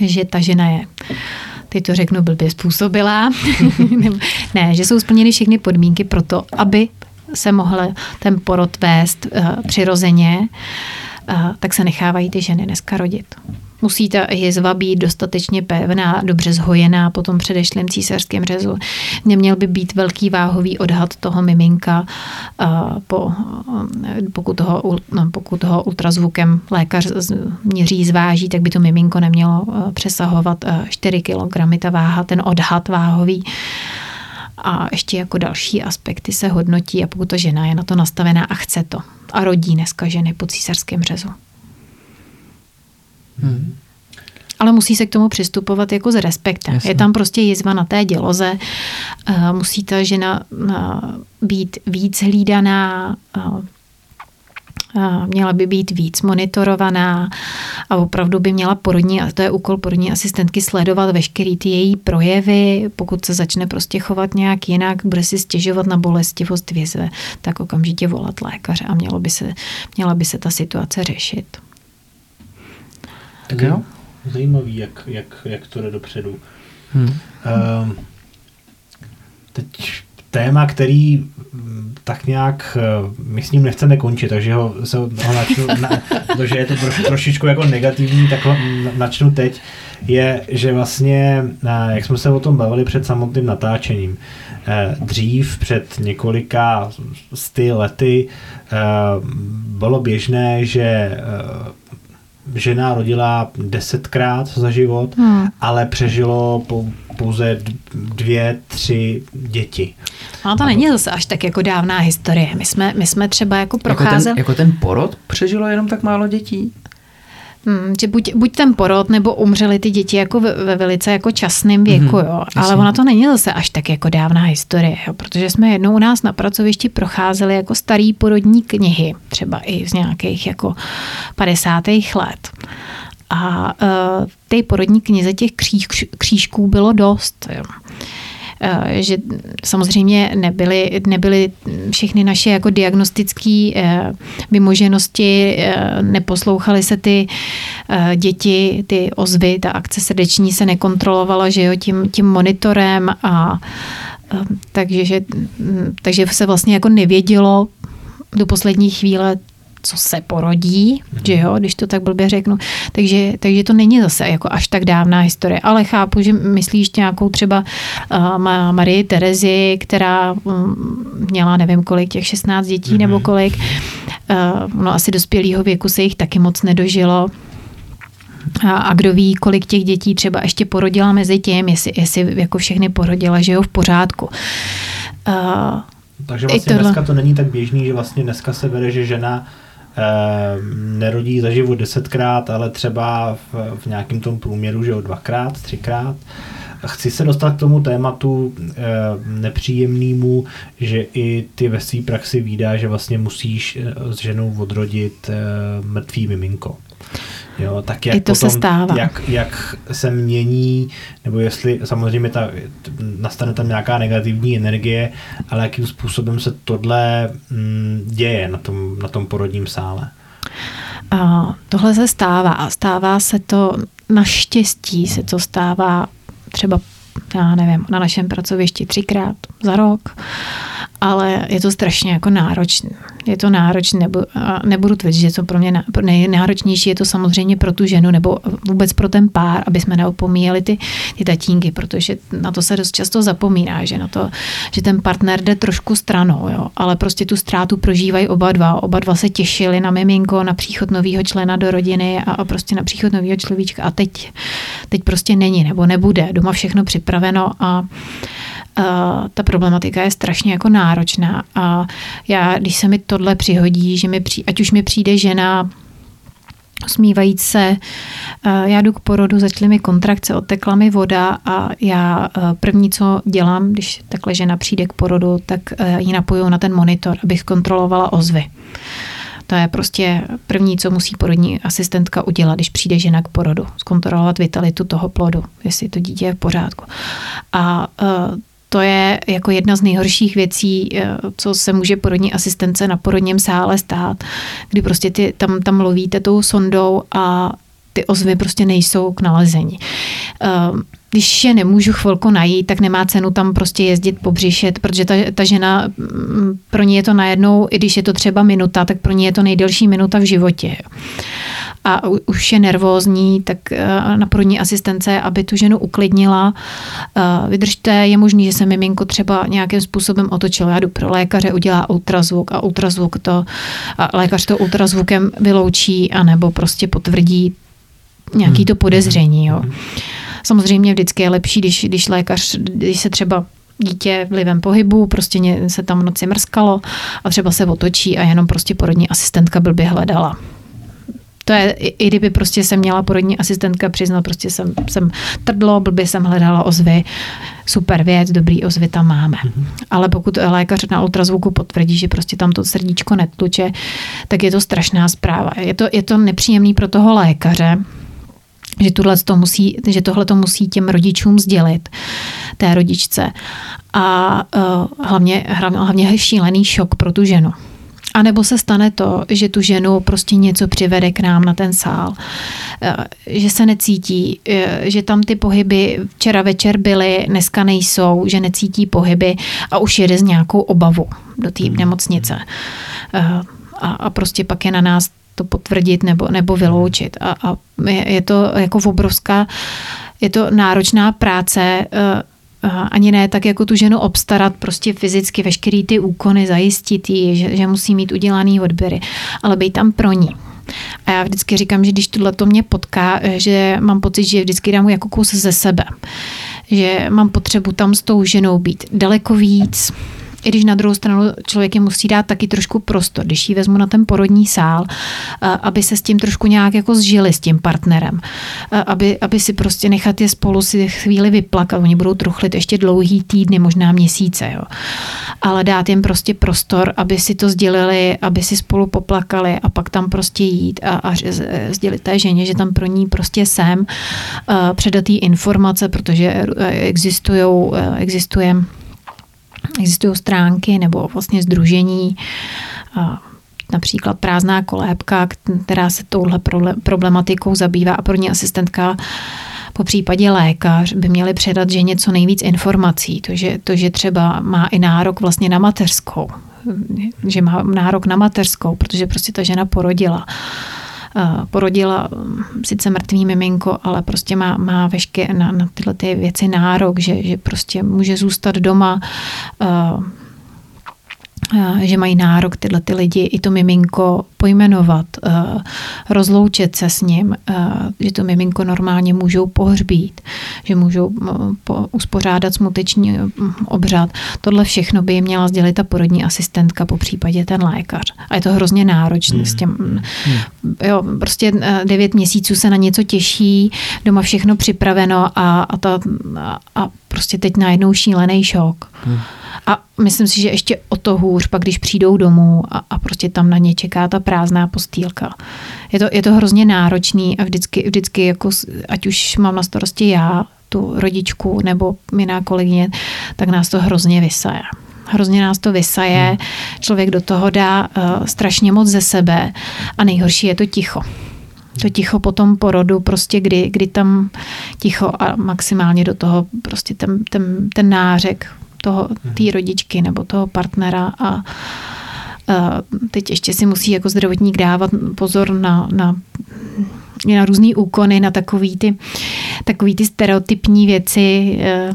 že ta žena je teď to řeknu blbě, způsobila. (laughs) ne, že jsou splněny všechny podmínky pro to, aby se mohl ten porod vést uh, přirozeně, uh, tak se nechávají ty ženy dneska rodit. Musí ta jizva být dostatečně pevná, dobře zhojená po tom předešlém císařském řezu. Neměl by být velký váhový odhad toho miminka, po, pokud, toho, no, pokud toho ultrazvukem lékař měří, zváží, tak by to miminko nemělo přesahovat 4 kg ta váha, ten odhad váhový. A ještě jako další aspekty se hodnotí a pokud ta žena je na to nastavená a chce to a rodí dneska ženy po císařském řezu. Hmm. Ale musí se k tomu přistupovat jako s respektem. Jasně. Je tam prostě jizva na té děloze, eh, musí ta žena eh, být víc hlídaná, eh, měla by být víc monitorovaná a opravdu by měla porodní, a to je úkol porodní asistentky, sledovat veškerý ty její projevy, pokud se začne prostě chovat nějak jinak, bude si stěžovat na bolestivost vězve, tak okamžitě volat lékaře a mělo by se, měla by se ta situace řešit. Tak jo. Zajímavý, jak, jak, jak to jde dopředu. Hmm. Uh, teď téma, který mm, tak nějak, eh, my s ním nechceme končit, takže ho, se ho načnu, na, (laughs) protože je to troš, trošičku jako negativní, tak ho načnu teď, je, že vlastně, eh, jak jsme se o tom bavili před samotným natáčením, eh, dřív před několika sty lety bylo běžné, že žena rodila desetkrát za život, hmm. ale přežilo pouze dvě, tři děti. Ale to není zase až tak jako dávná historie. My jsme, my jsme třeba jako procházeli... Jako ten, jako ten porod přežilo jenom tak málo dětí? Hmm, že buď, buď ten porod, nebo umřely ty děti jako ve, ve velice jako časném věku, mm-hmm, jo. Ale ona to není zase až tak jako dávná historie, jo, protože jsme jednou u nás na pracovišti procházeli jako starý porodní knihy, třeba i z nějakých jako 50. let. A uh, ty porodní knize těch kříž, křížků bylo dost. Jo. Eh, že samozřejmě nebyly, nebyly všechny naše jako diagnostické eh, vymoženosti, eh, neposlouchaly se ty děti, ty ozvy, ta akce srdeční se nekontrolovala, že jo, tím, tím monitorem a takže, takže se vlastně jako nevědělo do poslední chvíle, co se porodí, mm. že jo, když to tak blbě řeknu. Takže, takže to není zase jako až tak dávná historie, ale chápu, že myslíš nějakou třeba uh, Marii Terezi, která um, měla nevím kolik, těch 16 dětí mm. nebo mhm. kolik. Uh, no asi dospělého věku se jich taky moc nedožilo. A, a kdo ví, kolik těch dětí třeba ještě porodila mezi tím, jestli, jestli jako všechny porodila, že jo, v pořádku. Uh, takže vlastně dneska to není tak běžný, že vlastně dneska se bere, že žena nerodí za život desetkrát, ale třeba v, v nějakém tom průměru, že jo, dvakrát, třikrát. Chci se dostat k tomu tématu e, nepříjemnému, že i ty ve své praxi výdá, že vlastně musíš s ženou odrodit e, mrtvý miminko. Jo, tak jak I to potom, se stává. Jak, jak se mění, nebo jestli samozřejmě ta, nastane tam nějaká negativní energie, ale jakým způsobem se tohle mm, děje na tom, na tom porodním sále? Uh, tohle se stává a stává se to naštěstí se to stává třeba já nevím, na našem pracovišti třikrát za rok ale je to strašně jako náročné. Je to náročné, nebo, nebudu tvrdit, že to pro mě nejnáročnější, je to samozřejmě pro tu ženu nebo vůbec pro ten pár, aby jsme neopomíjeli ty, ty tatínky, protože na to se dost často zapomíná, že na to, že ten partner jde trošku stranou, jo, ale prostě tu ztrátu prožívají oba dva. Oba dva se těšili na miminko, na příchod nového člena do rodiny a, a prostě na příchod nového človíčka a teď, teď prostě není nebo nebude. Doma všechno připraveno a ta problematika je strašně jako náročná a já, když se mi tohle přihodí, že mi při, ať už mi přijde žena smívajíc se, uh, já jdu k porodu, začaly mi kontrakce, odtekla mi voda a já uh, první, co dělám, když takhle žena přijde k porodu, tak ji napoju na ten monitor, abych kontrolovala ozvy. To je prostě první, co musí porodní asistentka udělat, když přijde žena k porodu. Zkontrolovat vitalitu toho plodu, jestli to dítě je v pořádku. A to je jako jedna z nejhorších věcí, eh, co se může porodní asistence na porodním sále stát, kdy prostě ty, tam, tam lovíte tou sondou a ty ozvy prostě nejsou k nalezení. Ehm, když je nemůžu chvilku najít, tak nemá cenu tam prostě jezdit pobřišet, protože ta, ta žena, mm, pro ní je to najednou, i když je to třeba minuta, tak pro ní je to nejdelší minuta v životě a už je nervózní, tak eh, na porodní asistence, aby tu ženu uklidnila. Eh, vydržte, je možný, že se miminko třeba nějakým způsobem otočilo. Já jdu pro lékaře, udělá ultrazvuk a ultrazvuk to, a lékař to ultrazvukem vyloučí anebo prostě potvrdí nějaký to podezření. Jo. Samozřejmě vždycky je lepší, když, když lékař, když se třeba dítě vlivem pohybu, prostě se tam v noci mrskalo a třeba se otočí a jenom prostě porodní asistentka blbě hledala to je, i kdyby prostě jsem měla porodní asistentka přiznat, prostě jsem, jsem trdlo, blbě jsem hledala ozvy, super věc, dobrý ozvy tam máme. Mm-hmm. Ale pokud lékař na ultrazvuku potvrdí, že prostě tam to srdíčko netluče, tak je to strašná zpráva. Je to, je to nepříjemný pro toho lékaře, že, tohle to musí, že tohle to musí těm rodičům sdělit, té rodičce. A uh, hlavně, hlavně je šílený šok pro tu ženu. A nebo se stane to, že tu ženu prostě něco přivede k nám na ten sál, eh, že se necítí, eh, že tam ty pohyby včera večer byly, dneska nejsou, že necítí pohyby a už jede z nějakou obavu do té hmm. nemocnice. Eh, a, a prostě pak je na nás to potvrdit nebo, nebo vyloučit. A, a je, je to jako obrovská, je to náročná práce, ani ne tak jako tu ženu obstarat, prostě fyzicky veškerý ty úkony zajistit jí, že, že musí mít udělaný odběry, ale být tam pro ní. A já vždycky říkám, že když tohle to mě potká, že mám pocit, že vždycky dám jako kus ze sebe. Že mám potřebu tam s tou ženou být daleko víc, i když na druhou stranu člověk je musí dát taky trošku prostor, když ji vezmu na ten porodní sál, aby se s tím trošku nějak jako zžili s tím partnerem, aby, aby si prostě nechat je spolu si chvíli vyplakat, oni budou truchlit ještě dlouhý týdny, možná měsíce, jo. ale dát jim prostě prostor, aby si to sdělili, aby si spolu poplakali a pak tam prostě jít a, a sdělit té ženě, že tam pro ní prostě jsem, předat jí informace, protože existují, existuje Existují stránky nebo vlastně združení, například prázdná kolébka, která se touhle problematikou zabývá a pro ní asistentka po případě lékař by měli předat ženě co nejvíc informací. To že, to, že třeba má i nárok vlastně na mateřskou, že má nárok na mateřskou, protože prostě ta žena porodila. Eh, porodila mm, sice mrtvý miminko, ale prostě má, má vešky na, na tyhle ty věci nárok, že, že prostě může zůstat doma. Uh, že mají nárok tyhle ty lidi i to miminko pojmenovat, rozloučit se s ním, že to miminko normálně můžou pohřbít, že můžou uspořádat smuteční obřad. Tohle všechno by jim měla sdělit ta porodní asistentka, po případě ten lékař. A je to hrozně náročné hmm. s těm, hmm. jo, prostě devět měsíců se na něco těší, doma všechno připraveno a, a, ta, a prostě teď najednou šílený šok. Hmm. A myslím si, že ještě o to hůř, pak když přijdou domů a, a prostě tam na ně čeká ta prázdná postýlka. Je to, je to hrozně náročný a vždycky, vždycky jako, ať už mám na starosti já, tu rodičku nebo jiná kolegyně, tak nás to hrozně vysaje. Hrozně nás to vysaje, hmm. člověk do toho dá uh, strašně moc ze sebe a nejhorší je to ticho. To ticho po tom porodu, prostě kdy, kdy tam ticho a maximálně do toho prostě ten, ten, ten nářek toho, té rodičky nebo toho partnera a teď ještě si musí jako zdravotník dávat pozor na, na na různé úkony, na takový ty, takový ty stereotypní věci, eh,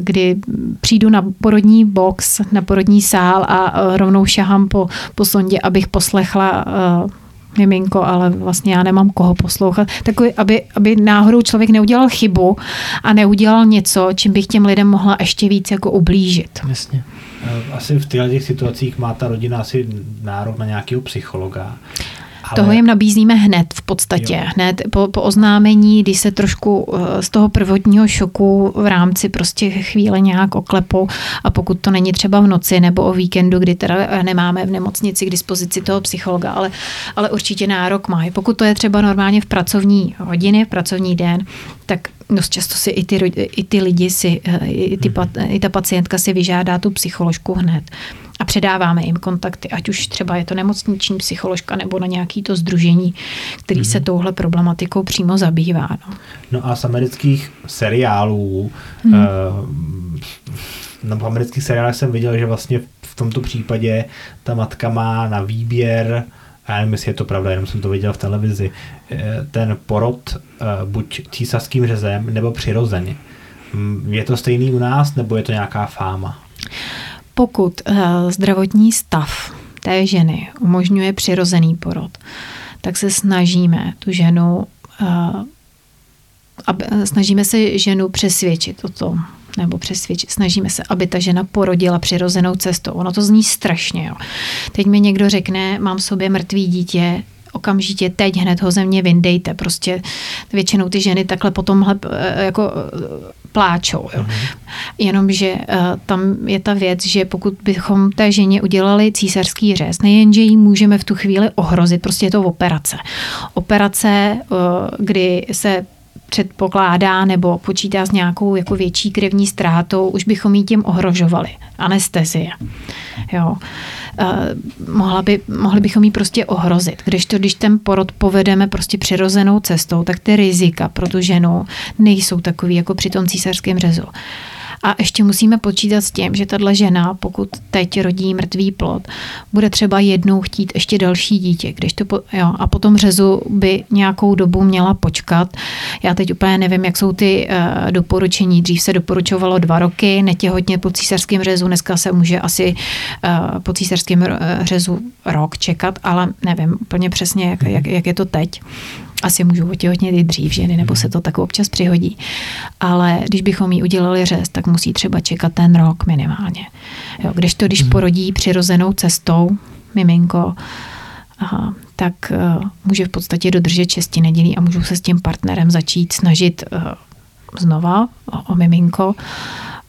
kdy přijdu na porodní box, na porodní sál a eh, rovnou šahám po, po sondě, abych poslechla uh, miminko, ale vlastně já nemám koho poslouchat. Takový, aby, aby náhodou člověk neudělal chybu a neudělal něco, čím bych těm lidem mohla ještě víc jako ublížit. Jasně. Asi v těchto situacích má ta rodina asi nárok na nějakého psychologa. Ale... Toho jim nabízíme hned v podstatě. Jo. Hned po, po oznámení, když se trošku eh, z toho prvotního šoku v rámci prostě chvíle nějak oklepou a pokud to není třeba v noci nebo o víkendu, kdy teda eh, nemáme v nemocnici k dispozici toho psychologa, ale, ale určitě nárok má. Pokud to je třeba normálně v pracovní hodiny, v pracovní den, tak dost často si i ty, i ty lidi si, eh, i, ty, hmm. i ta pacientka si vyžádá tu psycholožku hned a předáváme jim kontakty, ať už třeba je to nemocniční psycholožka nebo na nějaký to združení, který mm-hmm. se mhm. touhle problematikou přímo zabývá. No. no a z amerických seriálů, hmm. uh, v amerických seriálech jsem viděl, že vlastně v tomto případě ta matka má na výběr já nevím, jestli je to pravda, jenom jsem to viděl v televizi, eh, ten porod eh, buď císařským řezem nebo přirozeně. Mm, je to stejný u nás, nebo je to nějaká fáma? Pokud uh, zdravotní stav té ženy umožňuje přirozený porod, tak se snažíme tu ženu, uh, aby, snažíme se ženu přesvědčit o tom, nebo přesvědčit, snažíme se, aby ta žena porodila přirozenou cestou. Ono to zní strašně. Jo. Teď mi někdo řekne, mám v sobě mrtvý dítě, okamžitě teď hned ho ze mě vyndejte. Prostě většinou ty ženy takhle potom eh, jako eh, pláčou. Jo. Mhm. Jenomže uh, tam je ta věc, že pokud bychom té ženě udělali císařský řez, nejenže ji můžeme v tu chvíli ohrozit, prostě je to operace. Operace, uh, kdy se předpokládá nebo počítá s nějakou jako větší krevní ztrátou, už bychom jí tím ohrožovali. Anestezie. Jo. Uh, mohla by, mohli bychom jí prostě ohrozit. Když to, když ten porod povedeme prostě přirozenou cestou, tak ty rizika pro tu ženu nejsou takový jako při tom císařském řezu. A ještě musíme počítat s tím, že tahle žena, pokud teď rodí mrtvý plod, bude třeba jednou chtít ještě další dítě, když to po, jo, a potom řezu by nějakou dobu měla počkat. Já teď úplně nevím, jak jsou ty uh, doporučení. Dřív se doporučovalo dva roky, netěhotně po císařském řezu, dneska se může asi uh, po císařském řezu rok čekat, ale nevím úplně přesně, jak, jak, jak je to teď asi můžu otěhotnět i dřív ženy, nebo se to tak občas přihodí. Ale když bychom jí udělali řez, tak musí třeba čekat ten rok minimálně. Jo, když to, když mhm. porodí přirozenou cestou, miminko, aha, tak uh, může v podstatě dodržet šesti nedělí a můžu se s tím partnerem začít snažit uh, znova o, o miminko,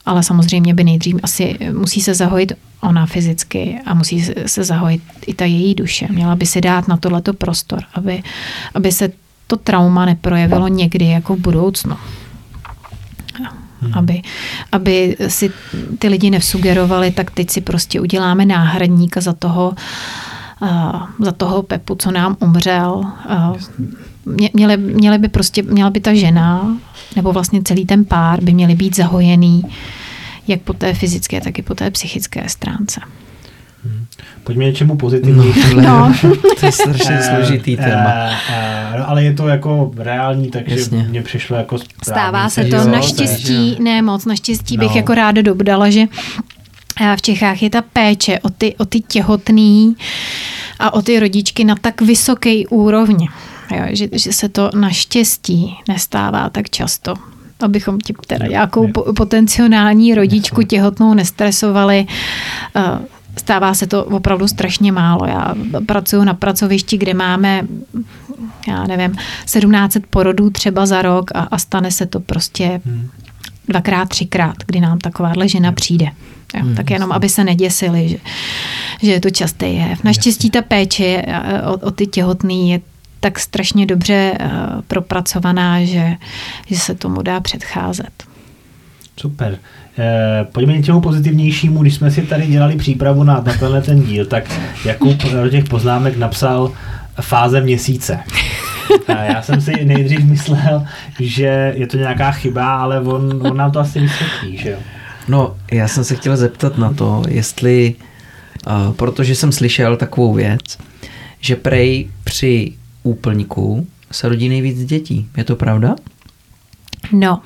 ale samozřejmě by nejdřív asi musí se zahojit ona fyzicky a musí se zahojit i ta její duše. Měla by si dát na tohleto prostor, aby, aby se to trauma neprojevilo někdy jako v budoucnu. Hmm. Aby, aby si ty lidi nevsugerovali, tak teď si prostě uděláme náhradníka za toho, uh, za toho Pepu, co nám umřel. Uh, měli, měli by prostě, měla by ta žena, nebo vlastně celý ten pár by měli být zahojený jak po té fyzické, tak i po té psychické stránce. Hmm. Pojďme něčemu pozitivnějšímu. No, (laughs) no. (laughs) to je strašně eh, složitý téma. Uh, uh, no, ale je to jako reální, takže Jasně. mně přišlo jako Stává se to naštěstí, ne moc, naštěstí no. bych jako ráda dodala, že v Čechách je ta péče o ty, o ty těhotný a o ty rodičky na tak vysoké úrovni, jo, že, že se to naštěstí nestává tak často abychom ti teda nějakou potenciální rodičku těhotnou nestresovali. Uh, Stává se to opravdu strašně málo. Já pracuji na pracovišti, kde máme, já nevím, 1700 porodů třeba za rok a, a stane se to prostě hmm. dvakrát, třikrát, kdy nám takováhle žena přijde. Jo, hmm, tak jenom, aby se neděsili, že, že je to častý jev. Naštěstí ta péče o, o ty těhotný je tak strašně dobře uh, propracovaná, že, že se tomu dá předcházet. Super. Eh, pojďme něčemu pozitivnějšímu. Když jsme si tady dělali přípravu na, na tenhle ten díl, tak Jakub do těch poznámek napsal fáze měsíce. Já jsem si nejdřív myslel, že je to nějaká chyba, ale on, on nám to asi vysvětlí, že jo? No, já jsem se chtěl zeptat na to, jestli, uh, protože jsem slyšel takovou věc, že prej při úplníku se rodí nejvíc dětí. Je to pravda? No,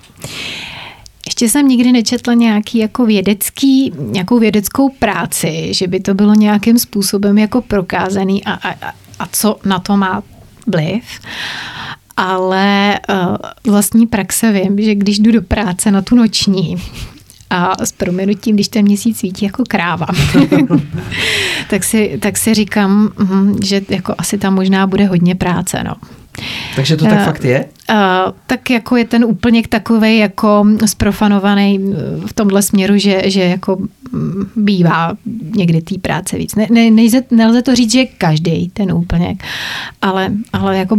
ještě jsem nikdy nečetla nějaký jako vědecký, nějakou vědeckou práci, že by to bylo nějakým způsobem jako prokázaný a, a, a co na to má vliv. Ale uh, vlastní praxe vím, že když jdu do práce na tu noční, a s proměnutím, když ten měsíc svítí jako kráva, (laughs) tak, si, tak si říkám, hm, že jako asi tam možná bude hodně práce. No. Takže to tak uh, fakt je? Tak jako je ten úplněk takový jako sprofanovaný v tomhle směru, že, že jako bývá někdy té práce víc. Ne, ne, nejze, nelze to říct, že každý ten úplněk, ale, ale jako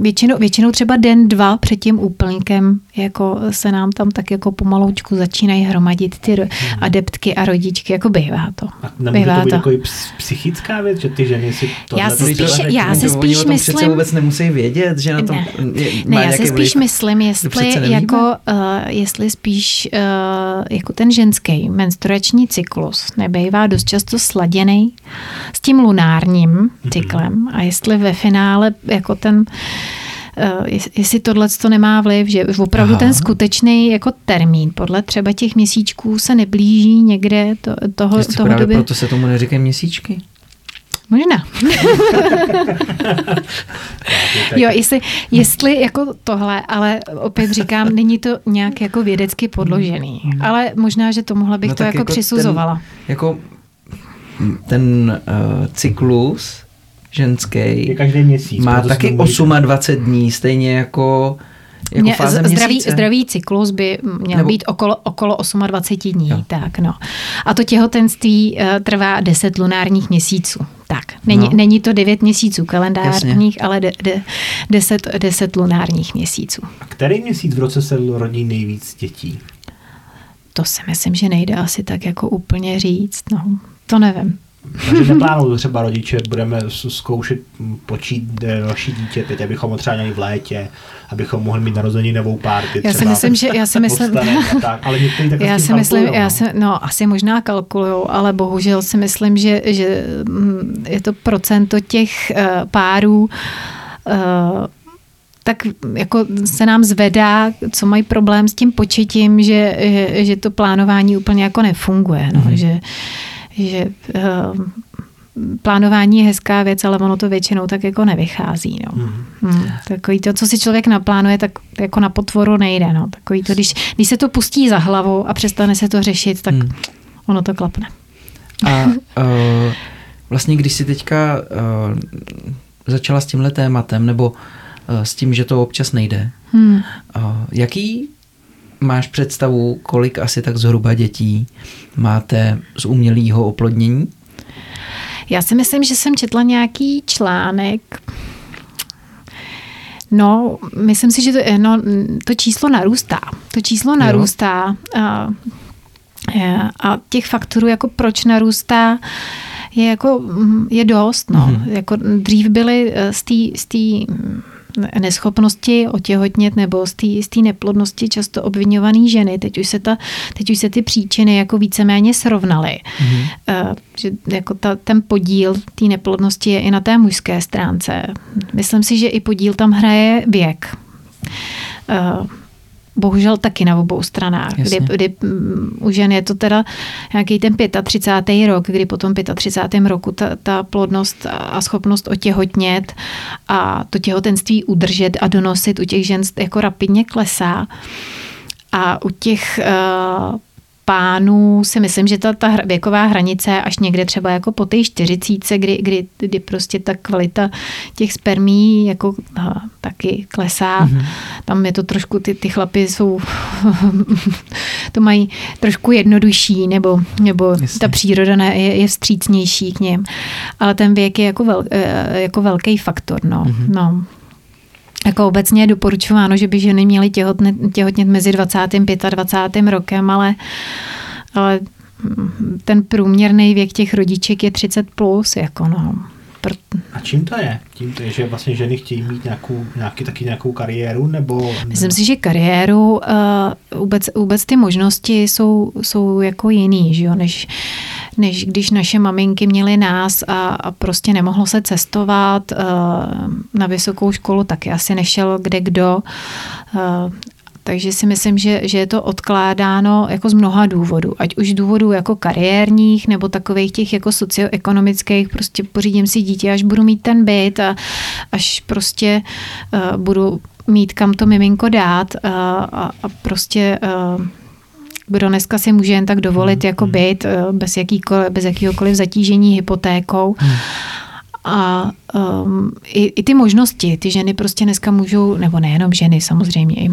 většinou, většinou třeba den, dva před tím úplňkem jako se nám tam tak jako pomaloučku začínají hromadit ty hmm. adeptky a rodičky, jako bývá to. A nemůže bývá to být takový psychická věc, že ty ženy si to Já si spíš, já se spíš myslím... vůbec nemusí vědět, že na tom ne. Je, ne, já si spíš myslím, jestli, jako, uh, jestli spíš uh, jako ten ženský menstruační cyklus nebejvá dost často sladěný s tím lunárním mm-hmm. cyklem a jestli ve finále jako ten Uh, jestli tohle to nemá vliv, že opravdu Aha. ten skutečný jako termín podle třeba těch měsíčků se neblíží někde to, toho, Jestli toho právě doby. proto se tomu neříkají měsíčky? Možná. (laughs) jo, jestli, jestli jako tohle, ale opět říkám, není to nějak jako vědecky podložený. Ale možná, že to mohla bych no to jako, jako přisuzovala. Ten, jako ten uh, cyklus ženský je každý měsíc, má taky 28 dní, stejně jako jako Mě, fáze zdravý, zdravý cyklus by měl Nebo... být okolo, okolo 28 dní. Jo. Tak, no. A to těhotenství uh, trvá 10 lunárních měsíců. Tak, není, no. není to 9 měsíců kalendářních, Jasně. ale de, de, 10, 10 lunárních měsíců. A který měsíc v roce se rodí nejvíc dětí? To si myslím, že nejde asi tak jako úplně říct. No, to nevím. Takže (laughs) neplánuju třeba rodiče, budeme zkoušet počít další dítě teď, abychom ho třeba měli v létě, abychom mohli mít novou párty. Já si myslím, že já si myslím, tak, ale někteří tak já si myslím, já si, no asi možná kalkulujou, ale bohužel si myslím, že, že mm, je to procento těch uh, párů uh, tak jako se nám zvedá, co mají problém s tím početím, že, že, že to plánování úplně jako nefunguje. No, mm-hmm. že, že uh, plánování je hezká věc, ale ono to většinou tak jako nevychází. No. Mm. Hmm. Takový to, co si člověk naplánuje, tak jako na potvoru nejde. No. Takový to, když, když se to pustí za hlavu a přestane se to řešit, tak mm. ono to klapne. A uh, (laughs) vlastně, když si teďka uh, začala s tímhle tématem, nebo uh, s tím, že to občas nejde, hmm. uh, jaký máš představu, kolik asi tak zhruba dětí máte z umělého oplodnění? Já si myslím, že jsem četla nějaký článek, No, myslím si, že to, no, to číslo narůstá. To číslo narůstá a, a těch faktorů, jako proč narůstá, je jako je dost. No. Mm-hmm. Jako dřív byly z té neschopnosti otěhotnět nebo z té neplodnosti často obvinované ženy. Teď už, se ta, teď už se ty příčiny jako víceméně srovnaly. Mm-hmm. Uh, že jako ta, ten podíl té neplodnosti je i na té mužské stránce. Myslím si, že i podíl tam hraje věk. Uh, bohužel taky na obou stranách, kdy, kdy mm, u žen je to teda nějaký ten 35. rok, kdy po tom 35. roku ta, ta plodnost a schopnost otěhotnět a to těhotenství udržet a donosit u těch žen jako rapidně klesá. A u těch uh, pánů si myslím, že ta, ta věková hranice až někde třeba jako po té čtyřicíce, kdy, kdy, kdy prostě ta kvalita těch spermí jako aha, taky klesá. Mm-hmm. Tam je to trošku, ty, ty chlapy jsou, (laughs) to mají trošku jednodušší, nebo, nebo ta příroda je, je vstřícnější k něm. Ale ten věk je jako, vel, eh, jako velký faktor. No. Mm-hmm. no. Jako obecně je doporučováno, že by ženy měly těhotnět, těhotnět mezi 20. a 25. rokem, ale, ale ten průměrný věk těch rodiček je 30 plus, jako no. A čím to je? Tím to je, že vlastně ženy chtějí mít nějakou, nějaký, taky nějakou kariéru? Nebo, Myslím si, že kariéru, uh, vůbec, vůbec ty možnosti jsou, jsou jako jiný, že jo, než, než když naše maminky měly nás a, a prostě nemohlo se cestovat uh, na vysokou školu, taky asi nešel kde kdo. Uh, takže si myslím, že, že je to odkládáno jako z mnoha důvodů. Ať už důvodů jako kariérních nebo takových těch jako socioekonomických, prostě pořídím si dítě, až budu mít ten byt a až prostě uh, budu mít kam to miminko dát a, a, a prostě uh, kdo dneska si může jen tak dovolit hmm. jako hmm. byt bez, jakýkoliv, bez jakýhokoliv zatížení hypotékou. Hmm a um, i, i ty možnosti, ty ženy prostě dneska můžou, nebo nejenom ženy, samozřejmě i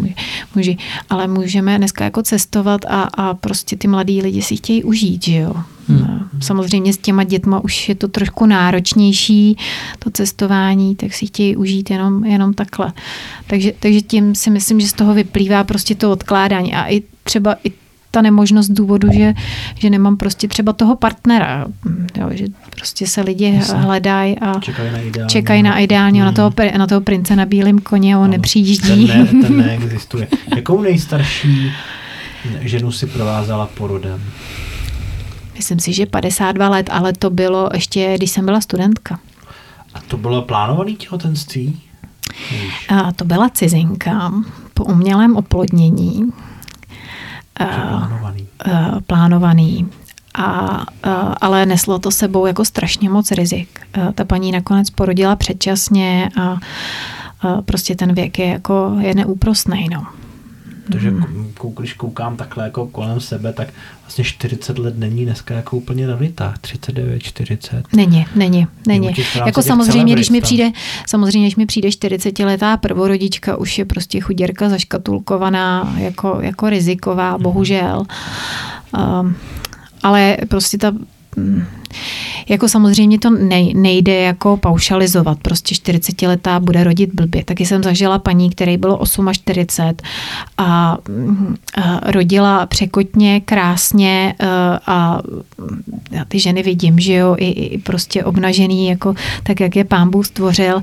muži, ale můžeme dneska jako cestovat a, a prostě ty mladí lidi si chtějí užít, že jo. Hmm. Samozřejmě s těma dětma už je to trošku náročnější, to cestování, tak si chtějí užít jenom, jenom takhle. Takže, takže tím si myslím, že z toho vyplývá prostě to odkládání a i třeba i ta nemožnost důvodu, že, že nemám prostě třeba toho partnera, jo, že prostě se lidi Jasně. hledají a čekají na ideální, čekají na, ideální hmm. na, toho, na toho prince na bílém koně a on no, nepřijíždí. Ten, ne, ten (laughs) neexistuje. Jakou nejstarší ženu si provázala porodem? Myslím si, že 52 let, ale to bylo ještě, když jsem byla studentka. A to bylo plánované těhotenství? A to byla cizinka po umělém oplodnění. Plánovaný. Uh, plánovaný. A, uh, ale neslo to sebou jako strašně moc rizik. Uh, ta paní nakonec porodila předčasně a prostě ten věk je jako je neúprostný. No. Protože hmm. když koukám takhle jako kolem sebe, tak vlastně 40 let není dneska jako úplně navitá. 39, 40. Není, není, není. Jako samozřejmě, když mi přijde, samozřejmě, když mi přijde 40 letá prvorodička, už je prostě chuděrka zaškatulkovaná jako, jako riziková, hmm. bohužel. Um, ale prostě ta jako samozřejmě to nejde jako paušalizovat, prostě 40-letá bude rodit blbě. Taky jsem zažila paní, které bylo 48 a, a rodila překotně, krásně e, a já ty ženy vidím, že jo, i, i prostě obnažený, jako tak, jak je pán Bůh stvořil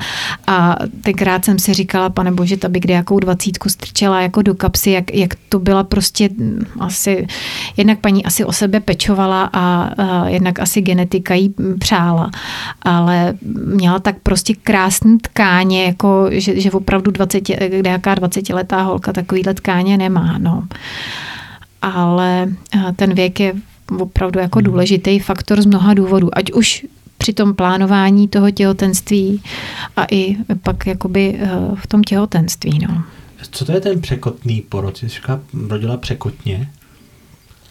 a tenkrát jsem si říkala, pane bože, ta by kde jakou dvacítku strčela jako do kapsy, jak, jak to byla prostě asi, jednak paní asi o sebe pečovala a, a jednak asi genetika jí přála, ale měla tak prostě krásný tkáně, jako že, že opravdu 20, kde jaká 20 letá holka takovýhle tkáně nemá, no. Ale eh, ten věk je opravdu jako hmm. důležitý faktor z mnoha důvodů, ať už při tom plánování toho těhotenství a i pak jakoby eh, v tom těhotenství, no. Co to je ten překotný porod? Jsi říká, rodila překotně?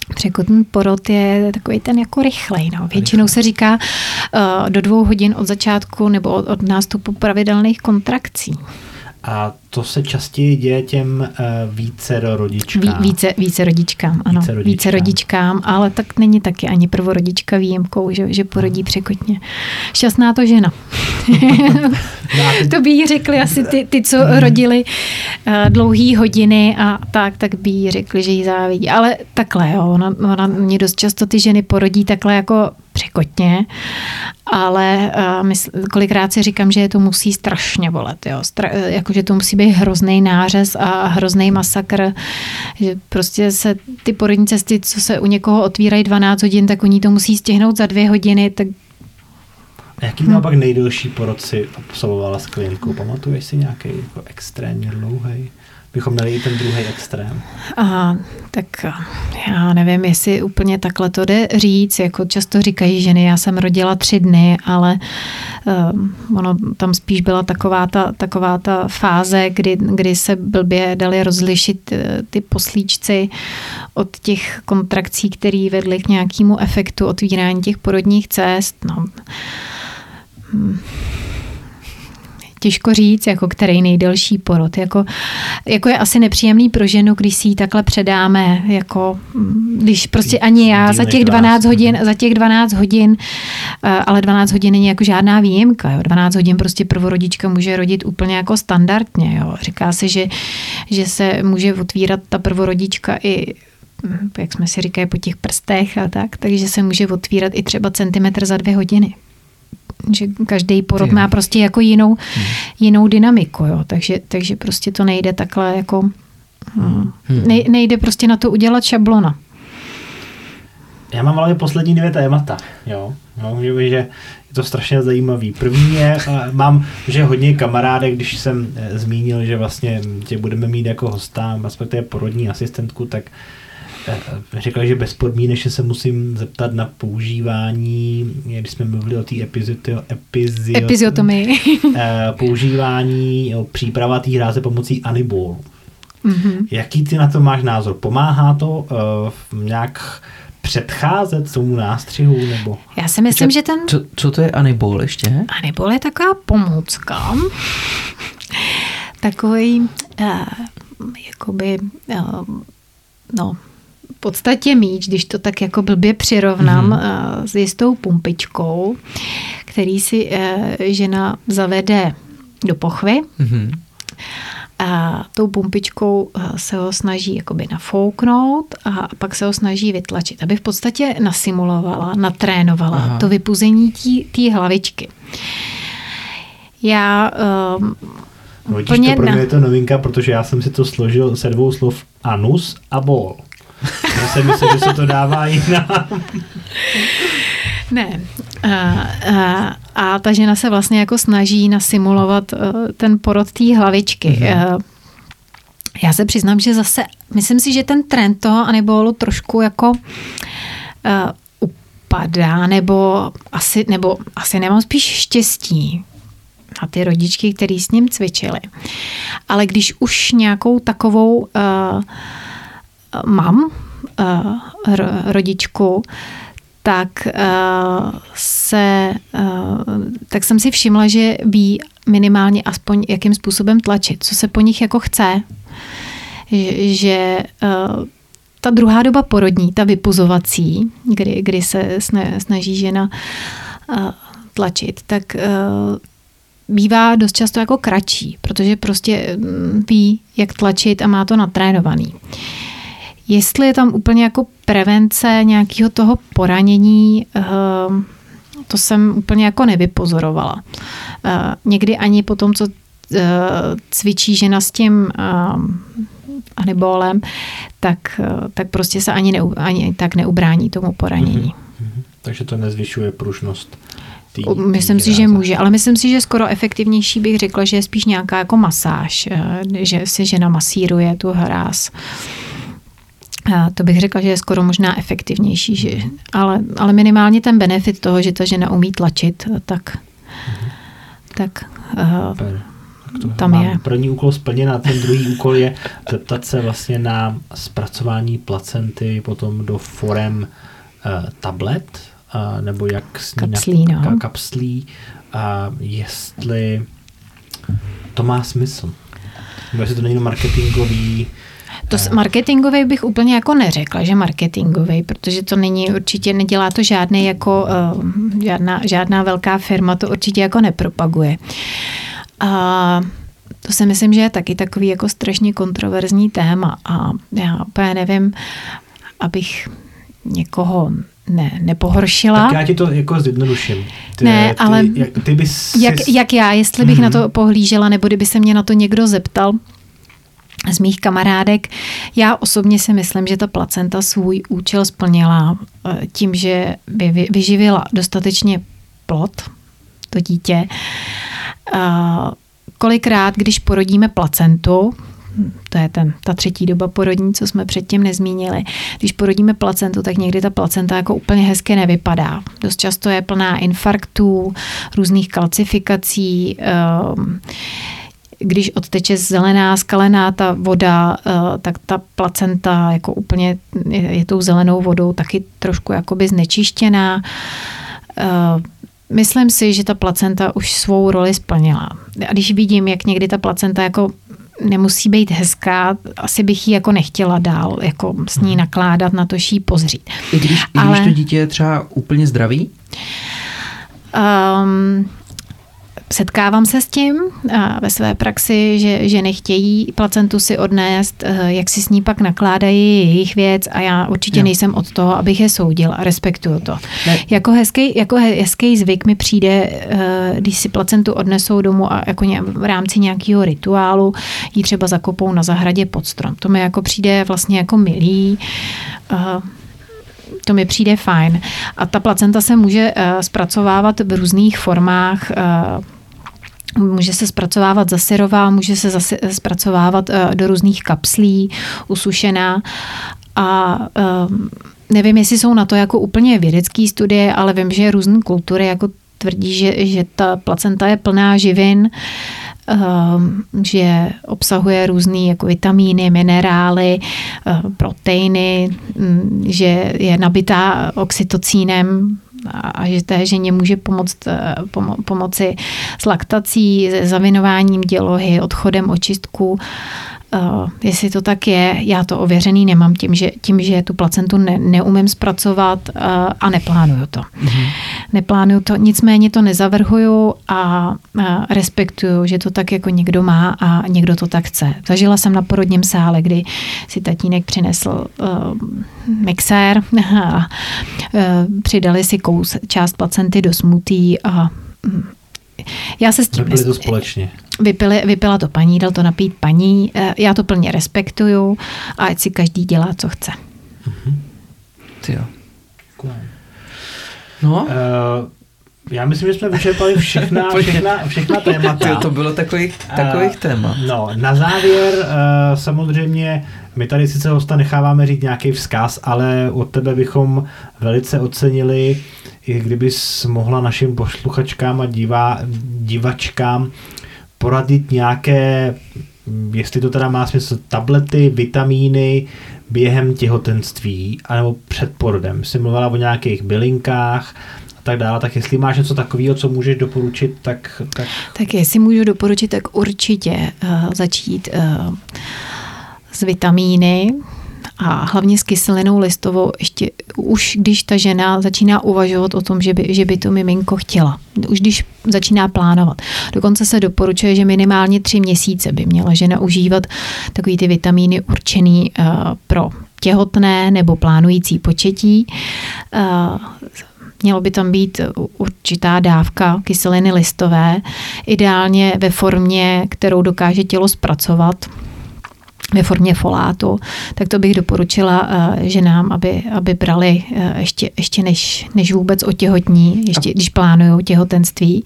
Překotný porod je takový ten jako rychlej. No. Většinou se říká uh, do dvou hodin od začátku nebo od, od nástupu pravidelných kontrakcí. A to se častěji děje těm uh, více rodičkám. Ví, více, více rodičkám, ano. Více rodičkám. více rodičkám, ale tak není taky ani prvorodička výjimkou, že, že porodí překotně. Šťastná to žena. (laughs) to by jí řekli asi ty, ty co rodili uh, dlouhý hodiny a tak, tak by jí řekli, že jí závidí. Ale takhle, jo, ona, ona mě dost často ty ženy porodí takhle jako překotně, ale uh, mysl, kolikrát si říkám, že je to musí strašně bolet, jo. Stra, jako, že to musí být hrozný nářez a hrozný masakr, že prostě se ty porodní cesty, co se u někoho otvírají 12 hodin, tak oni to musí stihnout za dvě hodiny, tak a jaký má hmm. pak nejdelší porod si absolvovala s klientkou? Pamatuješ si nějaký jako extrémně dlouhý? Bychom měli i ten druhý extrém. Aha, tak já nevím, jestli úplně takhle to jde říct, jako často říkají ženy, já jsem rodila tři dny, ale um, ono tam spíš byla taková ta, taková ta fáze, kdy, kdy se blbě dali rozlišit eh, ty poslíčci od těch kontrakcí, které vedly k nějakému efektu otvírání těch porodních cest. No. Hmm těžko říct, jako který nejdelší porod. Jako, jako je asi nepříjemný pro ženu, když si ji takhle předáme, jako když prostě ani já za těch 12 hodin, za těch 12 hodin, eh, ale 12 hodin není jako žádná výjimka. Jo. 12 hodin prostě prvorodička může rodit úplně jako standardně. Jo. Říká se, že, že se může otvírat ta prvorodička i jak jsme si říkali, po těch prstech a tak, takže se může otvírat i třeba centimetr za dvě hodiny. Že každý porod má prostě jako jinou, hmm. jinou dynamiku, jo. Takže, takže prostě to nejde takhle jako, hmm. nej, nejde prostě na to udělat šablona. Já mám ale poslední dvě témata, jo. No, že, že je to strašně zajímavý. První je, mám, že hodně kamarádek, když jsem eh, zmínil, že vlastně tě budeme mít jako hosta, respektive porodní asistentku, tak eh, řekla, že bezpodmínečně se musím zeptat na používání, když jsme mluvili o té epiziotomii, (laughs) eh, používání, jo, příprava té hráze pomocí anibolu. Mm-hmm. Jaký ty na to máš názor? Pomáhá to uh, nějak předcházet tomu nástřihu? Nebo... Já si myslím, co, že ten... Co, co to je anibol ještě? Anibol je taková pomůcka. Takový, uh, jakoby, uh, no, podstatě míč, když to tak jako blbě přirovnám mm-hmm. s jistou pumpičkou, který si uh, žena zavede do pochvy. Mm-hmm a tou pumpičkou eh, se ho snaží jakoby nafouknout a pak se ho snaží vytlačit, aby v podstatě nasimulovala, natrénovala Aha. to vypuzení té hlavičky. Já um, No, vidíš, to pro mě je to novinka, protože já jsem si to složil se dvou slov anus a bol. Já jsem myslel, že se to dává jinak. Ne. A, a, a ta žena se vlastně jako snaží nasimulovat uh, ten porod té hlavičky. Mm-hmm. Já se přiznám, že zase, myslím si, že ten trend toho anebolu trošku jako uh, upadá, nebo asi, nebo asi nemám spíš štěstí na ty rodičky, který s ním cvičili. Ale když už nějakou takovou uh, mám uh, rodičku, tak uh, se, uh, tak jsem si všimla, že ví minimálně aspoň jakým způsobem tlačit, co se po nich jako chce, že, uh, ta druhá doba porodní, ta vypuzovací, kdy, kdy se snaží žena uh, tlačit, tak uh, bývá dost často jako kratší, protože prostě mm, ví, jak tlačit a má to natrénovaný. Jestli je tam úplně jako prevence nějakého toho poranění, ehm, to jsem úplně jako nevypozorovala. Eh, někdy ani po tom, co eh, cvičí žena s tím ehm, anibolem, tak, eh, tak prostě se ani, neu, ani tak neubrání tomu poranění. Mm-hmm. Takže to nezvyšuje pružnost. Tý, myslím tý si, že může, ale myslím si, že skoro efektivnější bych řekla, že je spíš nějaká jako masáž, že si žena masíruje tu hráz. A to bych řekla, že je skoro možná efektivnější, že, ale, ale minimálně ten benefit toho, že ta žena umí tlačit, tak, tak uh, to tam mám je. První úkol splněn a ten druhý úkol je zeptat se vlastně na zpracování placenty potom do forem uh, tablet, uh, nebo jak s ní kapslí, na, no. kapslí a jestli to má smysl. Nebo jestli to není marketingový to s marketingový bych úplně jako neřekla, že marketingový, protože to není určitě, nedělá to žádný jako, uh, žádná, žádná velká firma, to určitě jako nepropaguje. A to si myslím, že je taky takový jako strašně kontroverzní téma a já úplně nevím, abych někoho ne, nepohoršila. Tak já ti to jako zjednoduším. Ty, ne, ty, ale jak, ty bys jak, jak já, jestli bych mm-hmm. na to pohlížela, nebo kdyby se mě na to někdo zeptal, z mých kamarádek. Já osobně si myslím, že ta placenta svůj účel splnila eh, tím, že by vyživila dostatečně plod, to dítě. Eh, kolikrát, když porodíme placentu, to je ten, ta třetí doba porodní, co jsme předtím nezmínili. Když porodíme placentu, tak někdy ta placenta jako úplně hezky nevypadá. Dost často je plná infarktů, různých kalcifikací, um, když odteče zelená, skalená ta voda, eh, tak ta placenta jako úplně je tou zelenou vodou taky trošku jakoby znečištěná. Eh, myslím si, že ta placenta už svou roli splnila. A když vidím, jak někdy ta placenta jako nemusí být hezká, asi bych ji jako nechtěla dál jako s ní mhm. nakládat, na to ší pozřít. I když, i když to dítě je třeba úplně zdravý? Um, setkávám se s tím ve své praxi, že ženy chtějí placentu si odnést, eh, jak si s ní pak nakládají jejich věc a já určitě jo. nejsem od toho, abych je soudil a respektuju to. Ne. Jako hezký, jako hezký zvyk mi přijde, eh, když si placentu odnesou domů a jako v rámci nějakého rituálu ji třeba zakopou na zahradě pod strom. To mi jako přijde vlastně jako milý. To mi přijde fajn. A ta placenta se může zpracovávat v různých formách Může se zpracovávat zasyrová, může se zase zpracovávat eh, do různých kapslí, usušená. A um, nevím, jestli jsou na to jako úplně vědecké studie, ale vím, že různé kultury jako tvrdí, že, že ta placenta je plná živin, um, že obsahuje různé jako vitamíny, minerály, uh, proteiny, um, že je nabitá oxytocínem, a že té ženě může pomoct, eh, pomo- pomoci s laktací, zavinováním dělohy, odchodem očistku. Uh, jestli to tak je, já to ověřený nemám tím, že, tím, že tu placentu ne, neumím zpracovat uh, a neplánuju to. Mm-hmm. Neplánuju to, nicméně to nezavrhuju a uh, respektuju, že to tak jako někdo má a někdo to tak chce. Zažila jsem na porodním sále, kdy si tatínek přinesl uh, mixér (laughs) a uh, přidali si kous, část placenty do smutí a um, já se s tím... Vypili to společně. Vypili, vypila to paní, dal to napít paní. Eh, já to plně respektuju a ať si každý dělá, co chce. Mm-hmm. Ty jo. No? Uh, já myslím, že jsme vyčerpali všechna, (laughs) všechna, všechna témata. to bylo takových, takových uh, témat. No, na závěr uh, samozřejmě my tady sice hosta necháváme říct nějaký vzkaz, ale od tebe bychom velice ocenili, i kdybys mohla našim posluchačkám a divá, divačkám poradit nějaké, jestli to teda má smysl, tablety, vitamíny během těhotenství anebo před porodem. Jsi mluvila o nějakých bylinkách a tak dále, tak jestli máš něco takového, co můžeš doporučit, tak... Tak, tak jestli můžu doporučit, tak určitě uh, začít uh, vitamíny, a hlavně s kyselinou listovou, ještě už když ta žena začíná uvažovat o tom, že by, že by to miminko chtěla, už když začíná plánovat. Dokonce se doporučuje, že minimálně tři měsíce by měla žena užívat takový ty vitamíny určený uh, pro těhotné nebo plánující početí. Uh, Mělo by tam být určitá dávka kyseliny listové, ideálně ve formě, kterou dokáže tělo zpracovat ve formě folátu, tak to bych doporučila uh, ženám, aby, aby brali uh, ještě, ještě než, než vůbec otěhotní, ještě když plánují těhotenství,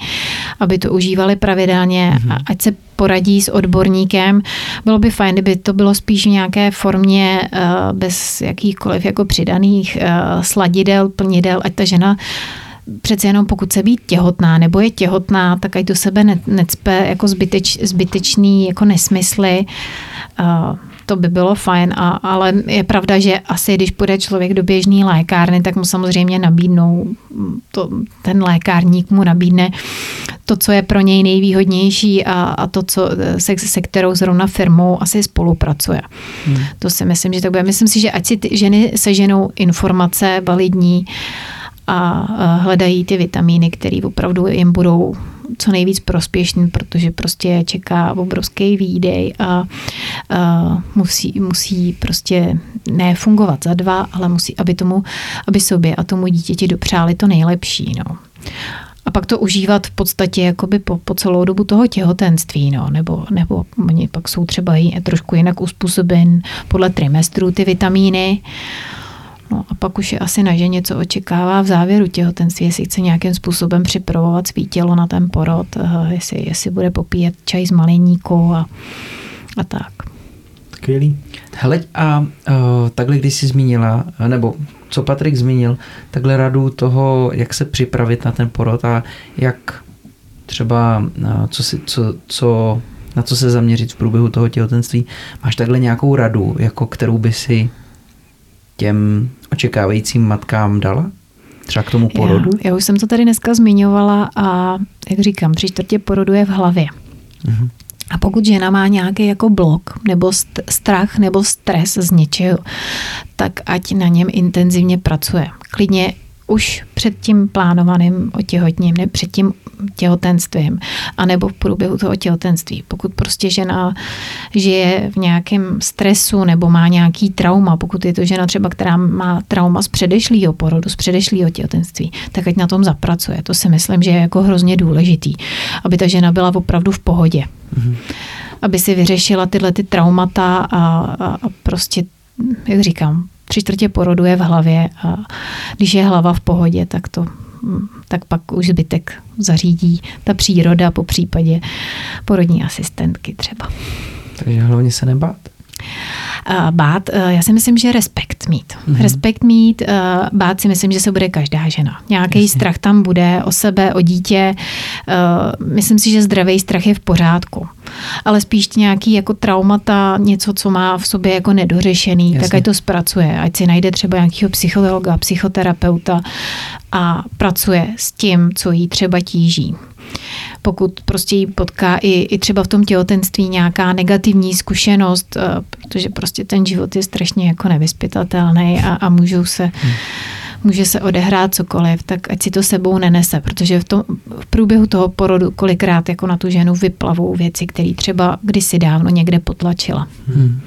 aby to užívali pravidelně, mm-hmm. a ať se poradí s odborníkem. Bylo by fajn, kdyby to bylo spíš v nějaké formě uh, bez jakýchkoliv jako přidaných sladidel, plnidel, ať ta žena přece jenom pokud se být těhotná nebo je těhotná, tak ať do sebe ne, necpe jako zbyteč, zbytečný jako nesmysly. Uh, to by bylo fajn, a, ale je pravda, že asi když půjde člověk do běžné lékárny, tak mu samozřejmě nabídnou, to, ten lékárník mu nabídne to, co je pro něj nejvýhodnější a, a to, co, se, se kterou zrovna firmou asi spolupracuje. Hmm. To si myslím, že tak bude. Myslím si, že ať si ty ženy seženou informace validní, a hledají ty vitamíny, které opravdu jim budou co nejvíc prospěšný, protože prostě čeká obrovský výdej a, a musí, musí prostě nefungovat za dva, ale musí, aby tomu, aby sobě a tomu dítěti dopřáli to nejlepší. No. A pak to užívat v podstatě jakoby po, po celou dobu toho těhotenství, no, nebo, nebo oni pak jsou třeba trošku jinak uspůsoben podle trimestru ty vitamíny. No a pak už je asi na ženě, co očekává v závěru těhotenství, jestli chce nějakým způsobem připravovat svý tělo na ten porod, eh, jestli, jestli bude popíjet čaj z maliníku a, a tak. Skvělý. Hele, a uh, takhle, když jsi zmínila, nebo co Patrik zmínil, takhle radu toho, jak se připravit na ten porod a jak třeba, uh, co si, co, co, na co se zaměřit v průběhu toho těhotenství. Máš takhle nějakou radu, jako kterou by si těm očekávajícím matkám dala? Třeba k tomu porodu? Já, já už jsem to tady dneska zmiňovala a jak říkám, tři čtvrtě porodu je v hlavě. Uh-huh. A pokud žena má nějaký jako blok nebo strach nebo stres z něčeho, tak ať na něm intenzivně pracuje. Klidně už před tím plánovaným otěhotním, ne před tím těhotenstvím, anebo v průběhu toho těhotenství. Pokud prostě žena žije v nějakém stresu nebo má nějaký trauma, pokud je to žena třeba, která má trauma z předešlého porodu, z předešlého těhotenství, tak ať na tom zapracuje. To si myslím, že je jako hrozně důležitý, aby ta žena byla opravdu v pohodě. Mm-hmm. Aby si vyřešila tyhle ty traumata a, a, a prostě, jak říkám, tři čtvrtě porodu je v hlavě a když je hlava v pohodě, tak to tak pak už zbytek zařídí ta příroda, po případě porodní asistentky třeba. Takže hlavně se nebát. Bát, eh, já si myslím, že respekt mít. Mm-hmm. Respekt mít, eh, bát si myslím, že se bude každá žena. Nějaký Jasně. strach tam bude o sebe, o dítě. Eh, myslím si, že zdravý strach je v pořádku. Ale spíš nějaký jako traumata, něco, co má v sobě jako nedořešený, Jasně. tak ať to zpracuje. Ať si najde třeba nějakého psychologa, psychoterapeuta a pracuje s tím, co jí třeba tíží pokud prostě jí potká i, i třeba v tom těhotenství nějaká negativní zkušenost, eh, protože prostě ten život je strašně jako nevyspytatelný a, a můžou se může se odehrát cokoliv, tak ať si to sebou nenese, protože v, tom, v průběhu toho porodu kolikrát jako na tu ženu vyplavou věci, které třeba kdysi dávno někde potlačila. Hmm.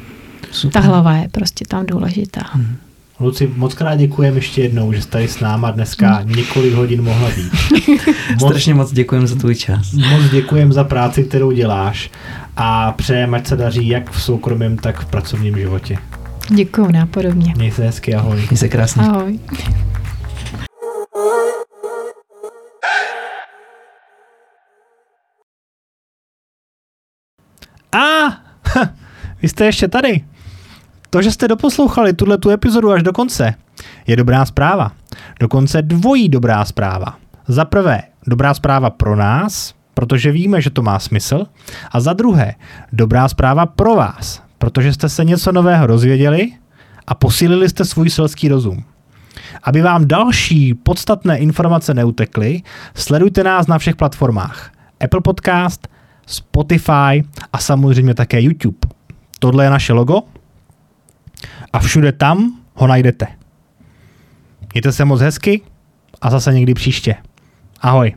Ta hlava je prostě tam důležitá. Hmm. Luci, moc krát děkujeme ještě jednou, že jste tady s náma dneska několik hodin mohla být. (laughs) Moc, Strašně moc děkujeme za tvůj čas. Moc děkujeme za práci, kterou děláš a přejeme, ať se daří jak v soukromém, tak v pracovním životě. Děkuju, nápodobně. Měj se hezky, ahoj. Měj se krásně. Ahoj. A, (laughs) vy jste ještě tady. To, že jste doposlouchali tuhle tu epizodu až do konce, je dobrá zpráva. Dokonce dvojí dobrá zpráva. Za prvé, dobrá zpráva pro nás, protože víme, že to má smysl. A za druhé, dobrá zpráva pro vás, protože jste se něco nového dozvěděli a posílili jste svůj selský rozum. Aby vám další podstatné informace neutekly, sledujte nás na všech platformách. Apple Podcast, Spotify a samozřejmě také YouTube. Tohle je naše logo, a všude tam ho najdete. Mějte se moc hezky a zase někdy příště. Ahoj.